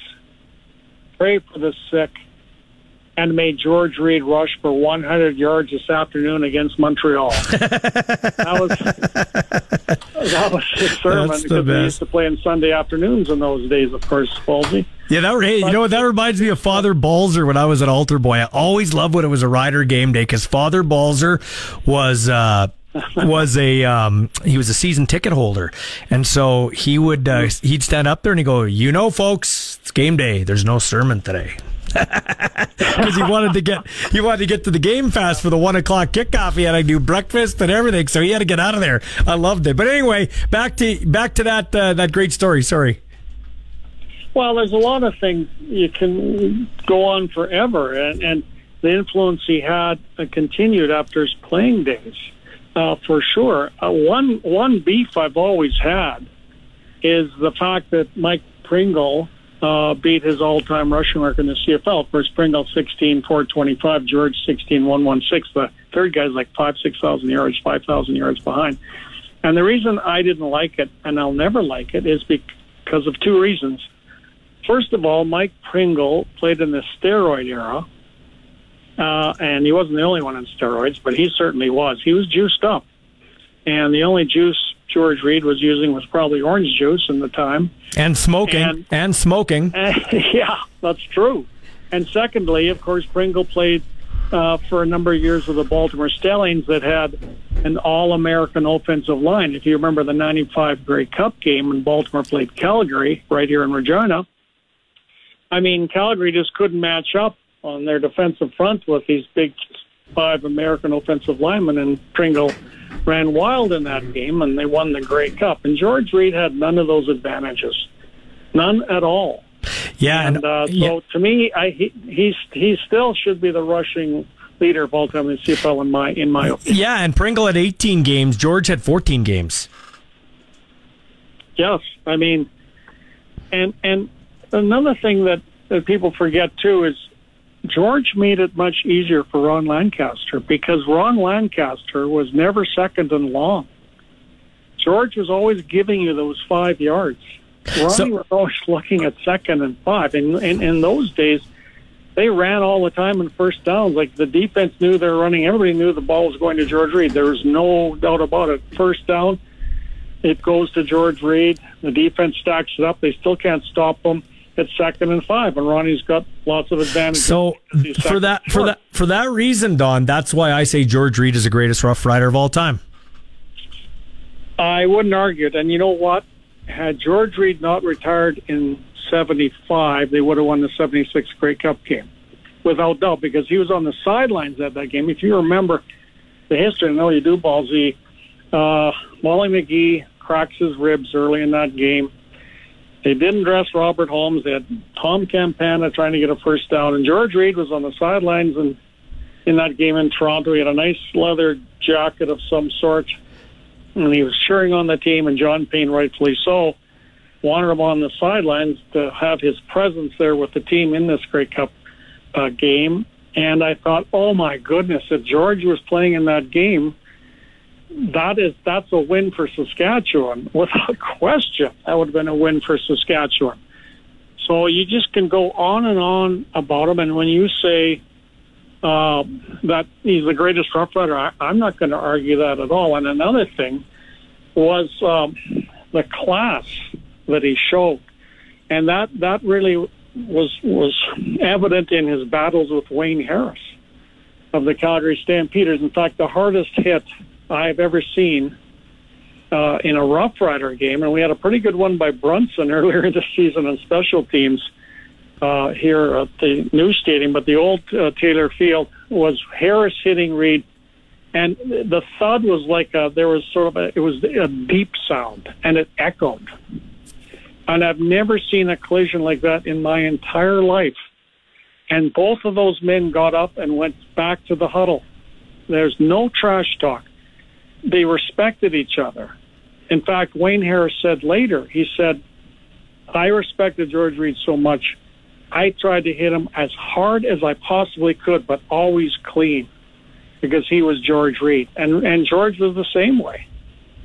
pray for the sick, and may George Reed rush for 100 yards this afternoon against Montreal. that was that was his sermon That's the because we best. used to play on Sunday afternoons in those days, of course, Ballsy. Yeah, that hey, you know what? That reminds me of Father Balzer when I was an Altar Boy. I always loved when it was a Rider game day because Father Balzer was uh, was a um, he was a season ticket holder, and so he would uh, he'd stand up there and he'd go, "You know, folks, it's game day. There's no sermon today." Because he wanted to get he wanted to get to the game fast for the one o'clock kickoff. He had to do breakfast and everything, so he had to get out of there. I loved it. But anyway, back to back to that uh, that great story. Sorry. Well, there's a lot of things you can go on forever, and, and the influence he had continued after his playing days, uh, for sure. Uh, one one beef I've always had is the fact that Mike Pringle uh, beat his all-time rushing record in the CFL. Course, Pringle 16 425, George 16 116. The third guy's like five six thousand yards, five thousand yards behind. And the reason I didn't like it, and I'll never like it, is because of two reasons. First of all, Mike Pringle played in the steroid era, uh, and he wasn't the only one on steroids, but he certainly was. He was juiced up, and the only juice George Reed was using was probably orange juice in the time. And smoking And- and smoking. yeah, that's true. And secondly, of course, Pringle played uh, for a number of years with the Baltimore Stallions that had an all-American offensive line. If you remember the '95 Grey Cup game when Baltimore played Calgary right here in Regina, I mean, Calgary just couldn't match up on their defensive front with these big five American offensive linemen, and Pringle ran wild in that game, and they won the Grey Cup. And George Reed had none of those advantages, none at all. Yeah, and uh, so to me, I he he's, he still should be the rushing leader of all time in the CFL in my in my opinion. Yeah, and Pringle had 18 games. George had 14 games. Yes, I mean, and and another thing that, that people forget too is George made it much easier for Ron Lancaster because Ron Lancaster was never second and long. George was always giving you those five yards. Ronnie So- was always looking at second and five. And in, in those days, they ran all the time in first downs. Like the defense knew they were running. Everybody knew the ball was going to George Reed. There was no doubt about it. First down, it goes to George Reed. The defense stacks it up. They still can't stop them. It's second and five, and Ronnie's got lots of advantage. So for that for that for that reason, Don, that's why I say George Reed is the greatest Rough Rider of all time. I wouldn't argue it. And you know what? Had George Reed not retired in 75, they would have won the 76 Grey Cup game. Without doubt, because he was on the sidelines at that game. If you remember the history, I know you do, Ballsy, uh, Molly McGee cracks his ribs early in that game. They didn't dress Robert Holmes. They had Tom Campana trying to get a first down, and George Reed was on the sidelines and in that game in Toronto. He had a nice leather jacket of some sort, and he was cheering on the team. And John Payne, rightfully so, wanted him on the sidelines to have his presence there with the team in this Grey Cup uh, game. And I thought, oh my goodness, if George was playing in that game, that is that's a win for Saskatchewan without question. That would have been a win for Saskatchewan. So you just can go on and on about him. And when you say uh, that he's the greatest rough rider, I, I'm not going to argue that at all. And another thing was um, the class that he showed, and that that really was was evident in his battles with Wayne Harris of the Calgary Stampeders. In fact, the hardest hit I've ever seen uh, in a Rough Rider game, and we had a pretty good one by Brunson earlier in the season on special teams uh, here at the new stadium, but the old uh, Taylor Field was Harris hitting Reed, and the thud was like a, there was sort of a, it was a deep sound, and it echoed. And I've never seen a collision like that in my entire life. And both of those men got up and went back to the huddle. There's no trash talk. They respected each other. In fact, Wayne Harris said later, he said, I respected George Reed so much. I tried to hit him as hard as I possibly could, but always clean because he was George Reed. And, and George was the same way.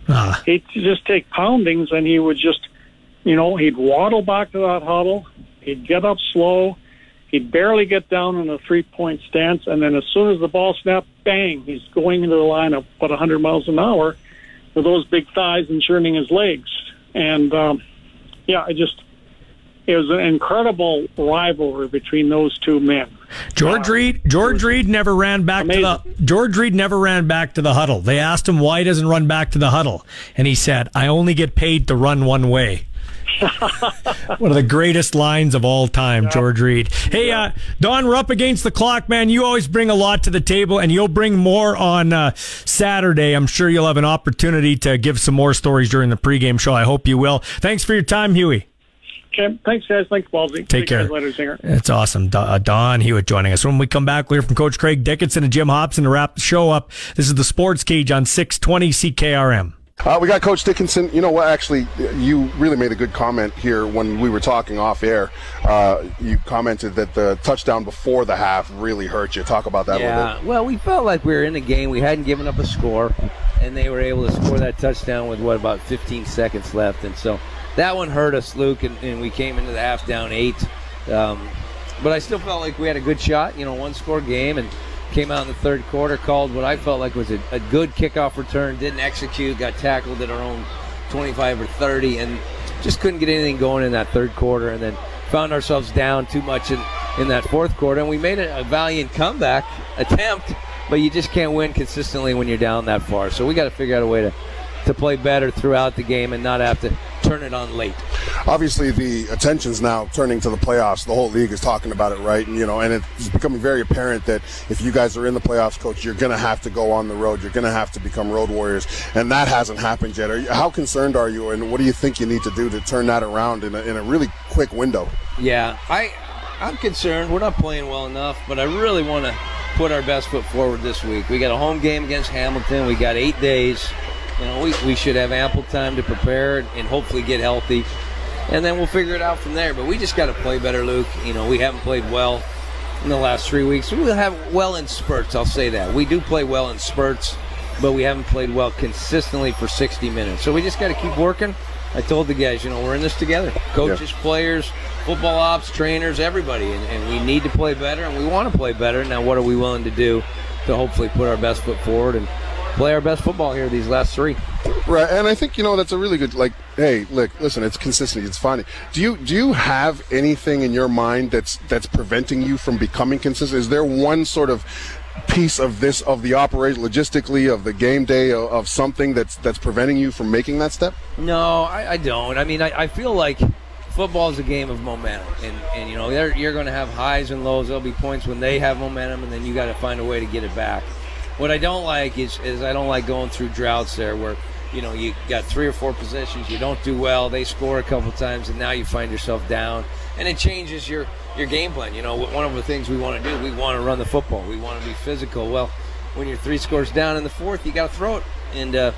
Ah. He'd just take poundings and he would just, you know, he'd waddle back to that huddle. He'd get up slow. He'd barely get down in a three point stance. And then as soon as the ball snapped, bang, he's going into the line of about 100 miles an hour with those big thighs and churning his legs. And, um, yeah, I just, it was an incredible rivalry between those two men. George Reed George Reed never ran back to the George Reed never ran back to the huddle. They asked him why he doesn't run back to the huddle, and he said, "I only get paid to run one way." One of the greatest lines of all time, George Reed. Hey, uh, Don, we're up against the clock, man. You always bring a lot to the table, and you'll bring more on uh, Saturday. I'm sure you'll have an opportunity to give some more stories during the pregame show. I hope you will. Thanks for your time, Huey. Okay, thanks, guys. Thanks, Ballsy. Take care. Guys later, Zinger. It's awesome. Uh, Don Hewitt joining us. When we come back, we'll hear from Coach Craig Dickenson and Jim Hopson to wrap the show up. This is the Sports Cage on 620 CKRM. Uh, we got Coach Dickenson. You know what? Actually, you really made a good comment here when we were talking off air. Uh, you commented that the touchdown before the half really hurt you. Talk about that a little Yeah, bit. well, we felt like we were in the game. We hadn't given up a score, and they were able to score that touchdown with what about 15 seconds left, and so that one hurt us, Luke, and, and we came into the half down eight. Um, but I still felt like we had a good shot, you know, one score game, and came out in the third quarter, called what I felt like was a, a good kickoff return, didn't execute, got tackled at our own 25 or 30, and just couldn't get anything going in that third quarter, and then found ourselves down too much in, in that fourth quarter, and we made a, a valiant comeback attempt, but you just can't win consistently when you're down that far. So we got to figure out a way to, to play better throughout the game and not have to turn it on late. Obviously, the attention's now turning to the playoffs. The whole league is talking about it, right? And you know, and it's becoming very apparent that if you guys are in the playoffs, coach, you're going to have to go on the road. You're going to have to become road warriors, and that hasn't happened yet. Are you, how concerned are you, and what do you think you need to do to turn that around in a, in a really quick window? Yeah, I I'm concerned. We're not playing well enough, but I really want to put our best foot forward this week. We got a home game against Hamilton. We got eight days. You know, we, we should have ample time to prepare and hopefully get healthy. and then we'll figure it out from there. But we just got to play better, Luke. You know, we haven't played well in the last three weeks. We will have well in spurts. I'll say that we do play well in spurts, but we haven't played well consistently for 60 minutes. So we just got to keep working. I told the guys, you know, we're in this together. Coaches, yeah. players, football ops, trainers, everybody, and, and we need to play better, and we want to play better. Now, what are we willing to do to hopefully put our best foot forward and play our best football here these last three? Right, and I think you know that's a really good like. Hey, look, listen, it's consistency. It's funny. Do you do you have anything in your mind that's that's preventing you from becoming consistent? Is there one sort of piece of this of the operation logistically of the game day of, of something that's that's preventing you from making that step? No, I, I don't. I mean, I, I feel like football is a game of momentum, and and you know you're going to have highs and lows. There'll be points when they have momentum, and then you got to find a way to get it back. What I don't like is is I don't like going through droughts there where you know you got three or four possessions, you don't do well, they score a couple times, and now you find yourself down, and it changes your your game plan. You know, one of the things we want to do, we want to run the football, we want to be physical. Well, when you're three scores down in the fourth, you got to throw it, and uh,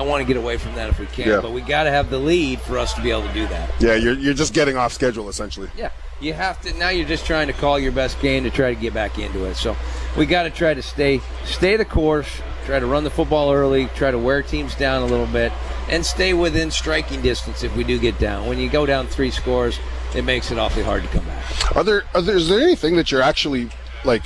I want to get away from that if we can. Yeah. But we got to have the lead for us to be able to do that. Yeah, you're, you're just getting off schedule essentially. Yeah, you have to. Now you're just trying to call your best game to try to get back into it. So we got to try to stay stay the course. Try to run the football early. Try to wear teams down a little bit, and stay within striking distance if we do get down. When you go down three scores, it makes it awfully hard to come back. Are there, are there is there anything that you're actually like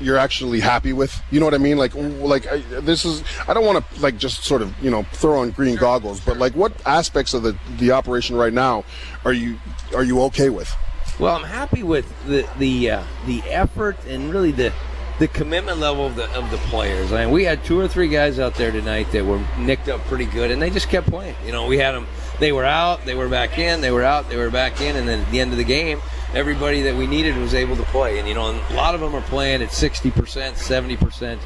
you're actually happy with. You know what I mean? Like, like I, this is. I don't want to like just sort of you know throw on green goggles, but like, what aspects of the the operation right now are you are you okay with? Well, I'm happy with the the uh, the effort and really the the commitment level of the of the players. I mean, we had two or three guys out there tonight that were nicked up pretty good, and they just kept playing. You know, we had them. They were out, they were back in, they were out, they were back in, and then at the end of the game, everybody that we needed was able to play. And you know, a lot of them are playing at 60%, 70%,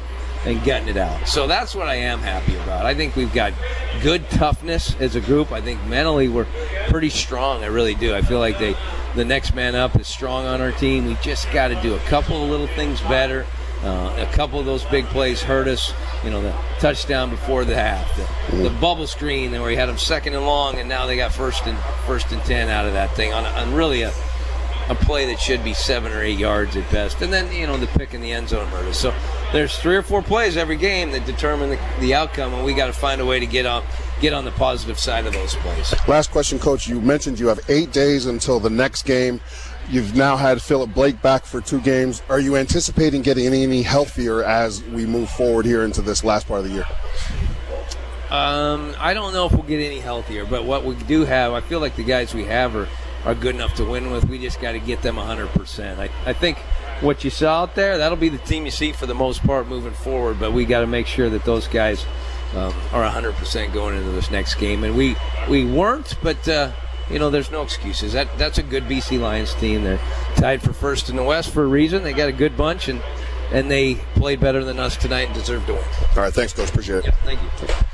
and getting it out. So that's what I am happy about. I think we've got good toughness as a group. I think mentally we're pretty strong. I really do. I feel like they, the next man up is strong on our team. We just got to do a couple of little things better. Uh, a couple of those big plays hurt us. You know, the touchdown before the half, the, the bubble screen, where we had them second and long, and now they got first and first and ten out of that thing on, on really a a play that should be seven or eight yards at best. And then, you know, the pick in the end zone hurt us. So there's three or four plays every game that determine the, the outcome, and we got to find a way to get on get on the positive side of those plays. Last question, Coach. You mentioned you have eight days until the next game. You've now had Philip Blake back for two games. Are you anticipating getting any, any healthier as we move forward here into this last part of the year? Um, I don't know if we'll get any healthier, but what we do have, I feel like the guys we have are are good enough to win with. We just got to get them 100%. I, I think what you saw out there, that'll be the team you see for the most part moving forward, but we got to make sure that those guys um, are 100% going into this next game. And we, we weren't, but. Uh, you know, there's no excuses. That that's a good BC Lions team. They're tied for first in the West for a reason. They got a good bunch, and and they played better than us tonight and deserve to win. All right, thanks, coach. Appreciate it. Yep, thank you.